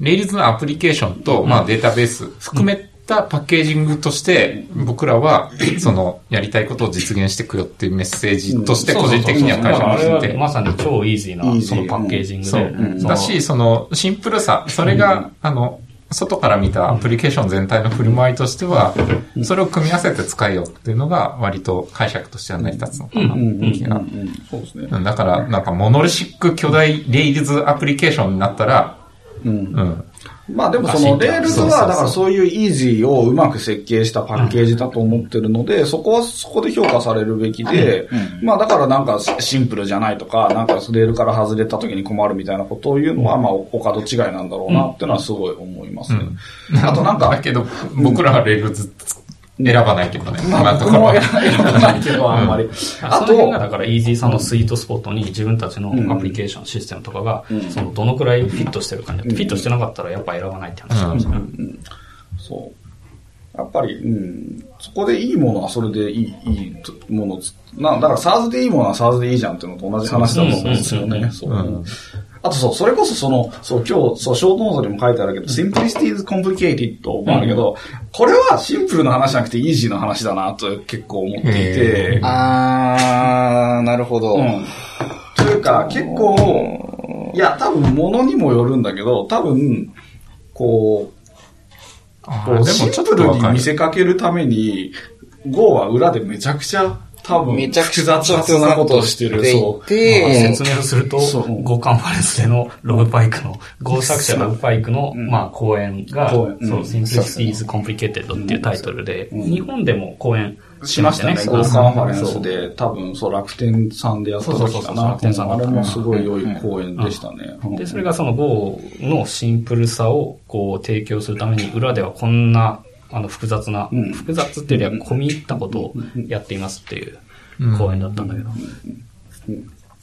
レイルズのアプリケーションと、まあデータベース含めたパッケージングとして、僕らは、その、やりたいことを実現していくよっていうメッセージとして、個人的には会社あれはにして。て。まさに超イージーなそのパッケージングで。そのだし、その、シンプルさ、それが、あの、外から見たアプリケーション全体の振る舞いとしては、それを組み合わせて使えよっていうのが、割と解釈としては成り立つのかな、気が。そうですね。うんだから、なんか、モノリシック巨大 Rails アプリケーションになったら、うんうん。まあでもその Rails は、だからそういう。イージーをうまく設計したパッケージだと思ってるので、そこはそこで評価されるべきで、まあだからなんかシンプルじゃないとか、なんかレールから外れた時に困るみたいなことを言うのは、まあお門違いなんだろうなっていうのはすごい思いますね。あとなんか、だけど、僕らは Rails 選ばないけどね。まあ今のところ僕も選ばないけど、あんまり。ああそだからイージーさんのスイートスポットに自分たちのアプリケーション、システムとかが、そのどのくらいフィットしてるかによって、フィットしてなかったらやっぱ選ばないって話なんですよね。そう。やっぱり、うん、そこでいいものはそれでいい、いいものな、だから SaaS でいいものは SaaS でいいじゃんっていうのと同じ話だと思うんですよね。そう。あとそう、それこそその、そう、今日、そう、ショートノートにも書いてあるけど、simplicity is complicated もあるけど、これはシンプルな話じゃなくてイージーな話だなと結構思っていて、あー、なるほど。うん。というか、結構、いや、多分物にもよるんだけど、多分、こう、こうシンプちょっとわかるルに見。せかけるために、Go は裏でめちゃくちゃ多分めちゃくち複ゃ雑なことをしてる。そう。まあで、説明をすると、そう。Go カンファレンスでのロブパイクの、Go 作者ロブパイクの、まあ、講演が、そう、Simplicity is Complicated っていうタイトルで、日本でも講演しましたね。そう。Go カンファレンスそう。で、多分、そう、楽天さんでやったそうそうそう時かな。楽天さんあれもすごい良い講演でしたね。うん。で、それがその Go のシンプルさをこう提供するために、裏ではこんな、あの、複雑な、ん複雑っていうよりは込み入ったことをやっていますっていう講演だったんだけど。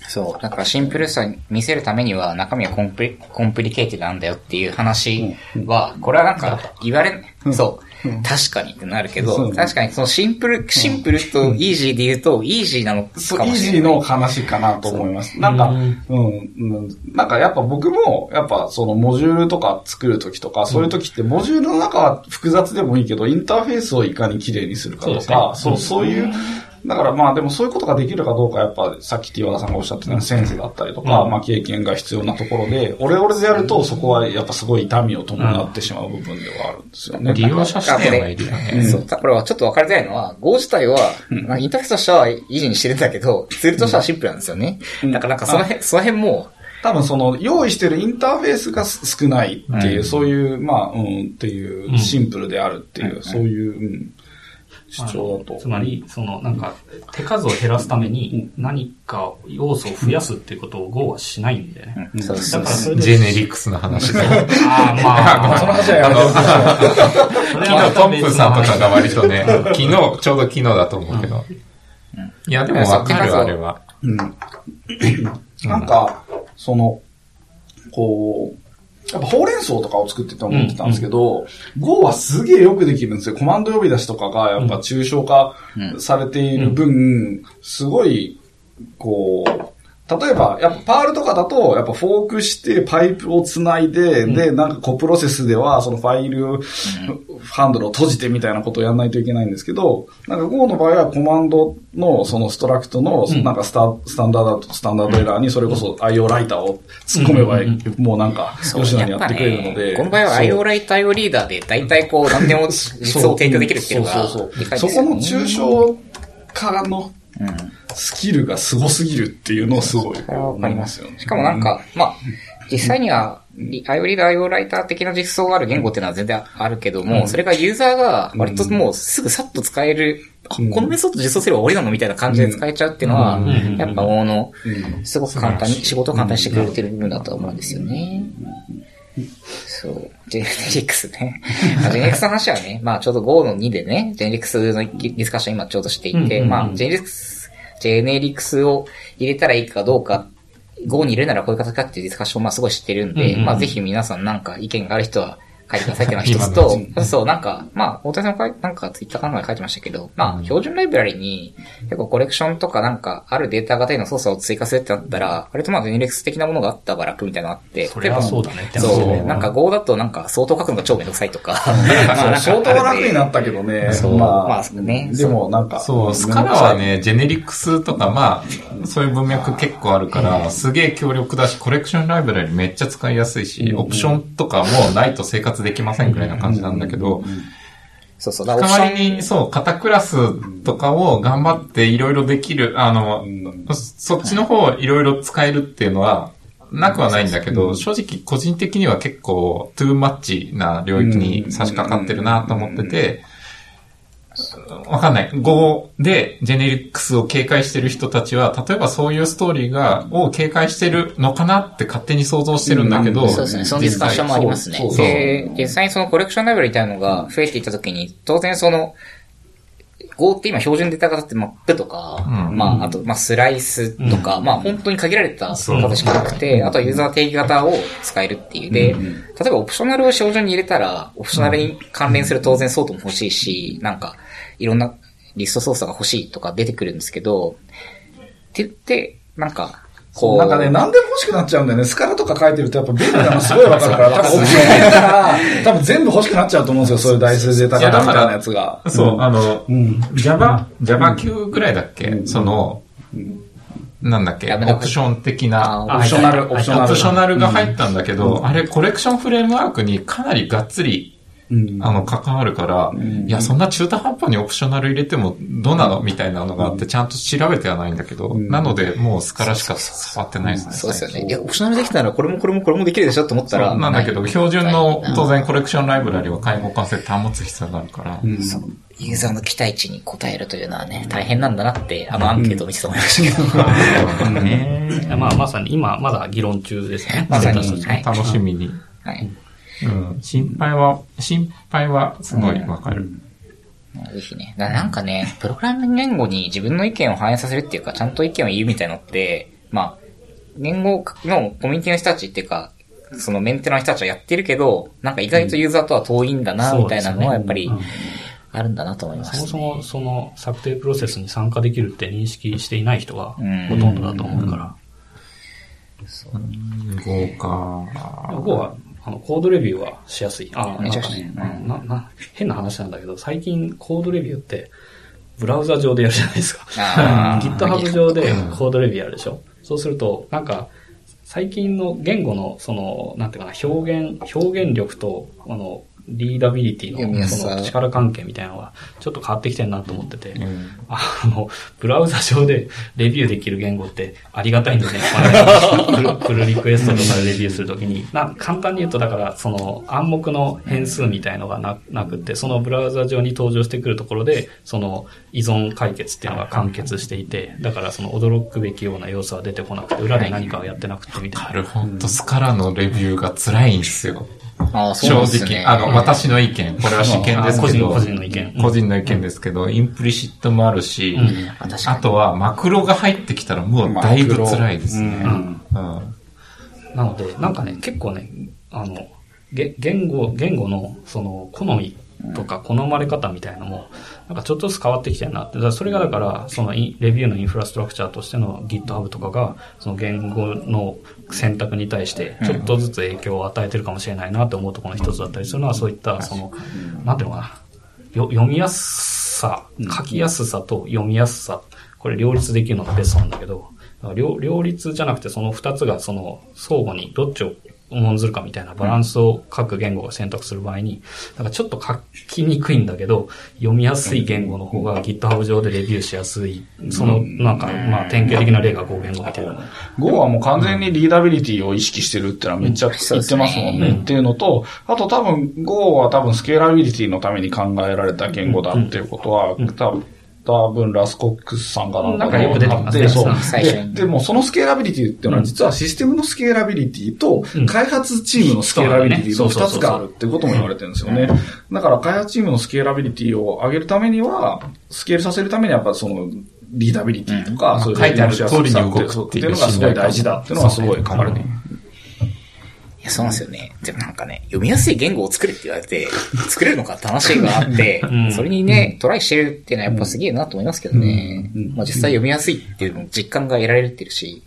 そう。だからシンプルさに見せるためには中身はコンプリコンプリケーティブなんだよっていう話は、これはなんか言われ、そう。確かにってなるけど、確かにそのシンプル、シンプルとイージーで言うと、イージーなのかもしれない。ジーの話かなと思います。なんか、うん、うん、なんかやっぱ僕も、やっぱそのモジュールとか作るときとか、そういうときって、モジュールの中は複雑でもいいけど、インターフェースをいかに綺麗にするかとか、そう、そういう、だからまあでもそういうことができるかどうかやっぱさっきティワダさんがおっしゃってたようなセンスだったりとか、まあ経験が必要なところで、オレオレでやるとそこはやっぱすごい痛みを伴ってしまう部分ではあるんですよね。利用者視点はいるよね。そう。これはちょっと分かりづらいのは、Go 自体は、まあインターフェースとしてはイージーにしてるんだけど、ツールとしてはシンプルなんですよね。だからなんかその辺、その辺も、多分その用意してるインターフェースが少ないっていう、うん。そういう、まあ、うん、っていう、シンプルであるっていう、そういう、うん、主張だと。つまり、その、なんか、手数を減らすために何か要素を増やすっていうことを Go はしないんでね。そうだからそれで、ジェネリックスの話で。ああ、まあ、その話はやめて。昨日トンプさんとかが割とね、昨日、ちょうど昨日だと思うけど。いや、でもわかる、あれは。うん。なんか、その、こう、やっぱほうれん草とかを作ってて思ってたんですけど、Go はすげえよくできるんですよ。コマンド呼び出しとかがやっぱ抽象化されている分、すごい、こう、例えば、やっぱパールとかだと、やっぱフォークしてパイプをつないで、で、なんかコプロセスでは、そのファイル、ハンドルを閉じてみたいなことをやらないといけないんですけど、なんか Go の場合はコマンドのそのストラクトの、なんかスタスタンダード、スタンダードエラーにそれこそ IO ライターを突っ込めば、もうなんか、吉野にやってくれるので。この場合は IO ライター用リーダーで大体こう何でも実装を提供できるっていうのがそうそうそう。そこの抽象化のスキルが凄すぎるっていうのをすごいわ思かりますよね。しかもなんか、まあ、実際には、リ IO リーダー、IO ライター的な実装がある言語っていうのは全然あるけども、それがユーザーが割ともうすぐさっと使える、あ、このメソッド実装すれば終わりなのみたいな感じで使えちゃうっていうのは、やっぱ大の、すごく簡単に、仕事を簡単にしてくれてる部分だと思うんですよね。そう。ジェネリックスね。まあジェネリックスの話はね、まあちょうど5の2でね、ジェネリックスのディスカッション今ちょうどしていて、まあジェネリックス、ジェネリックスを入れたらいいかどうか、5に入れるならこういう形かっていうディスカッションをまあすごいしてるんで、まあぜひ皆さんなんか意見がある人は、書いてくださいっていうのが一つと、そう、なんか、まあ、大谷さんもなんかツイッターかなんかで書いてましたけど、まあ、標準ライブラリに結構コレクションとかなんかあるデータ型への操作を追加するってなったら、割とまあ、ジェネリクス的なものがあったば楽みたいなのがあって、それはそうだねって話そう、ねなんか Go だとなんか相当書くのが超めんどくさいとか、相当楽になったけどね。そう。ままあねでもなんか。そう、スカラはね、ジェネリックスとか、まあ、そういう文脈結構あるから、すげえ強力だし、コレクションライブラリめっちゃ使いやすいし、オプションとかもないと生活できませんくらいな感じなんだけど、そうそう、代わりに、そう、型クラスとかを頑張っていろいろできる、あの、そそっちの方いろいろ使えるっていうのは、なくはないんだけど、正直個人的には結構トゥーマッチな領域に差し掛かってるなと思ってて、わかんない。Go でジェネリックスを警戒してる人たちは、例えばそういうストーリーが、を警戒してるのかなって勝手に想像してるんだけど、そうですね。そのディスカッションもありますね。で、実際にそのコレクションライブラリみたいなのが増えていったときに、当然その、Go って今標準データ型ってマップとか、うん。まあ、あと、まあ、スライスとか、まあ、本当に限られた数しかなくて、あとはユーザー定義型を使えるっていう。で、例えばオプショナルを標準に入れたら、オプショナルに関連する当然ソートも欲しいし、なんか、いろんなリスト操作が欲しいとか出てくるんですけど、って言って、なんか、こう、なんかね、何でも欲しくなっちゃうんだよね。スカラとか書いてるとやっぱ便利なのすごいわかるから、多分オプション入れたら、多分全部欲しくなっちゃうと思うんですよ。そういう大数データ型みたいなやつが。そう、あの、Java、Java 級ぐらいだっけ、その、なんだっけ、オプション的な、あオプショナル、オプショナル。オプショナルが入ったんだけど、あれコレクションフレームワークにかなりがっつり、あの、関わるから、いや、そんな中途半端にオプショナル入れてもどうなの？みたいなのがあって、ちゃんと調べてはないんだけど、なので、もう Scala しか触ってないですね。そうですよね。いや、オプショナルできたら、これもこれもこれもできるでしょって思ったら、なんだけど、標準の当然コレクションライブラリは下位互換性保つ必要があるから、ユーザーの期待値に応えるというのはね、大変なんだなって、あのアンケートを見てて思いましたけど。ね。まあ、まさに今、まだ議論中ですね。まさに。楽しみに。はい。うん、心配は、心配はすごいわかる。ぜひね。だなんかね、プログラミング言語に自分の意見を反映させるっていうか、ちゃんと意見を言うみたいのって、まあ、言語のコミュニティの人たちっていうか、そのメンテナーの人たちはやってるけど、なんか意外とユーザーとは遠いんだな、うんみたいなのはやっぱりあるんだなと思います、そね。もそもその策定プロセスに参加できるって認識していない人がうん。ほとんどだと思うから。豪華。Go は、あの、コードレビューはしやすい。あ、なんかめちゃくちゃね、うんな、な、変な話なんだけど、最近コードレビューって、ブラウザ上でやるじゃないですか。GitHub 上でコードレビューやるでしょ。そうすると、なんか、最近の言語の、その、なんていうかな、表現、表現力と、あの、リーダビリティの、その力関係みたいなのが、ちょっと変わってきてるなと思ってて、あの、ブラウザ上でレビューできる言語ってありがたいんでね、まあプ ルリクエストとかでレビューするときに、な簡単に言うと、だから、その暗黙の変数みたいのがななくって、そのブラウザ上に登場してくるところで、その依存解決っていうのが完結していて、だからその驚くべきような要素は出てこなくて、裏で何かをやってなくてみたいな。なるほど、スカラのレビューが辛いんですよ。あーそうな正直、んですね。あの、私の意見、これは試験ですけど、あ個人個人の意見。うん。個人の意見ですけど、インプリシットもあるし、あとはマクロが入ってきたらもうだいぶ辛いですね。うん。うん。なので、なんかね、結構ね、あの、げ言語、言語の、その、好みとか好まれ方みたいなのも、なんかちょっとずつ変わってきてるなって。それがだから、そのレビューのインフラストラクチャーとしての GitHub とかが、その言語の選択に対して、ちょっとずつ影響を与えてるかもしれないなって思うところの一つだったりするのは、そういった、その、なんていうのかな、よ読みやすさ、書きやすさと読みやすさ、これ両立できるのがベストなんだけど、両両立じゃなくてその二つがその相互にどっちを重んずるかみたいなバランスを各言語が選択する場合に、なんかちょっと書きにくいんだけど、読みやすい言語の方が GitHub 上でレビューしやすい、その、なんか、まあ、典型的な例が Go 言語みたいな。Go はもう完全にリーダビリティを意識してるってのはめっちゃ言ってますもんね。っていうのと、あと多分 Go は多分スケーラビリティのために考えられた言語だっていうことは、多分多分 Russ Cox さんかなんかよく出てますね。そう。で、でもそのスケーラビリティっていうのは実はシステムのスケーラビリティと開発チームのスケーラビリティの二つがあるっていうことも言われてるんですよね。だから開発チームのスケーラビリティを上げるためには、スケールさせるためにはやっぱそのリーダビリティとか、そういう書いてある通りに動くっていうのがすごい大事だっていうのはすごい書かれてる。いや、そうなんですよね。でもなんかね、読みやすい言語を作れって言われて、作れるのかって話があって、それにね、トライしてるっていうのはやっぱすげえなと思いますけどね。まあ実際読みやすいっていうのも実感が得られてるし。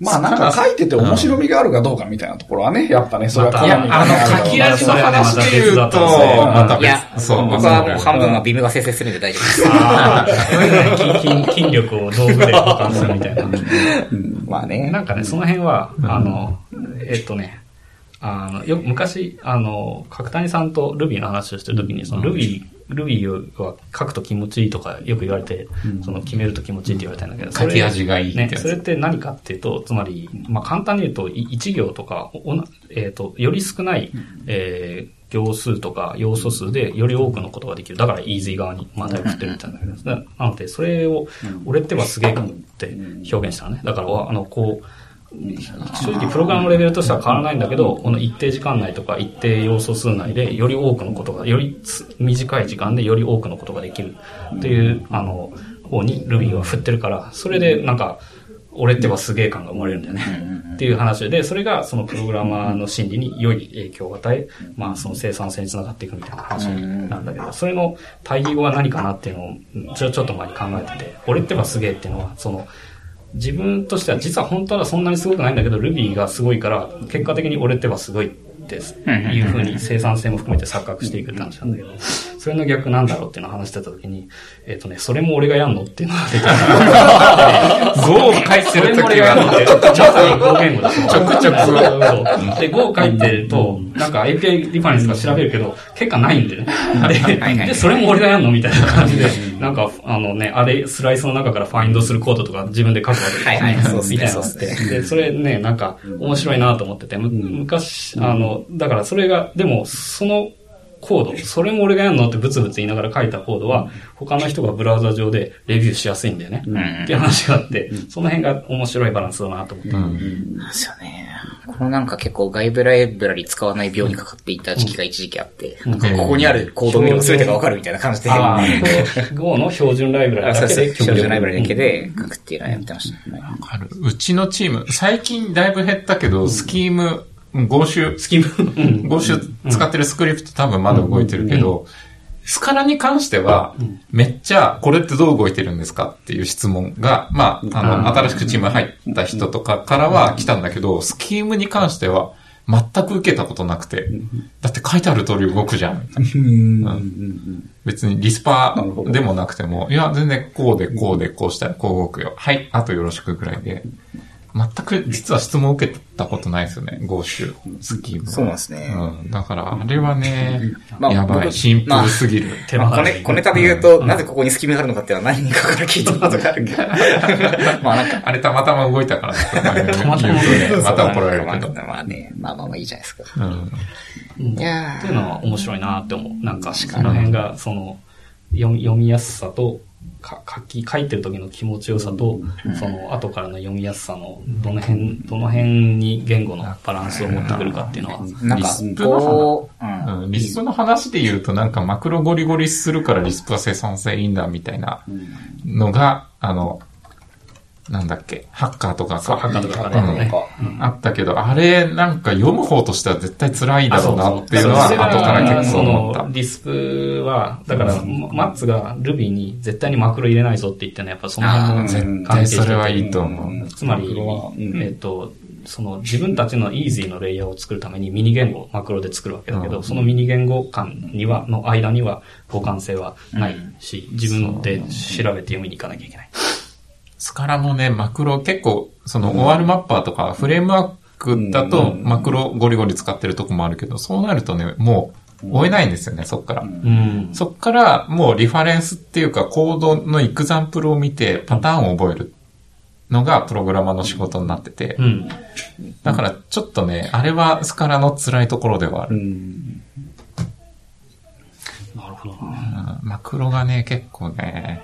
まあなんか書いてて面白みがあるかどうかみたいなところはね、やっぱね、それは好みいや、あの、書き味の話で言うと、またいや、別、そう、僕はもう半分はビムが生成するんで大丈夫です。ああ、筋筋力を道具で保管するみたいな。まあね。なんかね、その辺は、あの、えっとね、あの、よく昔、あの、角谷さんと Ruby の話をしてるときに、その Ruby、Ruby は書くと気持ちいいとかよく言われて、その決めると気持ちいいって言われたんだけど、書き味がいいね、つそれって何かっていうと、つまり、まあ簡単に言うと、い一行とか、おなえっ、と、より少ない、えー行数とか要素数でより多くのことができる。だから easy 側に、まあ、だいぶ振ってるみたいなんだけど、ななので、それを、俺ってばすげえかもって表現したのね。だから、あの、こう、正直プログラムのレベルとしては変わらないんだけど、この一定時間内とか一定要素数内でより多くのことが、よりつ短い時間でより多くのことができるっていう、あの、方に Ruby は振ってるから、それでなんか、俺ってばすげえ感が生まれるんだよね。っていう話で、それがそのプログラマーの心理に良い影響を与え、まあその生産性につながっていくみたいな話なんだけど、それの対義語は何かなっていうのを、ちょ、ちょっと前に考えてて、俺ってばすげえっていうのは、その、自分としては実は本当はそんなにすごくないんだけど、Ruby がすごいから、結果的に俺ってばすごいっていうふうに生産性も含めて錯覚していくって話なんだけど、それの逆なんだろうっていうのを話してた時に、えっ、とね、それも俺がやんのっていうのが出て語を書いてるそれも俺がやんのって、は、まさに語言語だちょくちょく。そうで、語を書いてると、なんか API リファレンスとか調べるけど、結果ないんでね。で、で、それも俺がやんのみたいな感じで、なんか、あのね、あれ、スライスの中からファインドするコードとか自分で書くわけですよ。はいはいそうみたいな。って。で、それね、なんか、面白いなと思ってて、む昔、あの、だからそれが、でも、その、コード、それも俺がやんのってブツブツ言いながら書いたコードは、他の人がブラウザ上でレビューしやすいんだよね。っていう話があって、その辺が面白いバランスだなと思って。なん。ですよね。このなんか結構外部ライブラリ使わない病にかかっていた時期が一時期あって、なんかここにあるコードを見れば全てがわかるみたいな感じで、ああ、Go の標準ライブラリだけで標準ライブラリだけで書くっていうのをやってましたね。ある。うちのチーム、最近だいぶ減ったけど、スキーム、合衆、スキム。合衆使ってるスクリプト多分まだ動いてるけど、スカラに関しては、めっちゃ、これってどう動いてるんですか？っていう質問が、まあ、あの、新しくチームに入った人とかからは来たんだけど、スキームに関しては、全く受けたことなくて、だって書いてある通り動くじゃん。うん。別にリスパーでもなくても、いや、全然こうでこうでこうしたらこう動くよ。はい、あとよろしくぐらいで。全く実は質問を受けたことないですよね、合衆、スキームは。そうなんですねうん。だから、あれはね、まあやばい、僕シンプルすぎる。まあ、手間が小ネタで言うと、なぜここにスキムがあるのかっていうのは何人かから聞いたことがあるけど。まあなんか、あれたまたま動いたからね、言うまたままた怒られるまあけど。まあね、まあまあまあいいじゃないですか。うん。いやっていうのは面白いなって思う。なんか、その辺が、その、読みやすさと、か書き、書いてる時の気持ちよさと、その後からの読みやすさの、どの辺、どの辺に言語のバランスを持ってくるかっていうのは、なんかリス、プの。うん、リスプの話で言うとなんかマクロゴリゴリするからリスプは生産性いいんだみたいなのが、あの、なんだっけ、ハッカーとかそう、かハッカーとかね。ねあったけど、あれなんか読む方としては絶対辛いだろうなっていうのは後から結構そ思った。の、。リスプは、だから、マッツが Ruby に絶対にマクロ入れないぞって言ってね、やっぱその辺も絶対それはいいと思う。つまりえっ、と、その自分たちのイージーのレイヤーを作るためにミニ言語をマクロで作るわけだけど、そのミニ言語間には、の間には互換性はないし、自分で調べて読みに行かなきゃいけない。スカラもね、マクロ結構、その OR マッパーとかフレームワークだとマクロゴリゴリ使ってるとこもあるけど、そうなるとね、もう追えないんですよね、そっから。うん。そっからもうリファレンスっていうかコードのエクザンプルを見てパターンを覚えるのがプログラマーの仕事になっててう、ん。だからちょっとね、あれはスカラの辛いところではある。うん。なるほどな。うんマクロがね、結構ね、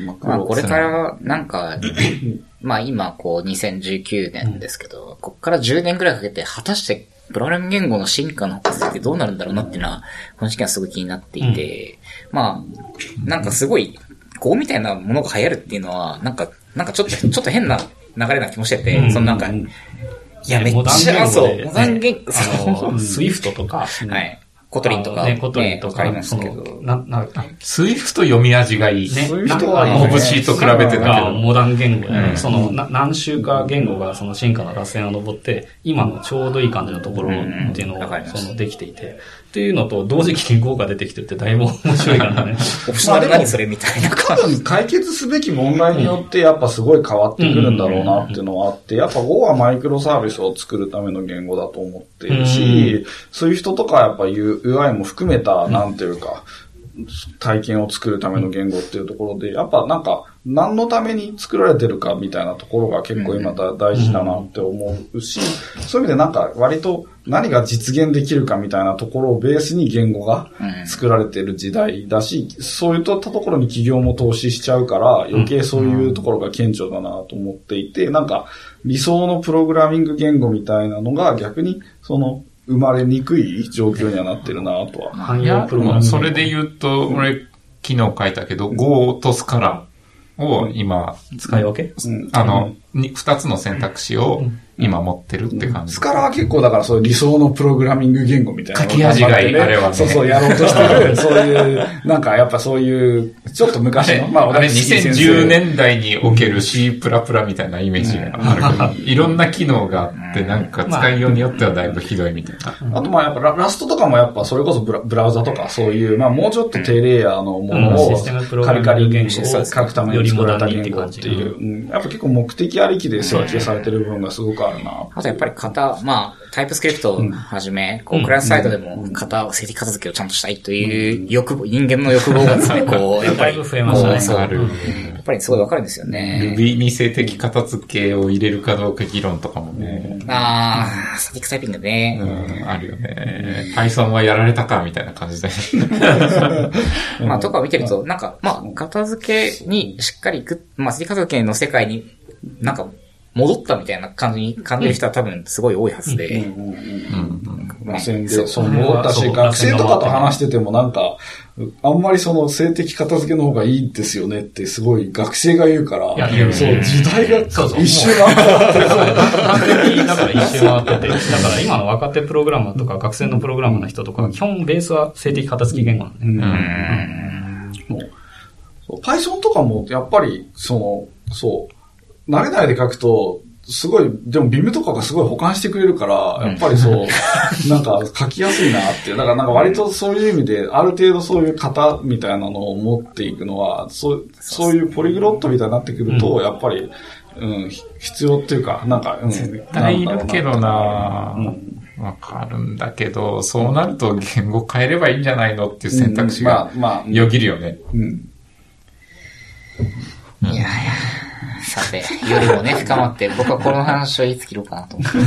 まあ、これから、なんか、まあ今、こう、2019年ですけど、こっから10年くらいかけて、果たして、プログラム言語の進化の数ってどうなるんだろうなっていうのは、この時期はすごい気になっていて、まあ、なんかすごい、Go みたいなものが流行るっていうのは、なんか、なんかちょっと、ちょっと変な流れな気もしてて、うん。そのなんか、いや、めっちゃ、そう、でモダン言語、あそう。の、スイフトとか、はい。 Kotlin とか、ね、 Kotlin とか、そのど、な、な、 Swift 読み味がいい。ね、Swift なんかはねブシーと比べてだけモダン言語で、うんその、な何週か言語がその進化の螺旋を登って、今のちょうどいい感じのところっていうのうんその、できていて、っていうのと同時期に Go が出てきてるってだいぶ面白いからね。オプショナル何それみたいな多感じ。分解決すべき問題によってやっぱすごい変わってくるんだろうなっていうのはあって、やっぱ Go はマイクロサービスを作るための言語だと思っているし、Swift とかやっぱ UI も含めた、なんていうか、体験を作るための言語っていうところで、やっぱなんか、何のために作られてるかみたいなところが結構今だ大事だなって思うし、そういう意味でなんか割と何が実現できるかみたいなところをベースに言語がうん。作られてる時代だし、そういったところに企業も投資しちゃうから、余計そういうところが顕著だなと思っていて、なんか理想のプログラミング言語みたいなのが逆にその生まれにくい状況にはなってるなとは。汎い。やそれで言うと、俺、昨日書いたけど、Go とスカラを今、使い分け？うんあの、に二つの選択肢を今持ってるって感じ。スカラは結構だからそういう理想のプログラミング言語みたいな書き味がいいあれはね。そうそう、やろうとしてる。そういう、なんかやっぱそういう、ちょっと昔の、まああれ私2010年代における C++ みたいなイメージがある。けど、いろんな機能があって、なんか使いようによってはだいぶひどいみたいな。あとまあやっぱララストとかもやっぱそれこそブラブラウザとかそういう、まあもうちょっと低レイヤーのものをカリカリに言語を書くために作られた言語っていう、うん。やっぱ結構目的ありきで設計されてる部分がすごくあるな。あとやっぱり型、まあ、タイプスクリプトをはじめ、こう、クライアントサイドでも型を、静的片付けをちゃんとしたいという欲望、人間の欲望がですね、こう、やっぱり。だいぶ増えましたねやっぱりすごいわかるんですよね。Ruby に性的片付けを入れるかどうか議論とかもね、ああ、スティックタイピングねう。ん、あるよね。Python はやられたかみたいな感じで。まあ、とか見てると、なんか、まあ、片付けにしっかりいく、まあ、スティック片付けの世界に、なんか、戻ったみたいな感じに感じる人は多分すごい多いはずで。まあ、線で、そうそう思ったし、学生とかと話しててもなんか、あんまりその性的片付けの方がいいですよねってすごい学生が言うから、や言うそう、時代が一周回って完璧に、だから一周回ってて、だから今の若手プログラマーとか学生のプログラマーの人とか、基本ベースは静的片付き言語なんで。Python とかも、やっぱり、その、そう、慣れないで書くと、すごい、でもビムとかがすごい保管してくれるから、やっぱりそう、なんか書きやすいなっていう。だからなんか割とそういう意味で、ある程度そういう型みたいなのを持っていくのは、そう、そういうポリグロットみたいになってくると、やっぱり、うん、ひ必要っていうか、なんか、うん。絶絶対いるけどなわかるんだけど、そうなると言語変えればいいんじゃないのっていう選択肢がうんまあ、まあ、よぎるよね。うん。いやいや。さて、夜もね、深まって、僕はこの話はいつ切ろうかなと思って。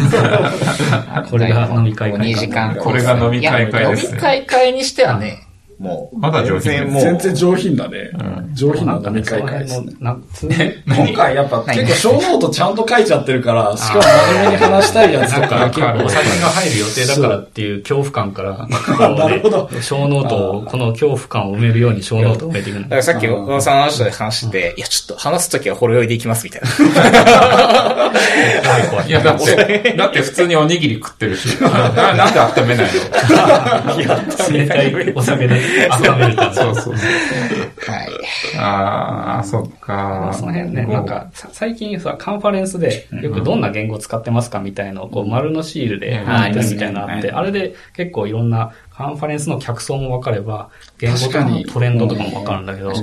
これが飲み会会か2時間これが飲み会会ですね。いや飲み会会にしてはね、もう。まだ上品もう全然上品だね。上品な飲み会の会ですね。今回やっぱ結構小ノートちゃんと書いちゃってるから、しかも真面目に話したいやつとなんかか結構お酒が入る予定だからっていう恐怖感から、なるほど。ね、ショーノートを、この恐怖感を埋めるようにショーノートを埋めていくんだだからさっき、小野さんの話で話して、いや、ちょっと話すときはほろ酔いでいきますみたいな。いや、だって、だって普通におにぎり食ってるし、ななんで温めない冷たい。お酒で温めるためのそう そうそう。はい。ああ、そっか。その辺ね、なんか、さ最近さ、カンファレンスで、よくどんな言語を使ってますかみたいのを、こう、丸のシールで貼ってみたいなのあって、あれで結構いろんなカンファレンスの客層も分かれば、言語とかのトレンドとかも分かるんだけど、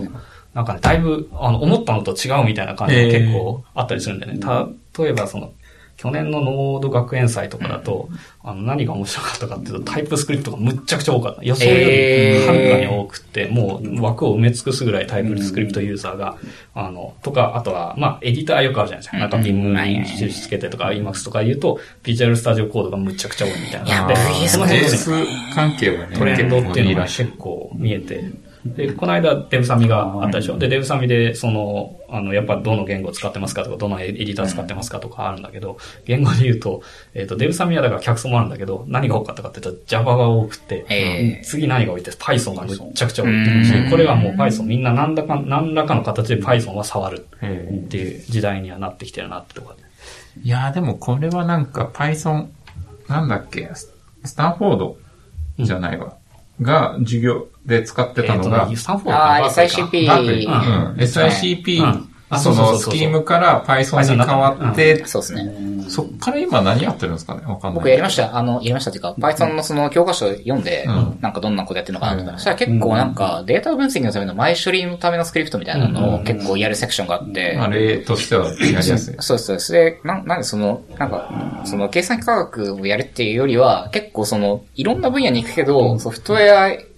なんかね、だいぶ、あの、思ったのと違うみたいな感じが結構あったりするんだよね。た、例えばその、去年のノード学園祭とかだと、あの、何が面白かったかっていうと、タイプスクリプトがむっちゃくちゃ多かった。予想よりはるかに多くて、もう枠を埋め尽くすぐらいタイプスクリプトユーザーが、あの、とか、あとは、まあ、エディターよくあるじゃないですか。なん。か Vim に印つけてとか、Emacs とか言うと、ビジュアルスタジオコードがむっちゃくちゃ多いみたいな。で、その辺の関係はね、トレンドっていうのが結結構見えて、で、この間デブサミがあったでしょ？で、デブサミで、その、あの、やっぱどの言語を使ってますか？とか、どのエディター使ってますか？とかあるんだけど、言語で言うと、えっ、と、デブサミはだから客層もあるんだけど、何が多かったかって言ったら Java が多くて、え次何が多いって Python がむっちゃくちゃ多いし、これはもう Python みんな何らか、何らかの形で Python は触るっていう時代にはなってきてるなってとこ。いやーでもこれはなんか Python、なんだっけ、ススタンフォードじゃないわ。が授業で使ってたのが、スタンフォー SICP。SICP、そのスキームから Python に変わって、そうですね。そっから今何やってるんですかね？わかんない。僕やりました。あの、やりましたっていうか、Python のその教科書を読んで、うんなんかどんなことやってるのかなと思ったら、そしたら結構なんかデータ分析のための前処理のためのスクリプトみたいなのを結構やるセクションがあって、あれとしてはやりやすい。そうです、そうです。で、なんなんでその、なんか、その計算機科学をやるっていうよりは、結構その、いろんな分野に行くけど、ソフトウェア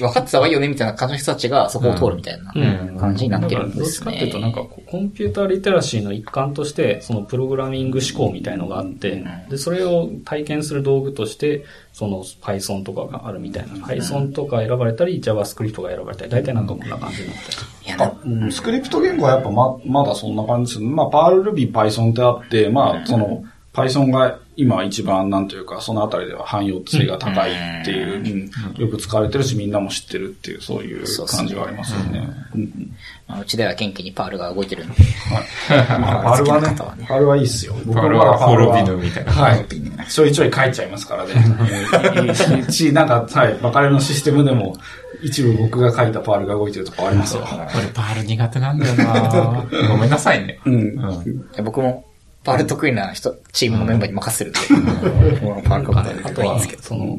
分かってた方がいいよねみたいな感じの人たちがそこを通るみたいな感じになってるんでどっちすね。かっていうと、なんかコンピューターリテラシーの一環として、そのプログラミング思考みたいのがあって、で、それを体験する道具として、その Python とかがあるみたいな。Python とか選ばれたり、JavaScript が選ばれたり、大体なんかこんな感じになってる。いや、なあうんスクリプト言語はやっぱま、まだそんな感じですね。まあ、パール、Ruby、Python ってあって、まあ、その、Python が今一番なんというか、そのあたりでは汎用性が高いっていう、よく使われてるし、みんなも知ってるっていう、そういう感じがありますよね。うちでは元気に Perl が動いてるんで。まあ、 Perl はね Perl はいいっすよ。僕 Perl は滅びぬみたいなはい。ちょいちょい書いちゃいますからね。し、なんか、はい、バカレのシステムでも、一部僕が書いた Perl が動いてるとかありますよ。俺パール苦手なんだよなごめんなさいね。うん。僕も、 Perl 得意な人、チームのメンバーに任せてるんで、もう Perl書かあとは、その、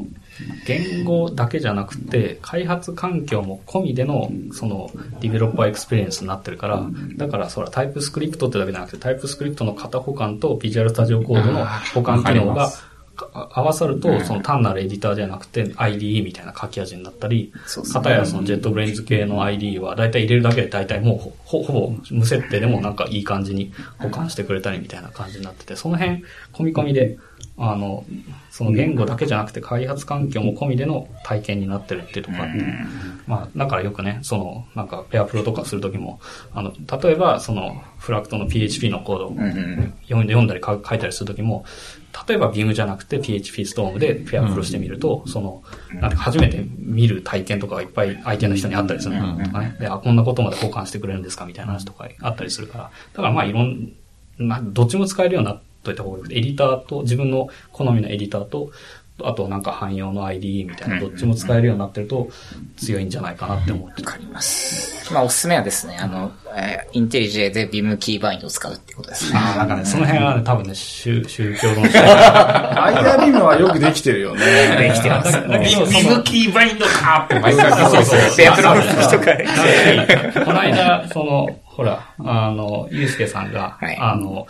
言語だけじゃなくて、開発環境も込みでの、その、 developer experience になってるから、だから、そら、 TypeScript ってだけじゃなくて、 TypeScript の型補完と Visual Studio Code の補完機能が合わさると、その単なるエディターじゃなくて IDE みたいな書き味になったり、片やその JetBrains 系の IDE は大体入れるだけで大体もうほぼ無設定でもなんかいい感じに保管してくれたりみたいな感じになってて、その辺込み込みで、あの、その言語だけじゃなくて開発環境も込みでの体験になってるっていうところがあって、まあ、だからよくね、その、なんか、ペアプロとかするときも、あの、例えば、その、フラクトの PHP のコードを読んで読んだりか書いたりするときも、例えば Vim じゃなくて PHP ストームでペアプロしてみると、その、なんか初めて見る体験とかがいっぱい相手の人にあったりするのとかね。で、あ、こんなことまで交換してくれるんですかみたいな話とかあったりするから。だからまあ、いろん、まあ、どっちも使えるようになっといた方がよくて、エディターと、自分の好みのエディターと、あとなんか汎用の IDE みたいな、どっちも使えるようになってると強いんじゃないかなって思って。わかります。まあ、おすすめはですね、あの、えーインテリジェでビムキーバインドを使うってことですね。ああ、なんかね、その辺はね、多分ね、宗宗教論者アイデアビームはよくできてるよね。できてます。ビそのビムキーバインドかって毎回そうそうそうペアプロの人が。この間、その、ほら、あの、ゆうすけさんが、はいあの、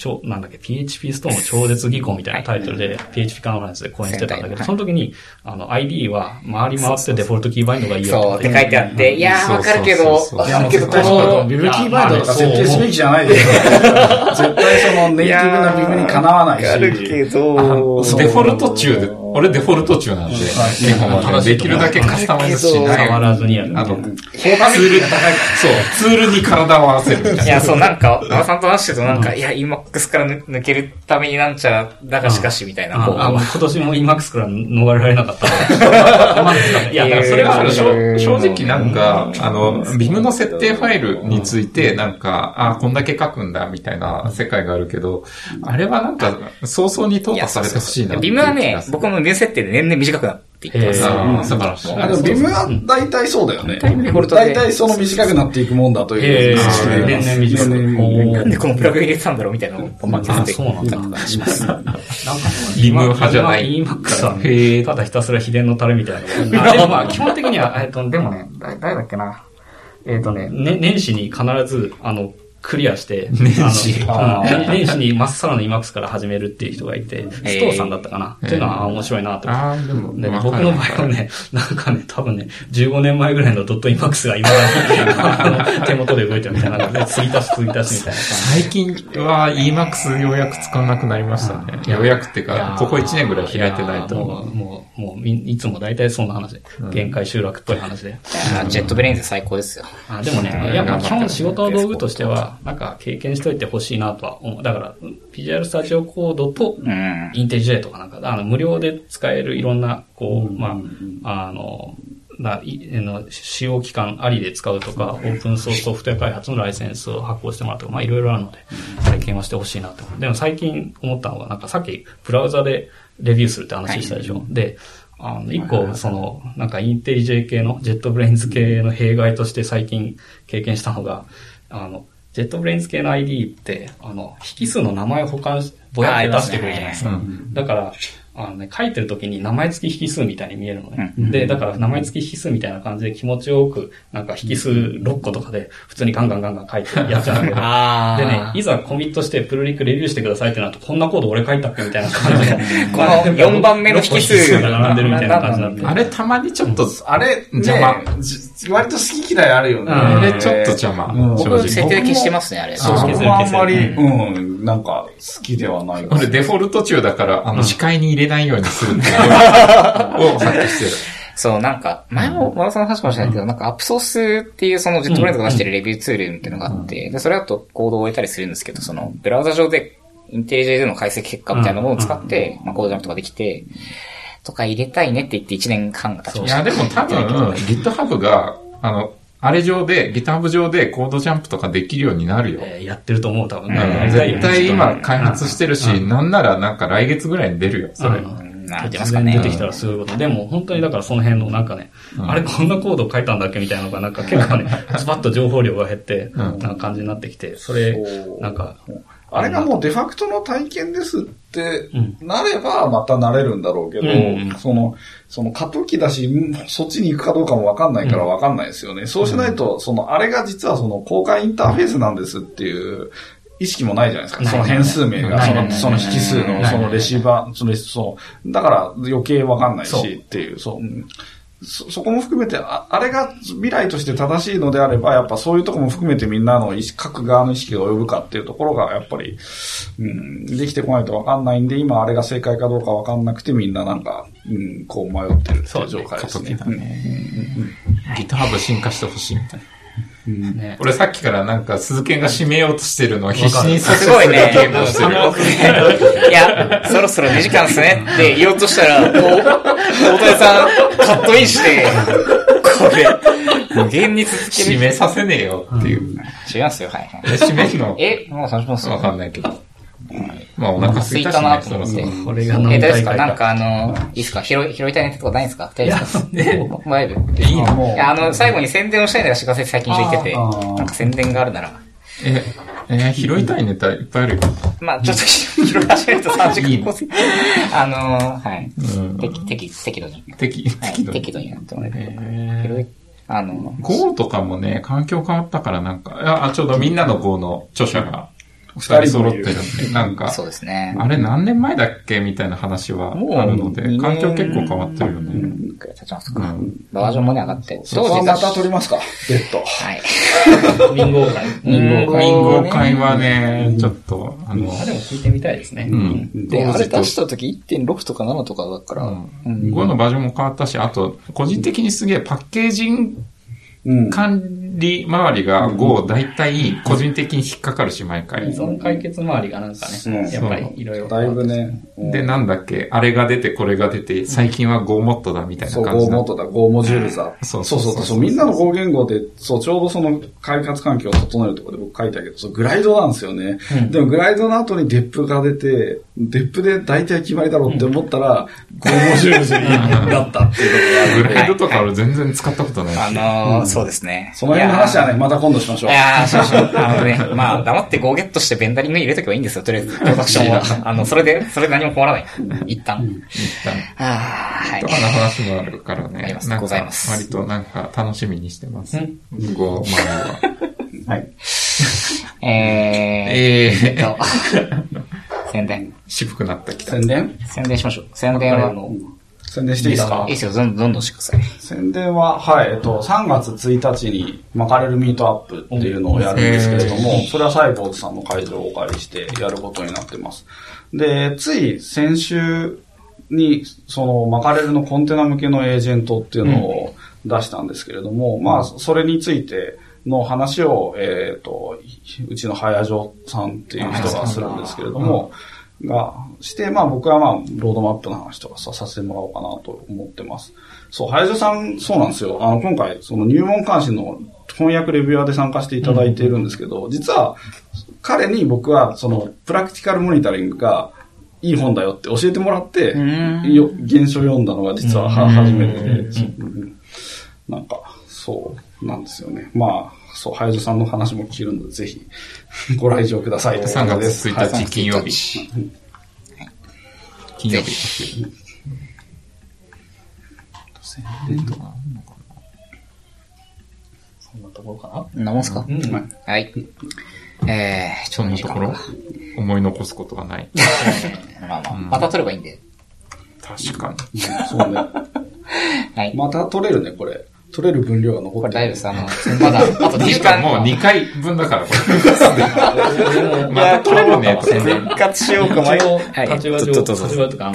ちょ、なんだっけ、PHP ストーム超絶技巧みたいなタイトルで、PHP カンファレンスで講演してたんだけど、はいその時に、あの、ID は回り回ってデフォルトキーバインドがいいよそうって書いてあって、いやー、わかるけど、わかるけど、絶この、ビブキーバインドとか設定すべきじゃないですよ。絶対そのネイティブなビブにかなわないし。あるけど、デフォルト中で、俺デフォルト中なんで、基本はね。できるだけカスタマイズしない。触らずにやる。あの、ツール、そう、ツールに体を合わせるみたいな。いや、そう、なんか、馬さんと話してるとなんか、いや、EMAX から抜抜けるためになんちゃら、だがしかし、みたいな、今年も EMAX から逃れられなかった。いや、だからそれは、正正直なんか、あの、ビムの設定ファイルについて、なんか、あこんだけ書くんだ、みたいな世界があるけど、あれはなんか、早々に淘汰されてほしいなビムはね僕も年設定で年々短くなっていってます。へああ、素晴らしい。あでもビムは大体そうだよね。デフォルトで大体その短くなっていくもんだといえう認識でー、年々短く。年々おーなんでこのプラグ入れてたんだろうみたいなのをバンバン削ってあそうなんだします。なんか、ビム派じゃない今 EMAX は、へえただひたすら秘伝のタレみたいなでもまあ、基本的には、えっと、でもね、だ誰だっけな。えっとね、ね、年始に必ず、あの、クリアして、年始年始にまっさらの Emacs から始めるっていう人がいて、ストーさんだったかな、っていうのはあ面白いなと思って。ああ、でも、でわか僕の場合はね、なんかね、多分ね、15年前ぐらいのドット Emacs が今手元で動いてるみたいな感じで、継ぎ足し継ぎ足しみたいな感最近は Emacs ようやく使わなくなりましたね。ようやくっていうじ。か、ここ1年ぐらいい開いてないとも思う。う、もう、もうみ、いつも大体そんな話で、限界集落っぽい話で。あ JetBrains 最高ですよ。あでもね、いや、まあ基本仕事の道具としては、なんか経験しといてほしいなとは思う。だから、Visual Studio Code と、うん。 IntelliJ とかなんか、あの、無料で使えるいろんな、こう、まあ、あの、ないあの使用期間ありで使うとか、オープンソースソフトウェア開発のライセンスを発行してもらうとか、まあいろいろあるので、体験はしてほしいなと。でも最近思ったのは、なんかさっきブラウザでレビューするって話したでしょ。で、あの、一個、その、なんか IntelliJ 系の、 JetBrains 系の弊害として最近経験したのが、あの、 JetBrains 系の IDE って、あの、引数の名前を補完し、ぼやって出してくるじゃないですか。だから、あのね、書いてる時に名前付き引数みたいに見えるのね。で、だから名前付き引数みたいな感じで気持ちよく、なんか引数6個とかで普通にガンガンガンガン書いてやっちゃうんだけど。でね、いざコミットしてプルリクレビューしてくださいってなると、こんなコード俺書いたっけみたいな感じで。この4番目の引数が並んでるみたいな感じになって。あれたまにちょっと、あれ、邪魔割と好き嫌いあるよね。あれちょっと邪魔。僕、設直。定で消してますね、あれ。そう、僕もあんまり、消うん、なんか、好きではないか俺デフォルト中だから、あの、視界に入れないようにするっていう。の を発揮してる。そう、なんか、前も、和田さんの話かもしれないけど、なんか、 Upsource っていうその JetBrains が出してるレビューツールっていうのがあって、で、それだとコードを追えたりするんですけど、その、ブラウザ上で、 IntelliJ での解析結果みたいなものを使って、まあ、コードジャンプとかできて、とか入れたいねって言って1年半が経ちました。いや、でも多分、GitHub が、あの、あれ上で、GitHub 上でコードジャンプとかできるようになるよ。えーやってると思う、多分。うん絶対今開発してるし、なんならなんか来月ぐらいに出るよ、それ。うんなんてますかね。出てきたらすごいこと。でも本当にだからその辺のなんかね、あれこんなコード書いたんだっけみたいなのがなんか結構ね、ズバッと情報量が減って、なんか感じになってきて、それなんか、あれがもうデファクトの体験ですってうん。なればまたなれるんだろうけど、うんその、その過渡期だし、うんそっちに行くかどうかもわかんないからわかんないですよね。そうしないと、その、あれが実はその公開インターフェースなんですっていう、意識もないじゃないですか。その変数名が、その、その引数の、そのレシーバー、その、そう、だから余計わかんないしっていう、そう。うんそ、そこも含めて、ああれが未来として正しいのであれば、やっぱそういうところも含めてみんなの意識、各側の意識が及ぶかっていうところが、やっぱり、うん、できてこないとわかんないんで、今あれが正解かどうかわかんなくてみんななんか、うん、こう迷ってるっていう状態ですね。過渡期だ GitHub 進化してほしいみたいな。ね、俺さっきからなんか鈴研が締めようとしてるのを必死に阻止すすごいね。いや、そろそろ2時間っすね。って言おうとしたら、こう、大谷さんカットインして、これ、無限に続ける。締めさせねえよっていう。違いますよ、はいはい。え締めるの？え、もう30分っす。よわかんないけど。まあお腹空いたしね、そろそろ。これが何え、大丈夫です回か？かなんかあの、いいっすか？拾い、拾いたいネタとかないんですか？大丈夫ですかもうだいぶ。いいの？もういや、あの、最後に宣伝をしたいのがしかせ最近一緒に言ってて、なんか宣伝があるなら。え、えー拾いたいネタいっぱいあるよ。まあちょっと拾い始めると3時間構成。あのはい。うん。適、適、適度に。適、はい適度。適度にやってもらえるえと。拾い、あの、Go とかもね、環境変わったからなんか、あ、あちょうどみんなの Go の著者が二人揃ってるんで、なんか、そうですね。あれ何年前だっけみたいな話はあるので環境結構変わってるよね。うん、ちますか。バージョンもね、上がって。そこはまたは取りますか、ベッド。はい。民合会。民合会民合会はね、ちょっと、あの、あ、でも聞いてみたいですね。うん。で、あれ出しとた時1.6とか7とかだから、うん。Go のバージョンも変わったし、あと、個人的にすげえパッケージンうん。管理周りが Go 大体個人的に引っかかるし、毎依回。存解決周りがなんかうんね、やっぱりいろいろ。だいぶね。うんで、なんだっけ、あれが出て、これが出て、最近は Go モットだみたいそう、な感じ Go なモードだ、Go モジュールザ。そそううそうそううそそう。みんなの Go 言語で、そう、ちょうどその開発環境を整えるところで僕書いたけど、そう、グライドなんですよね。でもグライドの後にデップが出て、デップで大体決まりだろうって思ったら、Go モジュールズになったっていうところがある グライドとか俺全然使ったことないし。あのー、そうですね。その辺の話はね、また今度しましょうい。やー、そうそう。あのね、まあ、黙ってゴーゲットしてベンダリング入れとけばいいんですよ、とりあえず。プロダクションは。あの、それで、それで何も困らない。一旦。一旦あー、はいと。かの話もあるからありねま。すなんかございます割となんか楽しみにしてます。Go 周りは。はい。えー、えー、と、宣伝。渋くなったきた。宣伝？宣伝しましょう。宣伝は、宣伝していいですかいいですよ、どんどんどんしてください。宣伝は、はい、えっと、3月1日にマカレルミートアップっていうのをやるんですけれども、それはサイボーズさんの会場をお借りしてやることになってます。で、つい先週に、そのマカレルのコンテナ向けのエージェントっていうのを出したんですけれども、まあ、それについての話を、えっ、と、うちの早城さんっていう人がするんですけれども、が、して、まあ僕はまあ、ロードマップの話とかささせてもらおうかなと思ってます。そう、早城さん、そうなんですよ。あの、今回、その入門監視の翻訳レビュアーで参加していただいているんですけど、実は、彼に僕は、その、プラクティカルモニタリングが、いい本だよって教えてもらって、よ原書読んだのが実はは初めてで、うんなんか、そうなんですよね。まあ、そう、早城さんの話も聞けるので、ぜひ、ご来場ください という3ことで月す。1日金曜日。金曜日。そんなところかな？なもんすかうん。はい。えー、ちょそんなところ思い残すことがない。まあまあ、また撮ればいいんで。確かに。そうね。はい。また取れるね、これ。取れる分量が残こってる。れ大丈夫です。あの、まだ、あと2時間。ももう2回分だから、これ。また取れるね。復活しようか一応、はい立場上、立場とか、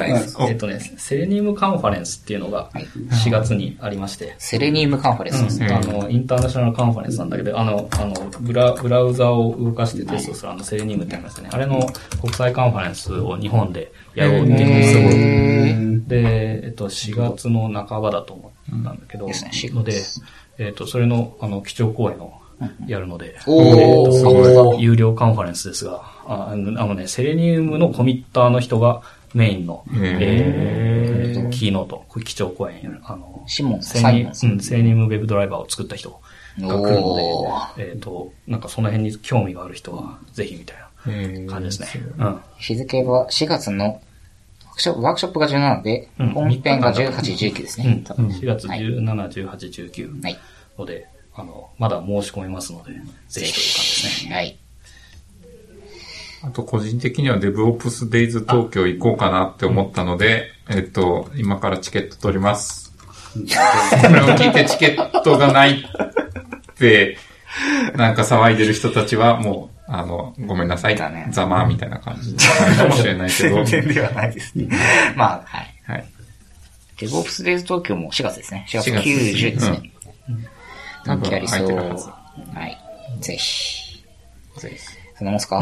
えっとね、セレニウムカンファレンスっていうのが4月にありまして、セレニウムカンファレンスですね。あの、インターナショナルカンファレンスなんだけど、あの、あの、ブラ、ブラウザを動かしてテストするあの、セレニウムってありますね。あれの国際カンファレンスを日本でやろうっていうのをすごい。で、えっと、4月の半ばだと思ったんだけど、ですね4月ので、えっと、それの、あの、基調講演をやるので、おー、すごい。有料カンファレンスですが、ああのね、セレニウムのコミッターの人がメインの、えーキーノート、基調講演やる。あの、シモンセレニサイモンさんうん、セレニウムウェブドライバーを作った人が来るのおで、えっ、と、なんかその辺に興味がある人は、ぜひみたいな感じですね。うん。日付は4月の、ワークショップワークショップが17で、うん本編が18、19ですね。多分4月はい17、18、19はい。ので、あの、まだ申し込めますので、ぜひという感じですね。はい。あと個人的には DevOps Days 東京行こうかなって思ったので、えっと、今からチケット取ります。これを聞いてチケットがないって、なんか騒いでる人たちはもう、あの、ごめんなさい。だねざまみたいな感じかもしれないけど。全然ではないですね。まあ、はい。はい。デボプスデイズ東京も4月ですね。4月4月9、10ですね。多短期ありそう。空いてるはず。はい。ぜひ。ぜひそんなもんすか？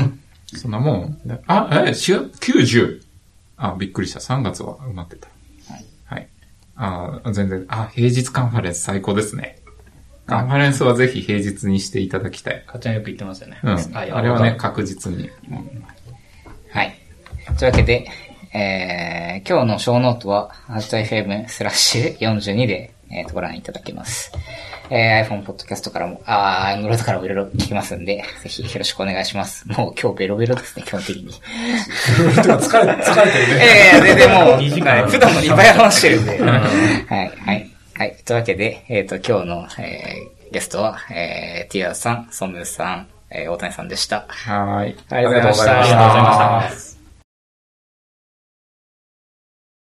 そんなもん。あ、え、4月90。あ、びっくりした。3月は埋まってた。はい。はい。あ全然、あ、平日カンファレンス最高ですね。カンファレンスはぜひ平日にしていただきたい。かっちゃんよく言ってますよね。うん。はいあれはね、確実に。はい。というわけで、えー、今日のショーノートは、ハッシュ FM スラッシュ42で、えー、とご覧いただけます。えー、iPhone ポッドキャストからも、あー、Android からもいろいろ聴けますんで、ぜひよろしくお願いします。もう今日ベロベロですね、基本的に。疲れ、疲れてるね。ええ全然もう、二時間はい普段の2倍話してるんで。はい、はい。はい。というわけで、えっ、と、今日の、えー、ゲストは、えー、ティアさん、ソムさん、えー、大谷さんでした。はーい。ありがとうございました。ありがとうございました